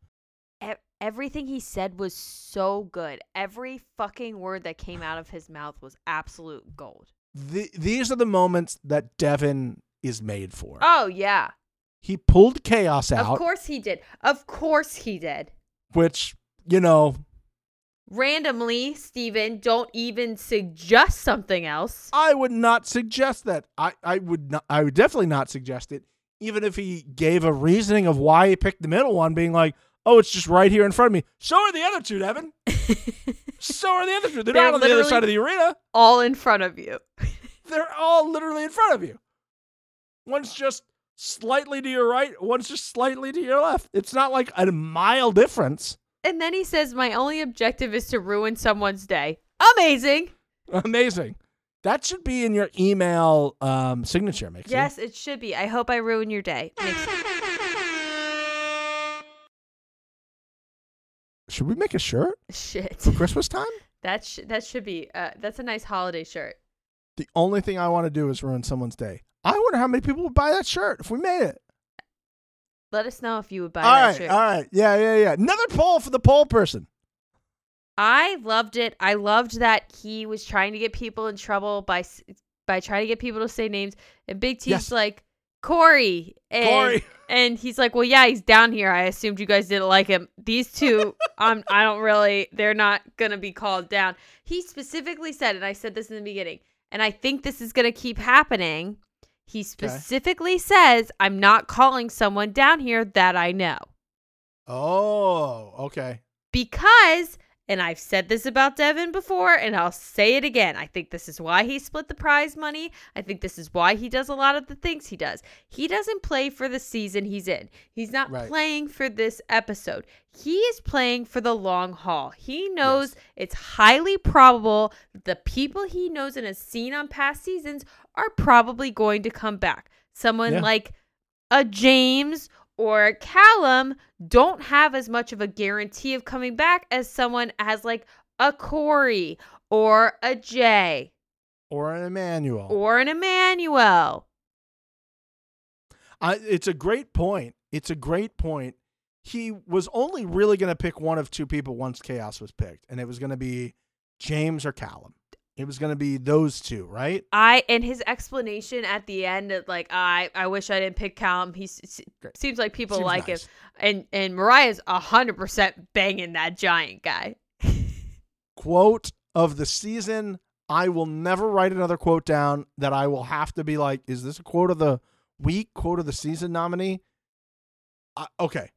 Everything he said was so good. Every fucking word that came out of his mouth was absolute gold. The, these are the moments that Devin is made for. Oh, yeah. He pulled chaos out, Of course he did. Of course he did. which, you know, Randomly, Stephen, don't even suggest something else. I would not suggest that. I, I would not I would definitely not suggest it, even if he gave a reasoning of why he picked the middle one, being like, Oh, it's just right here in front of me. So are the other two, Devin. So are the other two. They're, They're not on the other side of the arena. All in front of you. They're all literally in front of you. One's just slightly to your right, one's just slightly to your left. It's not like a mile difference. And then he says, My only objective is to ruin someone's day. Amazing. Amazing. That should be in your email um, signature, Mixie. Yes, it should be. I hope I ruin your day. Makes- Should we make a shirt Shit. for Christmas time? That sh- that should be. Uh, that's a nice holiday shirt. The only thing I want to do is ruin someone's day. I wonder how many people would buy that shirt if we made it. Let us know if you would buy all that right, shirt. all right. Yeah, yeah, yeah. Another poll for the poll person. I loved it. I loved that he was trying to get people in trouble by by trying to get people to say names. And Big T's Yes. like Corey, and, Corey. and he's like, "Well, yeah, he's down here. I assumed you guys didn't like him. These two, um, I don't really. They're not gonna be called down." He specifically said, and I said this in the beginning, and I think this is gonna keep happening. He specifically says, "I'm not calling someone down here that I know." Oh, okay. because and I've said this about Devin before and I'll say it again. I think this is why he split the prize money. I think this is why he does a lot of the things he does. He doesn't play for the season he's in. He's not Right. playing for this episode. He is playing for the long haul. He knows it's highly probable the people he knows and has seen on past seasons are probably going to come back. Someone Yeah. like a James or Callum don't have as much of a guarantee of coming back as someone as like a Corey or a Jay Or an Emmanuel. or an Emmanuel. I, it's a great point. It's a great point. He was only really going to pick one of two people once chaos was picked, and it was going to be James or Callum. It was going to be those two, right? I and his explanation at the end, of like I, I wish I didn't pick Callum. He s- s- Great. seems like people Seems like nice. him, and and Mariah's a hundred percent banging that giant guy. Quote of the season. I will never write another quote down that I will have to be like, is this a quote of the week, quote of the season nominee? Uh, okay.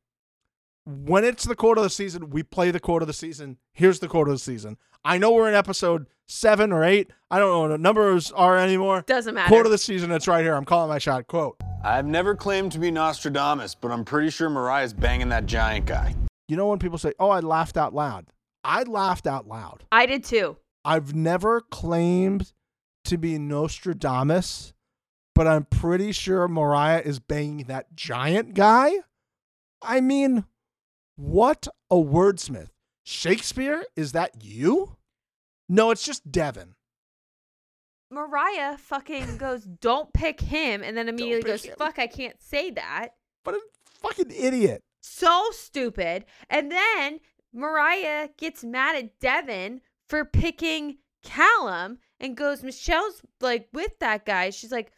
When it's the quote of the season, we play the quote of the season. Here's the quote of the season. I know we're in episode seven or eight. I don't know what the numbers are anymore. Doesn't matter. Quote of the season. It's right here. I'm calling my shot. Quote. I've never claimed to be Nostradamus, but I'm pretty sure Mariah's banging that giant guy. You know when people say, "Oh, I laughed out loud." I laughed out loud. I did too. I've never claimed to be Nostradamus, but I'm pretty sure Mariah is banging that giant guy. I mean, what a wordsmith. Shakespeare, is that you? No, it's just Devin. Mariah fucking goes, "Don't pick him," and then immediately goes, him. "Fuck, I can't say that." But a fucking idiot. so stupid. And then Mariah gets mad at Devin for picking Callum and goes, Michelle's like with that guy. She's like,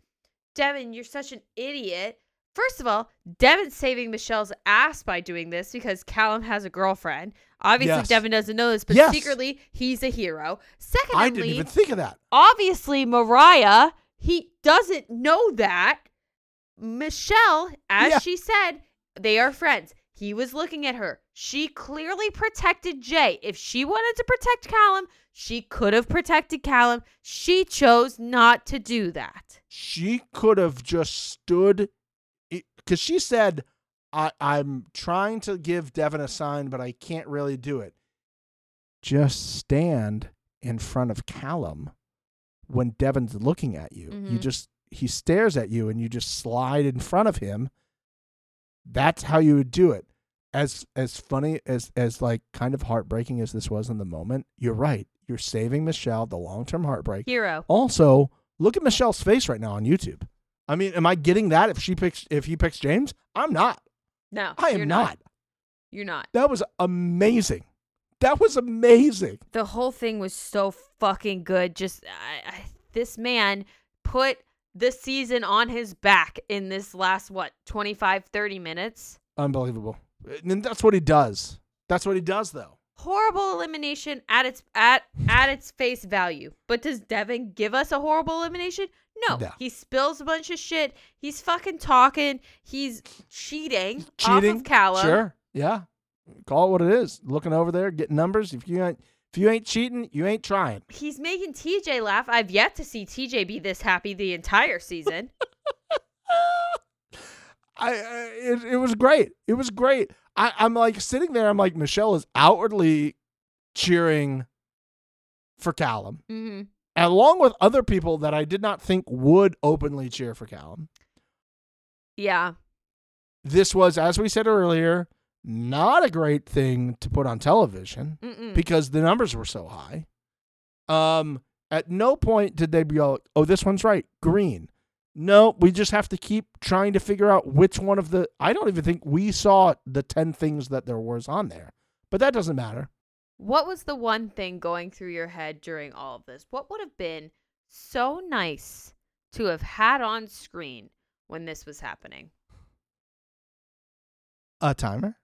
Devin, you're such an idiot. First of all, Devin's saving Michelle's ass by doing this because Callum has a girlfriend. Obviously, Yes. Devin doesn't know this, but Yes. secretly, he's a hero. Secondly, I didn't even think of that. obviously Mariah, he doesn't know that. Michelle, as Yeah. she said, they are friends. He was looking at her. She clearly protected Jay. If she wanted to protect Callum, she could have protected Callum. She chose not to do that. She could have just stood. Because she said, I, I'm trying to give Devin a sign, but I can't really do it. Just stand in front of Callum when Devin's looking at you. You Mhm. just, he stares at you and you just slide in front of him. That's how you would do it. As as funny as as like kind of heartbreaking as this was in the moment, you're right. You're saving Michelle the long term heartbreak. Hero. Also, look at Michelle's face right now on YouTube. I mean, am I getting that if she picks if he picks James? I'm not. No, I am you're not. You're not. That was amazing. That was amazing. The whole thing was so fucking good. Just I, I, this man put the season on his back in this last what 25 30 minutes. Unbelievable. And that's what he does. That's what he does though. Horrible elimination at its at at its face value. But does Devin give us a horrible elimination? No. He spills a bunch of shit. He's fucking talking. He's cheating, Cheating. off of Callum. Sure. Yeah. Call it what it is. Looking over there, getting numbers. If you ain't if you ain't cheating, you ain't trying. He's making TJ laugh. I've yet to see TJ be this happy the entire season. I, I it, it was great. It was great. I, I'm like sitting there. I'm like Michelle is outwardly cheering for Callum, hmm along with other people that I did not think would openly cheer for Callum. Yeah. This was, as we said earlier, not a great thing to put on television Mm-mm. because the numbers were so high. Um, at no point did they be all, "Oh, this one's right, green." No, we just have to keep trying to figure out which one of the. I don't even think we saw the ten things that there was on there, but that doesn't matter. What was the one thing going through your head during all of this? What would have been so nice to have had on screen when this was happening? A timer.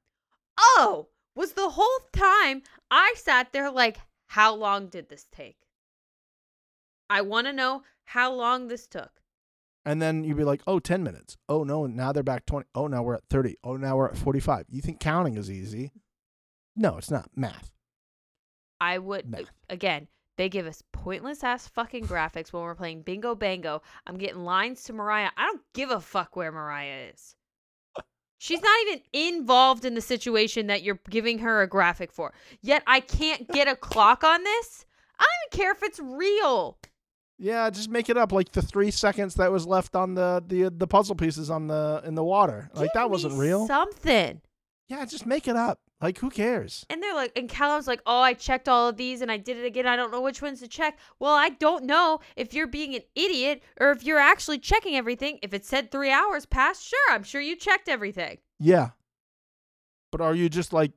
Oh, was the whole time I sat there like, how long did this take? I want to know how long this took. And then you'd be like, oh, 10 minutes. Oh, no, now they're back 20. Oh, now we're at 30. Oh, now we're at 45. You think counting is easy? No, it's not. Math. I would again. They give us pointless ass fucking graphics when we're playing Bingo Bango. I'm getting lines to Mariah. I don't give a fuck where Mariah is. She's not even involved in the situation that you're giving her a graphic for. Yet I can't get a clock on this. I don't even care if it's real. Yeah, just make it up like the three seconds that was left on the the the puzzle pieces on the in the water. Like Give that me wasn't real. Something. Yeah, just make it up. Like who cares? And they're like, and Callum's like, oh, I checked all of these and I did it again. I don't know which ones to check. Well, I don't know if you're being an idiot or if you're actually checking everything. If it said three hours passed, sure, I'm sure you checked everything. Yeah. But are you just like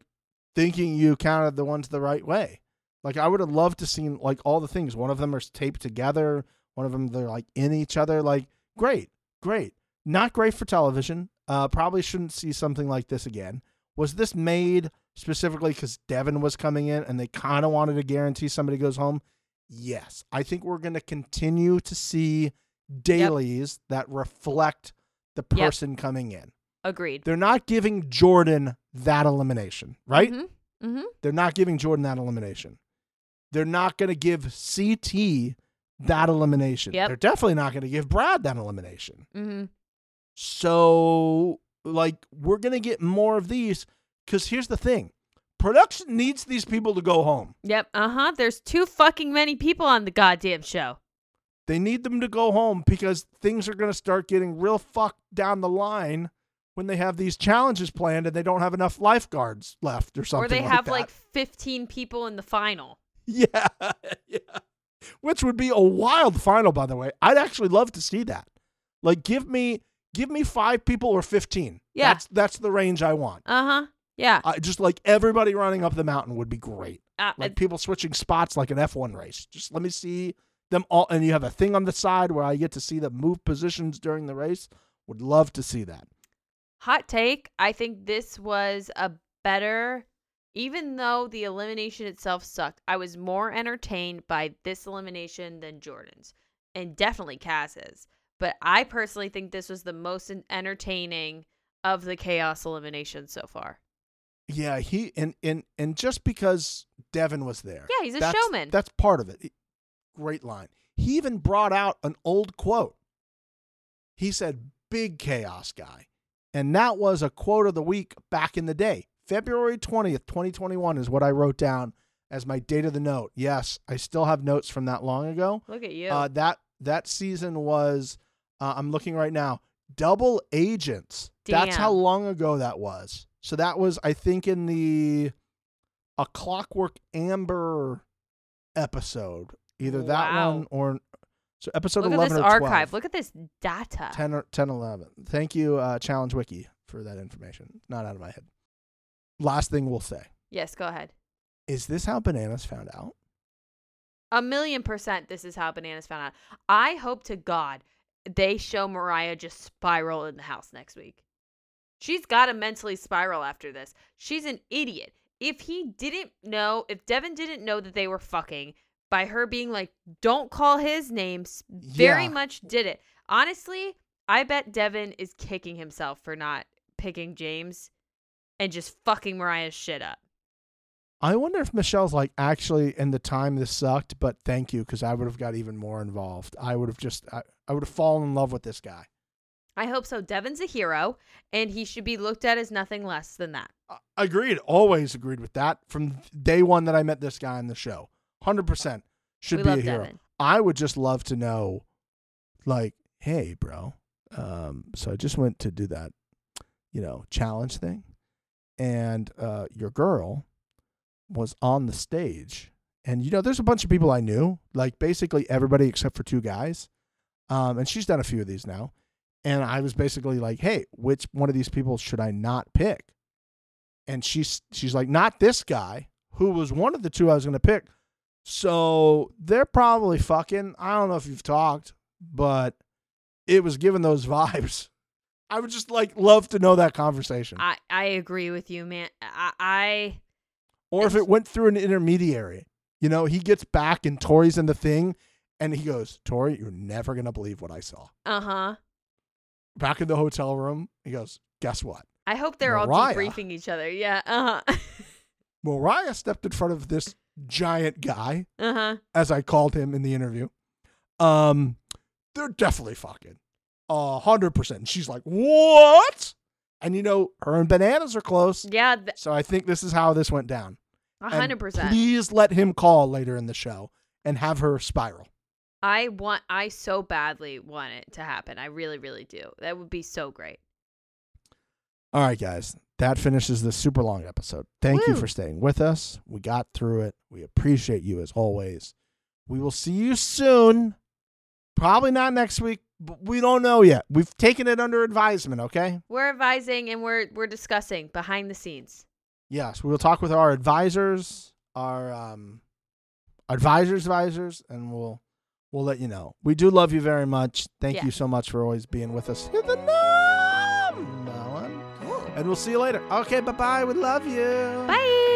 thinking you counted the ones the right way? Like I would have loved to seen like all the things. One of them are taped together. One of them they're like in each other. Like great, great. Not great for television. Uh, probably shouldn't see something like this again. Was this made specifically because Devin was coming in and they kind of wanted to guarantee somebody goes home? Yes, I think we're going to continue to see dailies that reflect the Yep. person coming in. Agreed. They're not giving Jordan that elimination, right? Mm-hmm. mm-hmm. They're not giving Jordan that elimination. They're not going to give CT that elimination. Yep. They're definitely not going to give Brad that elimination. Mm-hmm. So, like, we're going to get more of these because here's the thing production needs these people to go home. Yep. Uh huh. There's too fucking many people on the goddamn show. They need them to go home because things are going to start getting real fucked down the line when they have these challenges planned and they don't have enough lifeguards left or something. or they like have that. like 15 people in the final. Yeah, yeah. Which would be a wild final, by the way. I'd actually love to see that. Like, give me, give me five people or fifteen. Yeah. that's that's the range I want. Uh huh. Yeah. I just like everybody running up the mountain would be great. Uh, Like people switching spots, like an F one race. Just let me see them all, and you have a thing on the side where I get to see them move positions during the race. Would love to see that. hot take i think this was a better even though the elimination itself sucked i was more entertained by this elimination than jordan's and definitely Kaz's but i personally think this was the most entertaining of the chaos elimination so far Yeah, he and and and just because Devin was there. Yeah, he's a that's- showman. That's part of it. Great line. He even brought out an old quote. He said, "Big chaos guy." And that was a quote of the week back in the day. February 20th, 2021 is what I wrote down as my date of the note. Yes, I still have notes from that long ago. Look at you. Uh, that that season was uh, I'm looking right now. Double Agents. That's how long ago that was. So that was I think in the a Clockwork Amber episode. Either that Wow. one or so episode Look at 11 this or archive. 12. Look at this data. 10 or 10 11. Thank you uh, Challenge Wiki for that information. Not out of my head. Last thing we'll say. Yes, go ahead. Is this how bananas found out? A million percent this is how bananas found out. I hope to God they show Mariah just spiral in the house next week. She's got to mentally spiral after this. She's an idiot. If he didn't know, if Devin didn't know that they were fucking by her being like, don't call his name, very Yeah. much did it. Honestly, I bet Devin is kicking himself for not picking James and just fucking Mariah's shit up. I wonder if Michelle's like actually in the time this sucked, but thank you because I would have got even more involved. I would have just I, I would have fallen in love with this guy. I hope so. Devin's a hero, and he should be looked at as nothing less than that. I- Agreed. Always agreed with that from day one that I met this guy on the show. Hundred percent should We be a hero. Devin. I would just love to know, like, hey, bro. Um, so I just went to do that, you know, challenge thing, and uh, your girl was on the stage, and you know, there's a bunch of people I knew, like basically everybody except for two guys, um, and she's done a few of these now, and I was basically like, hey, which one of these people should I not pick? And she's she's like, not this guy, who was one of the two I was going to pick. So they're probably fucking. I don't know if you've talked, but it was giving those vibes. I would just like love to know that conversation, I I agree with you, man. I, I or if it went through an intermediary. You know, he gets back and Tori's in the thing, and he goes, "Tori, you're never gonna believe what I saw." uh huh. Back in the hotel room, he goes, "Guess what?" I hope they're all debriefing each other. Yeah. Uh huh. Mariah stepped in front of this giant guy, uh huh. as I called him in the interview. Um, they're definitely fucking a hundred percent. And she's like, "What?" And you know, her and bananas are close. Yeah. th- So I think this is how this went down. A hundred percent. Please let him call later in the show and have her spiral. I want. I so badly want it to happen. I really, really do. That would be so great. All right, guys. That finishes this super long episode. Thank you for staying with us. We got through it. We appreciate you as always. We will see you soon. Probably not next week, but we don't know yet. We've taken it under advisement, okay? We're advising and we're we're discussing behind the scenes. Yes, we will talk with our advisors, our um advisors advisors, and we'll we'll let you know. We do love you very much. Thank Yeah. you so much for always being with us. Hit the number one. And we'll see you later. Okay, bye bye. We love you. Bye.